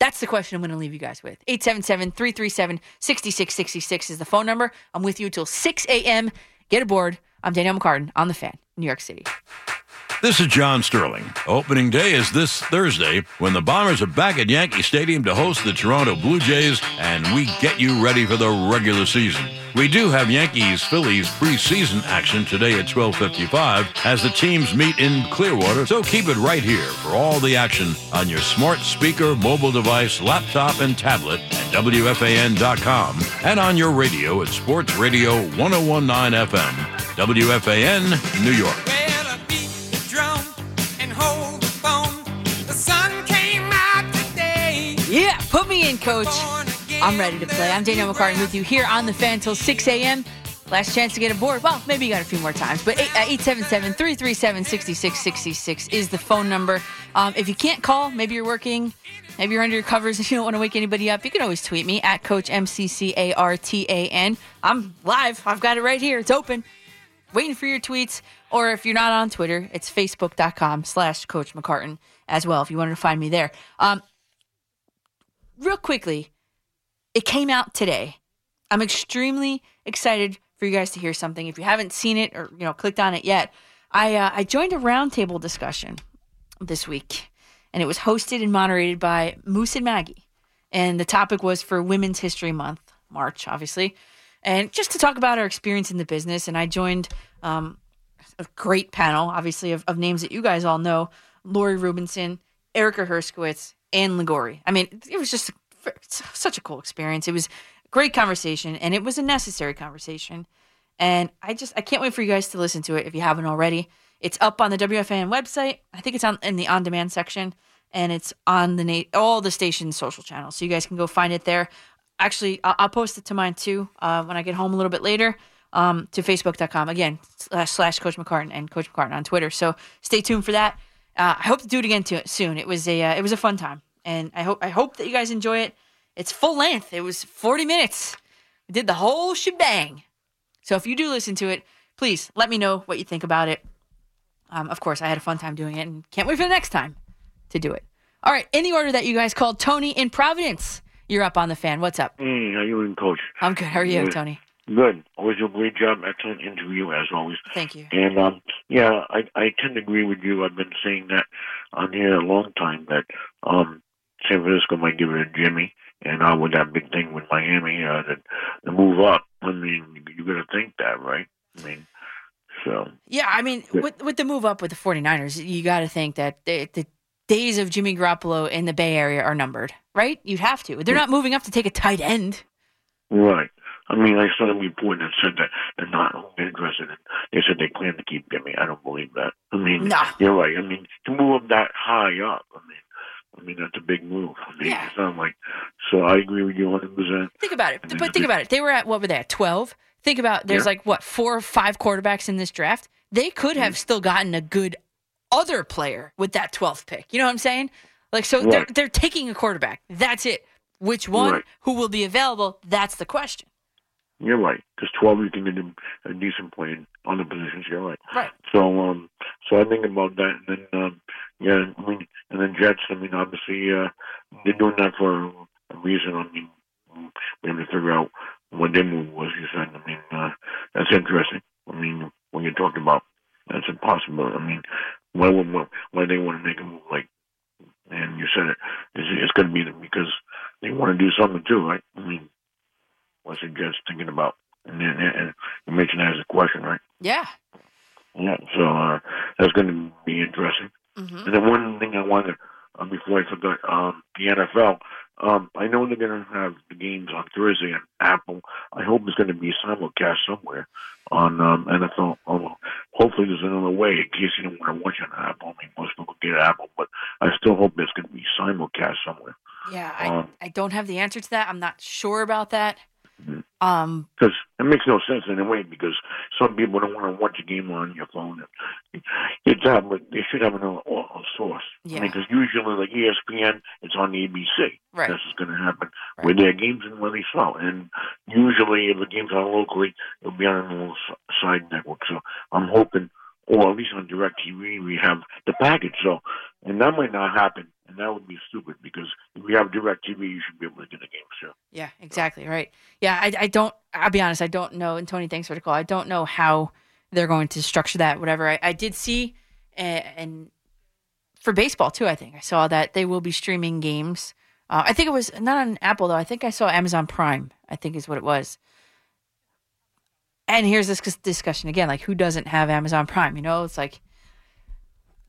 That's the question I'm going to leave you guys with. 877 337 6666 is the phone number. I'm with you until 6 a.m. Get aboard. I'm Danielle McCartan on The Fan, New York City. This is John Sterling. Opening day is this Thursday when the Bombers are back at Yankee Stadium to host the Toronto Blue Jays, and we get you ready for the regular season. We do have Yankees Phillies preseason action today at 12:55 as the teams meet in Clearwater. So keep it right here for all the action on your smart speaker, mobile device, laptop, and tablet at WFAN.com and on your radio at Sports Radio 1019 FM WFAN, New York. Put me in, coach. I'm ready to play. I'm Danielle McCartan with you here on the fan till 6 a.m. Last chance to get aboard. Well, maybe you got a few more times, but 877 337 6666 is the phone number. Um, if you can't call, maybe you're working, maybe you're under your covers and you don't want to wake anybody up, you can always tweet me at Coach MCCARTAN. I'm live. I've got it right here. It's open. Waiting for your tweets. Or if you're not on Twitter, it's facebook.com slash Coach McCartan as well if you wanted to find me there. Um, real quickly, it came out today. I'm extremely excited for you guys to hear something. If you haven't seen it or you know clicked on it yet, I uh, I joined a roundtable discussion this week, and it was hosted and moderated by Moose and Maggie, and the topic was for Women's History Month, March, obviously, and just to talk about our experience in the business. And I joined um, a great panel, obviously, of, of names that you guys all know: Lori Rubinson, Erica Herskowitz, Ann Ligori. I mean, it was just such a cool experience. It was a great conversation, and it was a necessary conversation. And I just I can't wait for you guys to listen to it if you haven't already. It's up on the WFAN website. I think it's on in the on demand section, and it's on the na- all the station's social channels, so you guys can go find it there. Actually, I'll, I'll post it to mine too uh, when I get home a little bit later. Um, to facebook.com again slash, slash coach mccartan and coach mccartan on twitter so stay tuned for that uh, i hope to do it again too, soon it was a uh, it was a fun time and I hope I hope that you guys enjoy it. It's full length. It was 40 minutes. We did the whole shebang. So if you do listen to it, please let me know what you think about it. Um, of course, I had a fun time doing it and can't wait for the next time to do it. All right, in the order that you guys called, Tony in Providence. You're up on the fan. What's up? Hey, how you doing, Coach? I'm good. How are you. Tony? Good. Always do a great job. Excellent interview, as always. Thank you. And um, yeah, I I tend to agree with you. I've been saying that on here a long time that um, San Francisco might give it to Jimmy, and uh, with that big thing with Miami, uh, the, the move up. I mean, you got to think that, right? I mean, so Yeah, I mean, with with the move up with the 49ers, you got to think that the, the days of Jimmy Garoppolo in the Bay Area are numbered, right? You'd have to. They're not moving up to take a tight end. right. I mean, I saw a report that said that they're not interested. In, they said they plan to keep Jimmy. I don't believe that. I mean, No. you're right. I mean, to move up that high up, I mean, I mean that's a big move. I mean, it's not like. So I agree with you 100. percent Think about it. But think about it. They were at what were they at? 12. Think about there's Yeah. like what four or five quarterbacks in this draft. They could have mm-hmm. still gotten a good other player with that 12th pick. You know what I'm saying? Like so they're they're taking a quarterback. That's it. Which one? Right. Who will be available? That's the question. You're right. Because 12, you can get a decent play in other positions. You're right. Right. So, um, so I think about that, and then, um, yeah, I mean, and then Jets. I mean, obviously, uh, they're doing that for a reason. I mean, we have to figure out what their move was. You said. I mean, uh, that's interesting. I mean, when you're talking about that's impossible. I mean, why would why, why they want to make a move like? And you said it. It's, it's going to be because they want to do something too, right? I mean, the Jets thinking about? And, and, and you mentioned that as a question, right? Yeah. Yeah, so uh, that's going to be interesting. Mm-hmm. And then one thing I wanted uh, before I forgot, um, the NFL. Um, I know they're going to have the games on Thursday on Apple. I hope it's going to be simulcast somewhere on um, NFL. Um, hopefully, there's another way in case you don't want to watch it on Apple. I mean, most people get Apple, but I still hope it's going to be simulcast somewhere. Yeah, I, Um, I don't have the answer to that. I'm not sure about that. Um, Because it makes no sense in a way. Because some people don't want to watch a game on your phone. It's have, but they should have another a a source. Yeah. Because usually, like ESPN, it's on the ABC. Right. This is going to happen where their games and where they sell. And usually, if the games are locally, it'll be on a little side network. So I'm hoping, or at least on DirecTV, we have the package. So, and that might not happen. And that would be stupid because if you have direct TV, you should be able to get the games too. Yeah, exactly. Right. Yeah, I, I don't, I'll be honest, I don't know. And Tony, thanks for the call. I don't know how they're going to structure that, whatever. I, I did see, uh, and for baseball too, I think I saw that they will be streaming games. Uh, I think it was not on Apple, though. I think I saw Amazon Prime, I think is what it was. And here's this discussion again like, who doesn't have Amazon Prime? You know, it's like,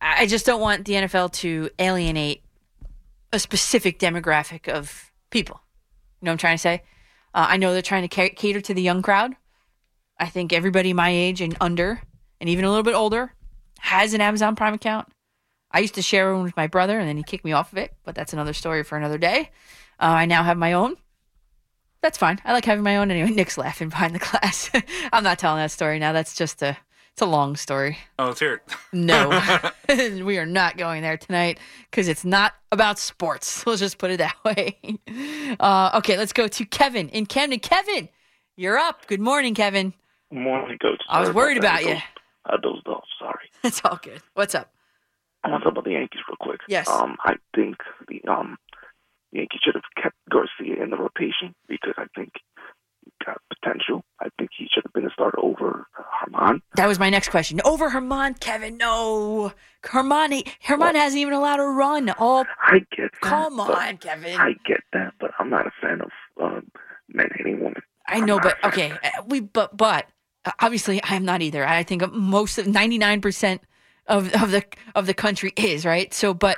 I just don't want the NFL to alienate a specific demographic of people. You know what I'm trying to say? Uh, I know they're trying to ca- cater to the young crowd, I think everybody my age and under, and even a little bit older, has an Amazon Prime account. I used to share one with my brother, and then he kicked me off of it. But that's another story for another day. Uh, I now have my own. That's fine. I like having my own anyway. Nick's laughing behind the glass. I'm not telling that story now. That's just a it's a long story. Oh, let's hear it. No, we are not going there tonight because it's not about sports. Let's just put it that way. Uh, okay, let's go to Kevin in Camden. Kevin, you're up. Good morning, Kevin. Morning, Coach. I was worried that. about you. I dozed off. Sorry. It's all good. What's up? I want to talk about the Yankees real quick. Yes. Um, I think the um Yankees should have kept Garcia in the rotation because I think he got potential. I think he should have been a starter over Germán. That was my next question. Over Germán, Kevin. No, Germán. Germán hasn't even allowed a run. All I get that. Come on, Kevin. I get that, but I'm not a fan of um, men hating women. I know, but okay, we but but obviously I am not either. I think most of ninety nine percent of of the of the country is right. So, but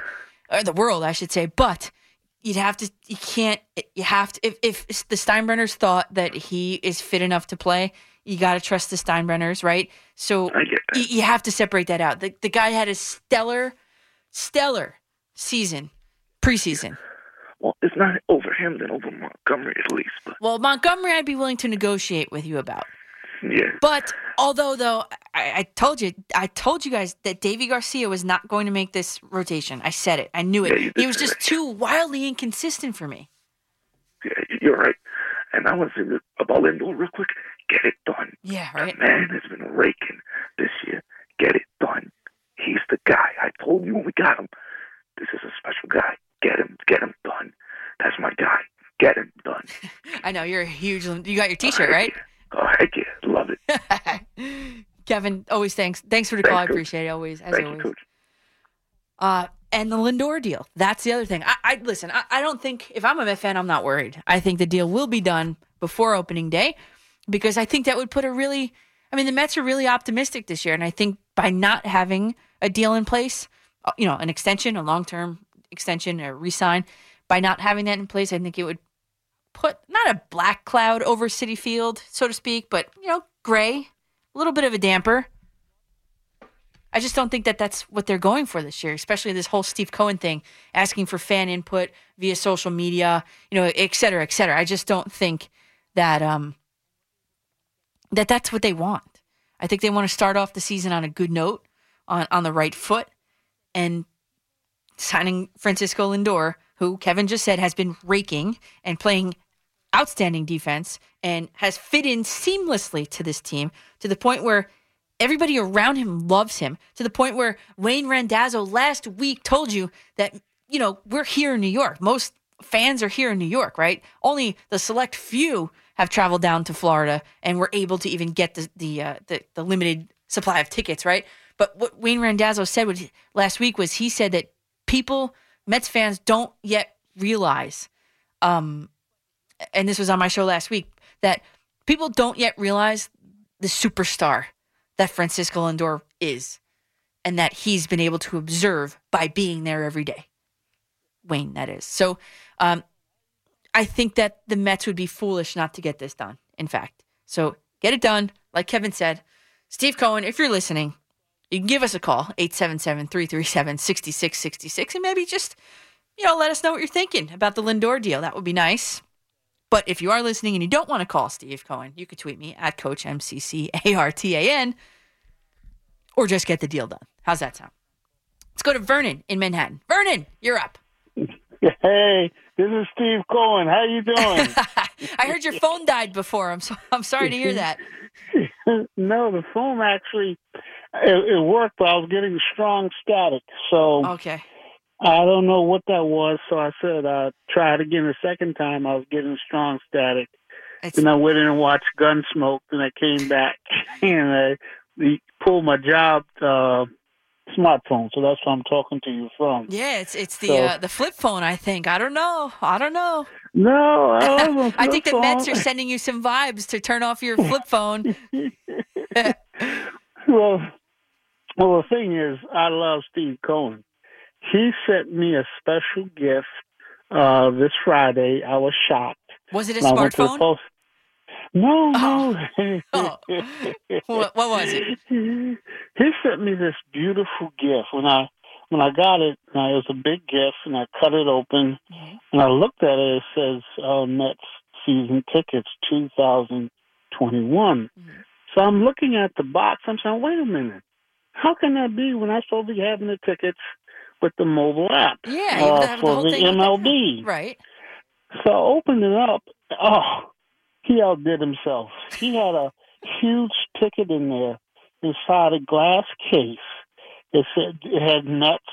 or the world, I should say. But you'd have to, you can't, you have to. If if the Steinbrenners thought that he is fit enough to play, you got to trust the Steinbrenners, right? So you, you have to separate that out. The the guy had a stellar, stellar season, preseason. Well, it's not over him, then over Montgomery at least. But Well, Montgomery, I'd be willing to negotiate with you about. Yeah, But although though I, I told you I told you guys that Deivi Garcia was not going to make this rotation. I said it. I knew it. Yeah, he was just too wildly inconsistent for me. yeah, you're right. And I want to say about Lindor real quick. Get it done. Yeah, right. The man has been raking this year. Get it done. He's the guy. I told you when we got him. This is a special guy. Get him. Get him done. That's my guy. Get him done. I know you're a huge. You got your T-shirt right, Oh heck yeah, love it. Kevin? Always thanks. Thanks for the Thanks, call. I appreciate it. Always, as Thank you, always. Coach. Uh, and the Lindor deal. That's the other thing. I, I listen. I, I don't think if I'm a Met fan, I'm not worried. I think the deal will be done before opening day because I think that would put a really. I mean, the Mets are really optimistic this year, and I think by not having a deal in place, uh, you know, an extension, a long term extension, a resign, by not having that in place, I think it would put not a black cloud over Citi Field, so to speak, but you know, gray, a little bit of a damper. I just don't think that that's what they're going for this year, especially this whole Steve Cohen thing, asking for fan input via social media, you know, et cetera, et cetera. I just don't think that um that that's what they want. I think they want to start off the season on a good note, on on the right foot, and signing Francisco Lindor, who Kevin just said has been raking and playing outstanding defense and has fit in seamlessly to this team to the point where everybody around him loves him to the point where Wayne Randazzo last week told you that you know we're here in New York. Most fans are here in New York right? Only the select few have traveled down to Florida and were able to even get the the uh, the, the limited supply of tickets right? But what Wayne Randazzo said was, last week was he said that people Mets fans don't yet realize um and this was on my show last week that people don't yet realize the superstar that Francisco Lindor is and that he's been able to observe by being there every day. Wayne, that is. So um, I think that the Mets would be foolish not to get this done, in fact. So get it done. Like Kevin said, Steve Cohen, if you're listening, you can give us a call, 877 337 6666, and maybe just, you know, let us know what you're thinking about the Lindor deal. That would be nice. But if you are listening and you don't want to call Steve Cohen, you could tweet me at Coach MCCARTAN or just get the deal done. How's that sound? Let's go to Vernon in Manhattan. Vernon, you're up. Hey, this is Steve Cohen. How you doing? I heard your phone died before. I'm so, I'm sorry to hear that. no, the phone actually it, it worked, but I was getting strong static. So okay, I don't know what that was. So I said uh, tried again. The second time I was getting strong static. and I went in and watched Gunsmoke, and I came back and I pulled my job uh, smartphone. So that's where I'm talking to you from. Yeah, it's it's the So- uh, the flip phone. I think. I don't know. I don't know. No, I, I think the flip Mets are sending you some vibes to turn off your flip phone. well, well, the thing is, I love Steve Cohen. He sent me a special gift uh, this Friday. I was shocked. Was it a And I went to the smartphone? post- No, no. Oh. what, what was it? He sent me this beautiful gift. When I when I got it, uh, it was a big gift, and I cut it open, and I looked at it. It says uh, Mets season tickets 2021. So I'm looking at the box. I'm saying, wait a minute, how can that be when I'm supposed to be having the tickets with the mobile app Yeah, uh, for the the MLB? Right. So I opened it up. Oh, he outdid himself. He had a huge ticket in there inside a glass case. It said it had Mets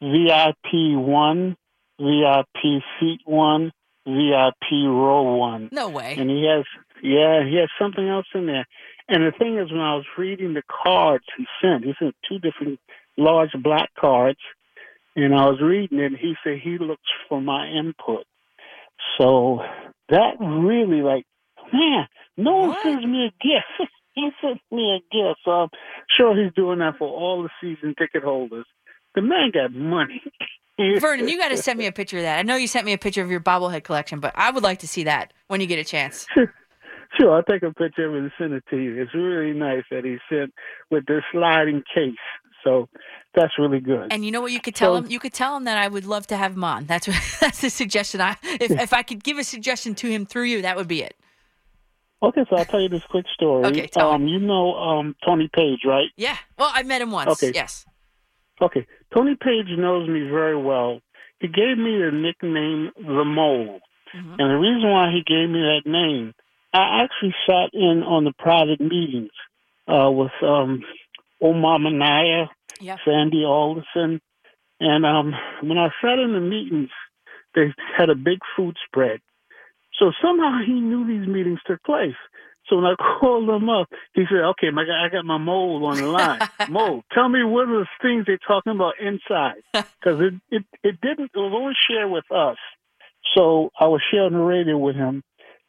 VIP one, VIP seat one, VIP row one. No way. And he has yeah, he has something else in there. And the thing is when I was reading the cards he sent, he sent two different large black cards and I was reading it and he said he looks for my input. So that really like man, no one sends me a gift. he sent me a gift. So I'm sure he's doing that for all the season ticket holders. The man got money. Vernon, you got to send me a picture of that. I know you sent me a picture of your bobblehead collection, but I would like to see that when you get a chance. Sure, I'll take a picture of it and send it to you. It's really nice that he sent with this sliding case. So that's really good. And you know what you could tell So- him? You could tell him that I would love to have him on. That's what, that's the suggestion. I if if I could give a suggestion to him through you, that would be it. Okay, so I'll tell you this quick story. Okay, tell um, you know um, Tony Paige, right? Yeah. Well, I met him once. Okay. Yes. Okay, Tony Paige knows me very well. He gave me the nickname the Mole, Mm-hmm. and the reason why he gave me that name, I actually sat in on the private meetings uh, with um, Omar Minaya, Yeah. Sandy Alderson, and um, when I sat in the meetings, they had a big food spread. So somehow he knew these meetings took place. So when I called him up, he said, "Okay, my guy, I got my mole on the line. mole, tell me what are the things they're talking about inside? Because it, it it didn't. It was only shared with us. So I was sharing the radio with him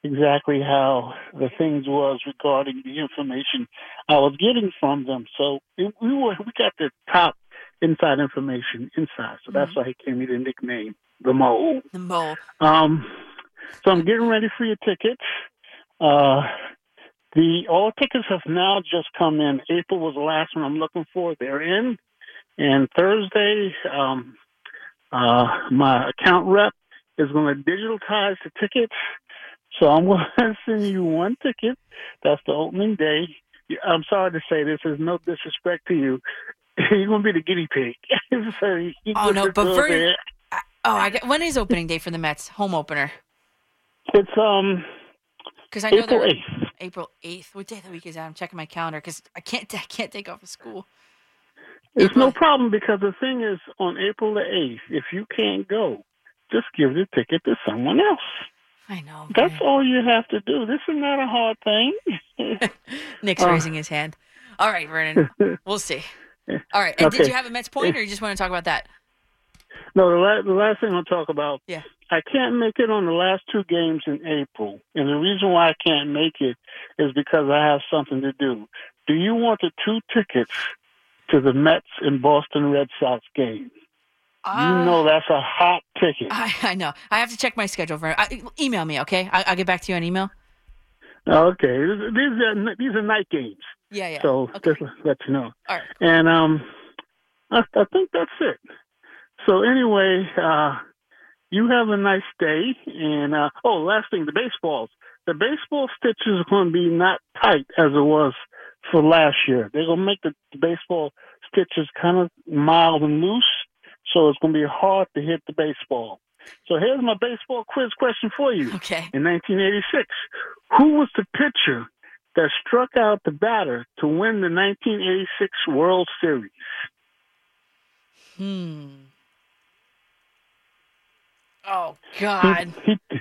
exactly how the things was regarding the information I was getting from them. So it, we were we got the top inside information inside. So that's why he gave me the nickname the mole. The mole. Um, so I'm getting ready for your tickets. Uh, the all tickets have now just come in. April was the last one I'm looking for. They're in, and Thursday, um, uh, my account rep is going to digitize the tickets. So I'm going to send you one ticket. That's the opening day. I'm sorry to say this. There's no disrespect to you. You're going to be the guinea pig. so you Oh no, but Vernon. there. Oh, I got, when is opening day for the Mets? Home opener. It's um Because I know April 8th. April eighth. What day of the week is that? I'm checking my calendar because I can't. I can't take off of school. It's no problem because the thing is, on April the 8th, if you can't go, just give the ticket to someone else. I know. That's all you have to do. This is not a hard thing. Nick's Uh, raising his hand. All right, Vernon. We'll see. All right. And did you have a Mets point, or you just want to talk about that? No, the, la- the last thing I'll talk about. Yeah. I can't make it on the last two games in April, and the reason why I can't make it is because I have something to do. Do you want the two tickets to the Mets and Boston Red Sox game? you know that's a hot ticket. I, I know. I have to check my schedule. Vernon. I, email me, okay? I, I'll get back to you on email. Okay, these are these are night games. Yeah, yeah. So just let you know. All right. And um, I, I think that's it. So anyway, uh, you have a nice day. And uh, oh, last thing, the baseballs. The baseball stitches are going to be not tight as it was for last year. They're going to make the baseball stitches kind of mild and loose, so it's going to be hard to hit the baseball. So here's my baseball quiz question for you. Okay. In 1986, who was the pitcher that struck out the batter to win the 1986 World Series? Hmm. Oh God. He, he,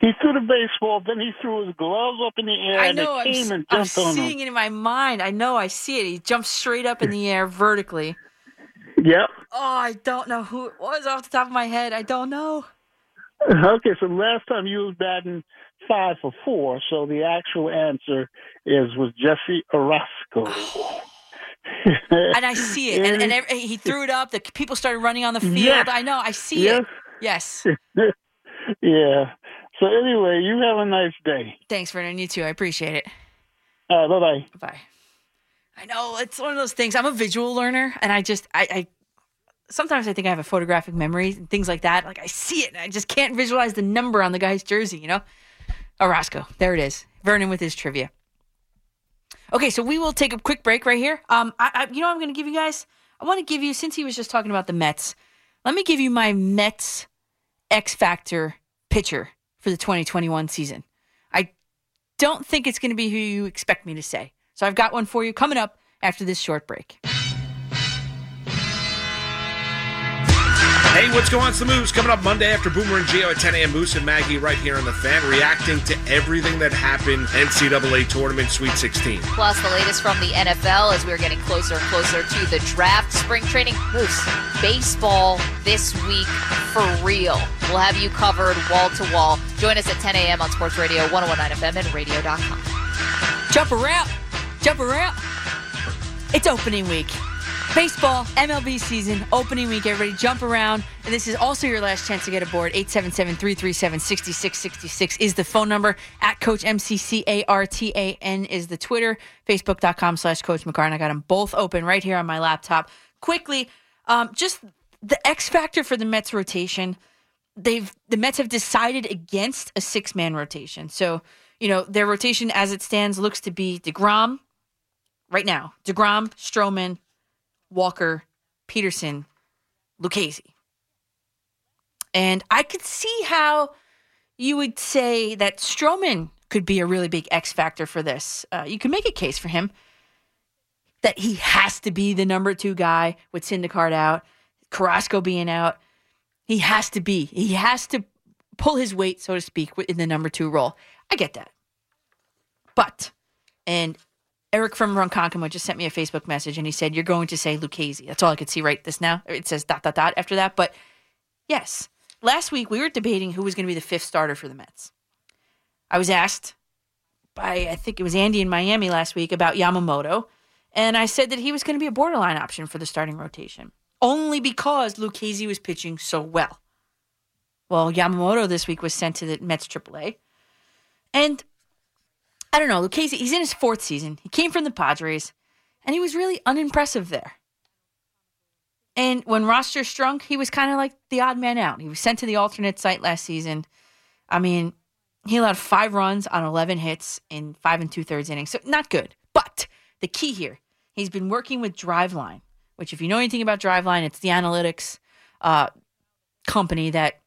he threw the baseball, then he threw his gloves up in the air, I and it I'm, came and I'm jumped on seeing it in my mind. I know. I see it. He jumped straight up in the air vertically. Yep. Oh, I don't know who it was off the top of my head. I don't know. Okay, so last time you was batting five for four, so the actual answer is was Jesse Orosco. And I see it. And, and ev- he threw it up. The people started running on the field. Yes. I know. I see Yes. it. Yes. yeah. So anyway, you have a nice day. Thanks, Vernon. You too. I appreciate it. Uh, bye bye. Bye. I know it's one of those things. I'm a visual learner, and I just I, I sometimes I think I have a photographic memory and things like that. Like I see it, and I just can't visualize the number on the guy's jersey. You know, Orosco. There it is. Vernon with his trivia. Okay, so we will take a quick break right here. Um, I, I you know, I'm going to give you guys. I want to give you since he was just talking about the Mets. Let me give you my Mets X Factor pitcher for the 2021 season. I don't think it's going to be who you expect me to say. So I've got one for you coming up after this short break. Hey, what's going on? It's the Moose coming up Monday after Boomer and Gio at 10 a.m. Moose and Maggie right here on the fan, reacting to everything that happened NCAA tournament Sweet 16. Plus, the latest from the NFL as we're getting closer and closer to the draft. Spring training Moose baseball this week for real. We'll have you covered wall to wall. Join us at 10 a.m. on Sports Radio 1019 FM and radio.com. Jump around, jump around. It's opening week. Baseball, MLB season, opening week. Everybody jump around. And this is also your last chance to get aboard. 877 337 6666 is the phone number. At Coach MCCARTAN is the Twitter. Facebook.com slash Coach McCartan. I got them both open right here on my laptop. Quickly, um, just the X factor for the Mets rotation. They've the Mets have decided against a six man rotation. So, you know, their rotation as it stands looks to be DeGrom right now. DeGrom, Stroman, Walker, Peterson, Lucchesi. And I could see how you would say that Stroman could be a really big X factor for this. Uh, you can make a case for him that he has to be the number two guy with Syndergaard out, Carrasco being out. He has to be. He has to pull his weight, so to speak, in the number two role. I get that. But, and Eric from Ronkonkoma just sent me a Facebook message and he said, You're going to say Lucchesi. That's all I could see right this now. It says dot, dot, dot after that. But yes, last week we were debating who was going to be the fifth starter for the Mets. I was asked by, I think it was Andy in Miami last week about Yamamoto. And I said that he was going to be a borderline option for the starting rotation, only because Lucchesi was pitching so well. Well, Yamamoto this week was sent to the Mets AAA. And I don't know, Lucchesi, he's in his fourth season. He came from the Padres, and he was really unimpressive there. And when roster shrunk, he was kind of like the odd man out. He was sent to the alternate site last season. I mean, he allowed five runs on 11 hits in five and two thirds innings. So not good. But the key here, he's been working with Driveline, which, if you know anything about Driveline, it's the analytics uh, company that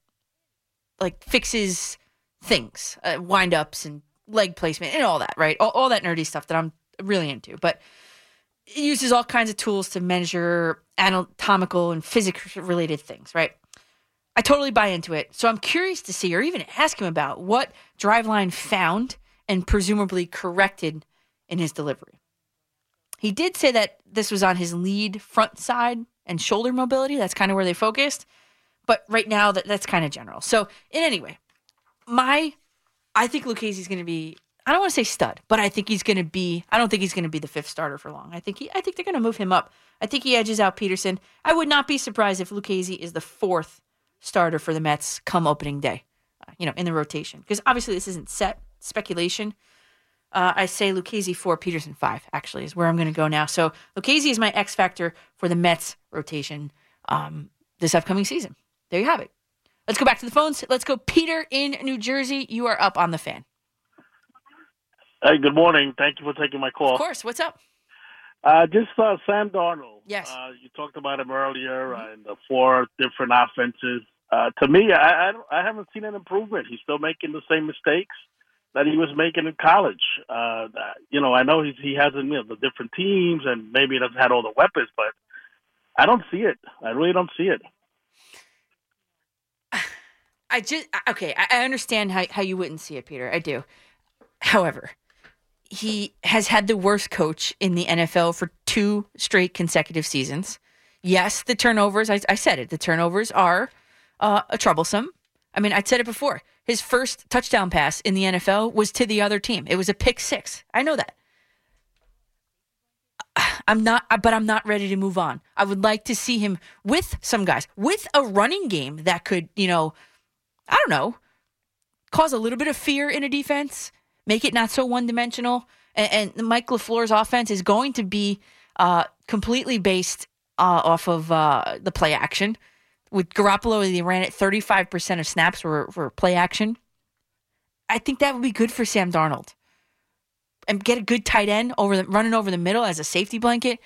like fixes things, uh, windups and leg placement and all that, right? All, all that nerdy stuff that I'm really into. But it uses all kinds of tools to measure anatomical and physics related things, right? I totally buy into it. So I'm curious to see or even ask him about what Driveline found and presumably corrected in his delivery. He did say that this was on his lead front side and shoulder mobility. That's kind of where they focused. But right now, that, that's kind of general. So, in any way, my I think Lucchesi's going to be. I don't want to say stud, but I think he's going to be. I don't think he's going to be the fifth starter for long. I think he. I think they're going to move him up. I think he edges out Peterson. I would not be surprised if Lucchesi is the fourth starter for the Mets come opening day. Uh, you know, in the rotation because obviously this isn't set speculation. Uh, I say Lucchesi four, Peterson five. Actually, is where I'm going to go now. So Lucchesi is my X factor for the Mets rotation um, this upcoming season. There you have it. Let's go back to the phones. Let's go, Peter in New Jersey. You are up on the fan. Hey, good morning. Thank you for taking my call. Of course. What's up? Uh, just uh, Sam Darnold. Yes. Uh, you talked about him earlier in the four different offenses. Uh, to me, I, I, I haven't seen an improvement. He's still making the same mistakes that he was making in college. Uh, you know, I know he's, he hasn't you know the different teams and maybe he doesn't have all the weapons, but I don't see it. I really don't see it. I just okay. I understand how how you wouldn't see it, Peter. I do. However, he has had the worst coach in the NFL for two straight consecutive seasons. Yes, the turnovers. I, I said it. The turnovers are uh, troublesome. I mean, I said it before. His first touchdown pass in the NFL was to the other team. It was a pick six. I know that. I'm not, but I'm not ready to move on. I would like to see him with some guys, with a running game that could, you know, I don't know, cause a little bit of fear in a defense, make it not so one dimensional. And, and Mike LaFleur's offense is going to be uh, completely based uh, off of uh, the play action. With Garoppolo, they ran it 35% of snaps were for play action. I think that would be good for Sam Darnold. And get a good tight end over the, running over the middle as a safety blanket.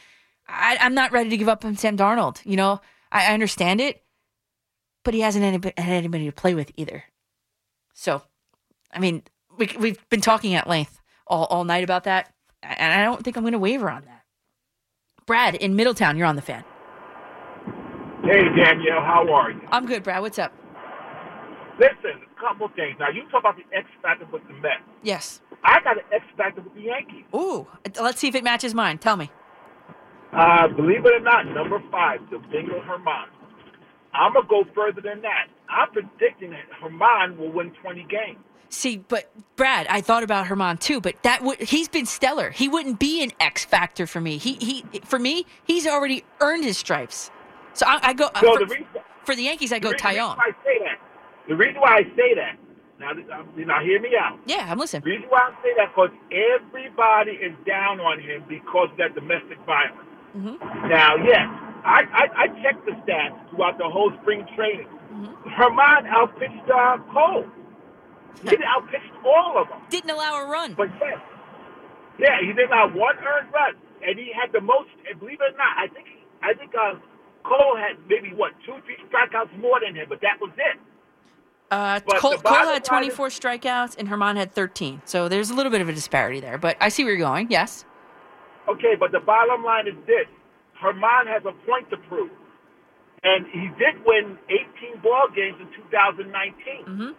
I, I'm not ready to give up on Sam Darnold. You know, I, I understand it, but he hasn't anybody, had anybody to play with either. So, I mean, we, we've been talking at length all, all night about that, and I don't think I'm going to waver on that. Brad in Middletown, you're on the fan. Hey, Danielle, how are you? I'm good, Brad. What's up? Listen, a couple things. Now, you talk about the X factor with the Mets. Yes. I got an X factor with the Yankees. Ooh, let's see if it matches mine. Tell me. Uh, believe it or not, number five, Domingo Germán. I'm gonna go further than that. I'm predicting that Germán will win 20 games. See, but Brad, I thought about Germán too, but that would he's been stellar. He wouldn't be an X factor for me. He he for me, he's already earned his stripes. So I, I go So for, the reason, for the Yankees. I go the reason Taillon. why I say that, the reason why I say that, now, um, now hear me out. Yeah, I'm listening. The reason why I say that because everybody is down on him because of that domestic violence. Mm-hmm. Now, yes, I, I, I checked the stats throughout the whole spring training. Mm-hmm. Germán outpitched uh, Cole. He outpitched all of them. Didn't allow a run. But yes, yeah, he did not one earned run, and he had the most. And believe it or not, I think I think uh, Cole had maybe what two, three strikeouts more than him, but that was it. Uh, Cole, Cole had line is- 24 strikeouts and Germán had 13. So there's a little bit of a disparity there, but I see where you're going. Yes. Okay, but the bottom line is this: Germán has a point to prove, and he did win 18 ball games in 2019. Mm-hmm.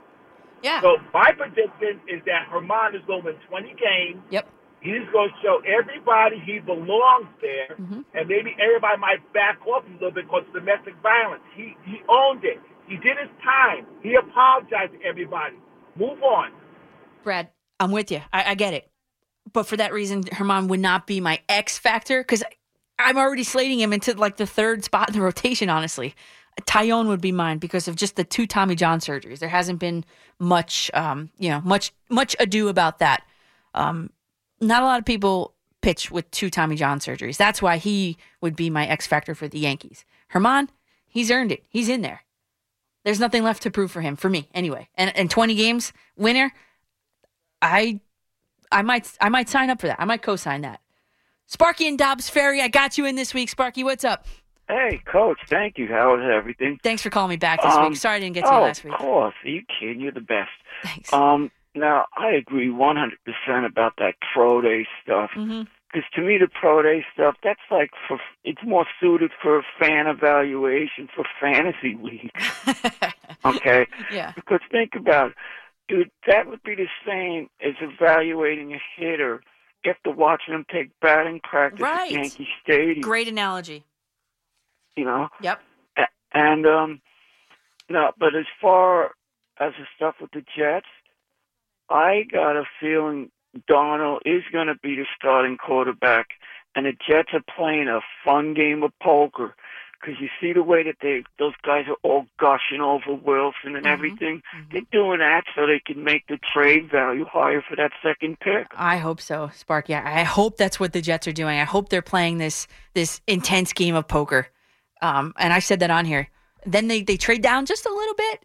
Yeah. So my prediction is that Germán is going to win 20 games. Yep. He's going to show everybody he belongs there, Mm-hmm. and maybe everybody might back off a little bit because of domestic violence. He he owned it. He did his time. He apologized to everybody. Move on. Brad, I'm with you. I, I get it. But for that reason, Germán would not be my X factor because I'm already slating him into like the third spot in the rotation, honestly. Taillon would be mine because of just the two Tommy John surgeries. There hasn't been much, um, you know, much much ado about that. Um, not a lot of people pitch with two Tommy John surgeries. That's why he would be my X factor for the Yankees. Germán, he's earned it. He's in there. There's nothing left to prove for him, for me anyway. And and 20 games winner, I I might I might sign up for that. I might co-sign that. Sparky and Dobbs Ferry, I got you in this week. Sparky, what's up? Hey, Coach. Thank you. How is everything? Thanks for calling me back this Um, week. Sorry I didn't get to oh, you last week. Of course. Are you kidding? You're the best. Thanks. Um, now I agree 100% about that pro day stuff. Mhm. Because to me, the pro day stuff, that's like for it's more suited for fan evaluation for fantasy leagues. okay. Yeah. Because think about it, dude. That would be the same as evaluating a hitter after watching them take batting practice Right. at Yankee Stadium. Great analogy. You know. Yep. And um, no, but as far as the stuff with the Jets, I got a feeling Darnold is going to be the starting quarterback, and the Jets are playing a fun game of poker. Because you see the way that they those guys are all gushing over Wilson and everything. They're doing that so they can make the trade value higher for that second pick. I hope so, Sparky. I I hope that's what the Jets are doing. I hope they're playing this this intense game of poker. Um, and I said that on here. Then they they trade down just a little bit,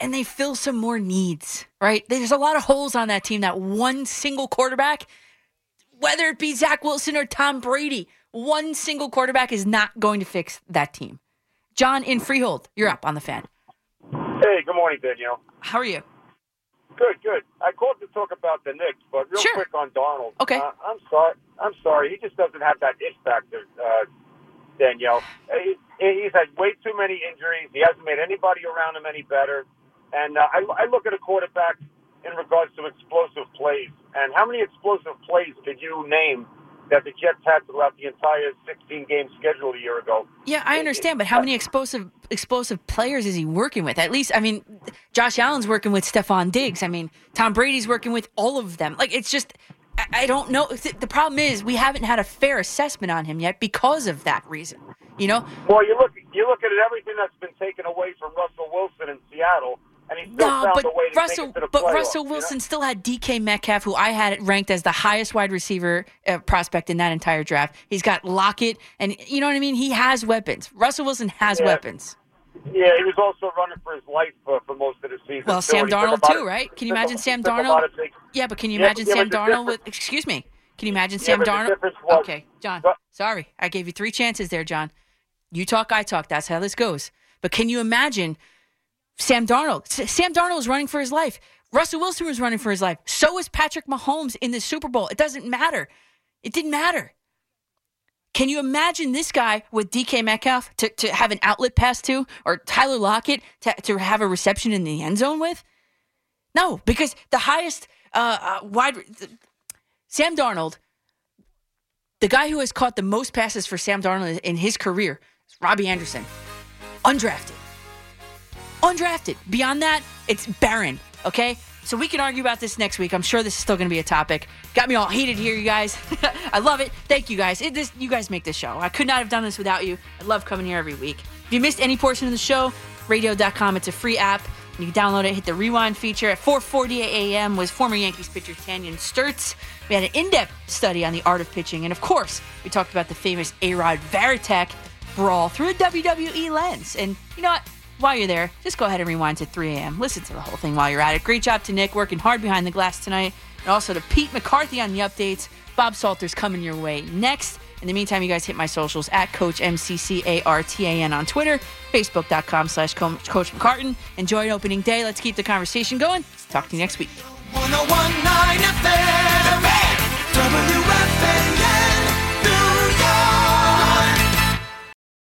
and they fill some more needs. Right? There's a lot of holes on that team. That one single quarterback, whether it be Zach Wilson or Tom Brady, one single quarterback is not going to fix that team. John in Freehold, you're up on the fan. Hey, good morning, Danielle. How are you? Good, good. I called to talk about the Knicks, but real Sure. quick on Darnold. Okay. Uh, I'm sorry. I'm sorry. He just doesn't have that it factor, uh, Danielle. He, he's had way too many injuries. He hasn't made anybody around him any better. And uh, I, I look at a quarterback in regards to explosive plays. And how many explosive plays could you name that the Jets had throughout the entire 16 game schedule a year ago? Yeah, I understand, but how many explosive explosive players is he working with? At least, I mean, Josh Allen's working with Stefon Diggs. I mean, Tom Brady's working with all of them. Like, it's just, I, don't know. The problem is we haven't had a fair assessment on him yet because of that reason. You know, Well, you look you look at everything that's been taken away from Russell Wilson in Seattle, and he still No, but a way to Russell, make it to the but playoffs, Russell you know? Wilson still had DK Metcalf, who I had ranked as the highest wide receiver uh, prospect in that entire draft. He's got Lockett, and you know what I mean. He has weapons. Russell Wilson has Yeah. weapons. Yeah, he was also running for his life uh, for most of the season. Well, Sam and he took a Darnold too, of- right? Can you imagine Sam Darnold? Yeah, but can you Yeah, imagine yeah, Sam but Darnold with? Excuse me. Can you imagine Sam but Darnold? was- Okay, John. Sorry, I gave you three chances there, John. You talk, I talk. That's how this goes. But can you imagine Sam Darnold? S- Sam Darnold is running for his life. Russell Wilson was running for his life. So was Patrick Mahomes in the Super Bowl. It doesn't matter. It didn't matter. Can you imagine this guy with DK Metcalf to, to have an outlet pass to, or Tyler Lockett to, to have a reception in the end zone with? No, because the highest uh, uh, wide Sam Darnold, the guy who has caught the most passes for Sam Darnold in his career is Robby Anderson, undrafted, undrafted. Beyond that, it's barren. Okay, so we can argue about this next week. I'm sure this is still going to be a topic. Got me all heated here, you guys. I love it. Thank you guys. It, this, you guys make this show. I could not have done this without you. I love coming here every week. If you missed any portion of the show, radio.com. It's a free app. You can download it, hit the rewind feature. At 4:48 a.m. was former Yankees pitcher Tanyon Sturtze. We had an in-depth study on the art of pitching, and of course, we talked about the famous A-Rod Varitek brawl through a WWE lens. And you know what? While you're there, just go ahead and rewind to 3 a.m. Listen to the whole thing while you're at it. Great job to Nick working hard behind the glass tonight, and also to Pete McCarthy on the updates. Bob Salter's coming your way next. In the meantime, you guys hit my socials at Coach MCCARTAN on Twitter, Facebook.com slash Coach McCartan. Enjoy an opening day. Let's keep the conversation going. Talk to you next week. 1019 FM, WFAN.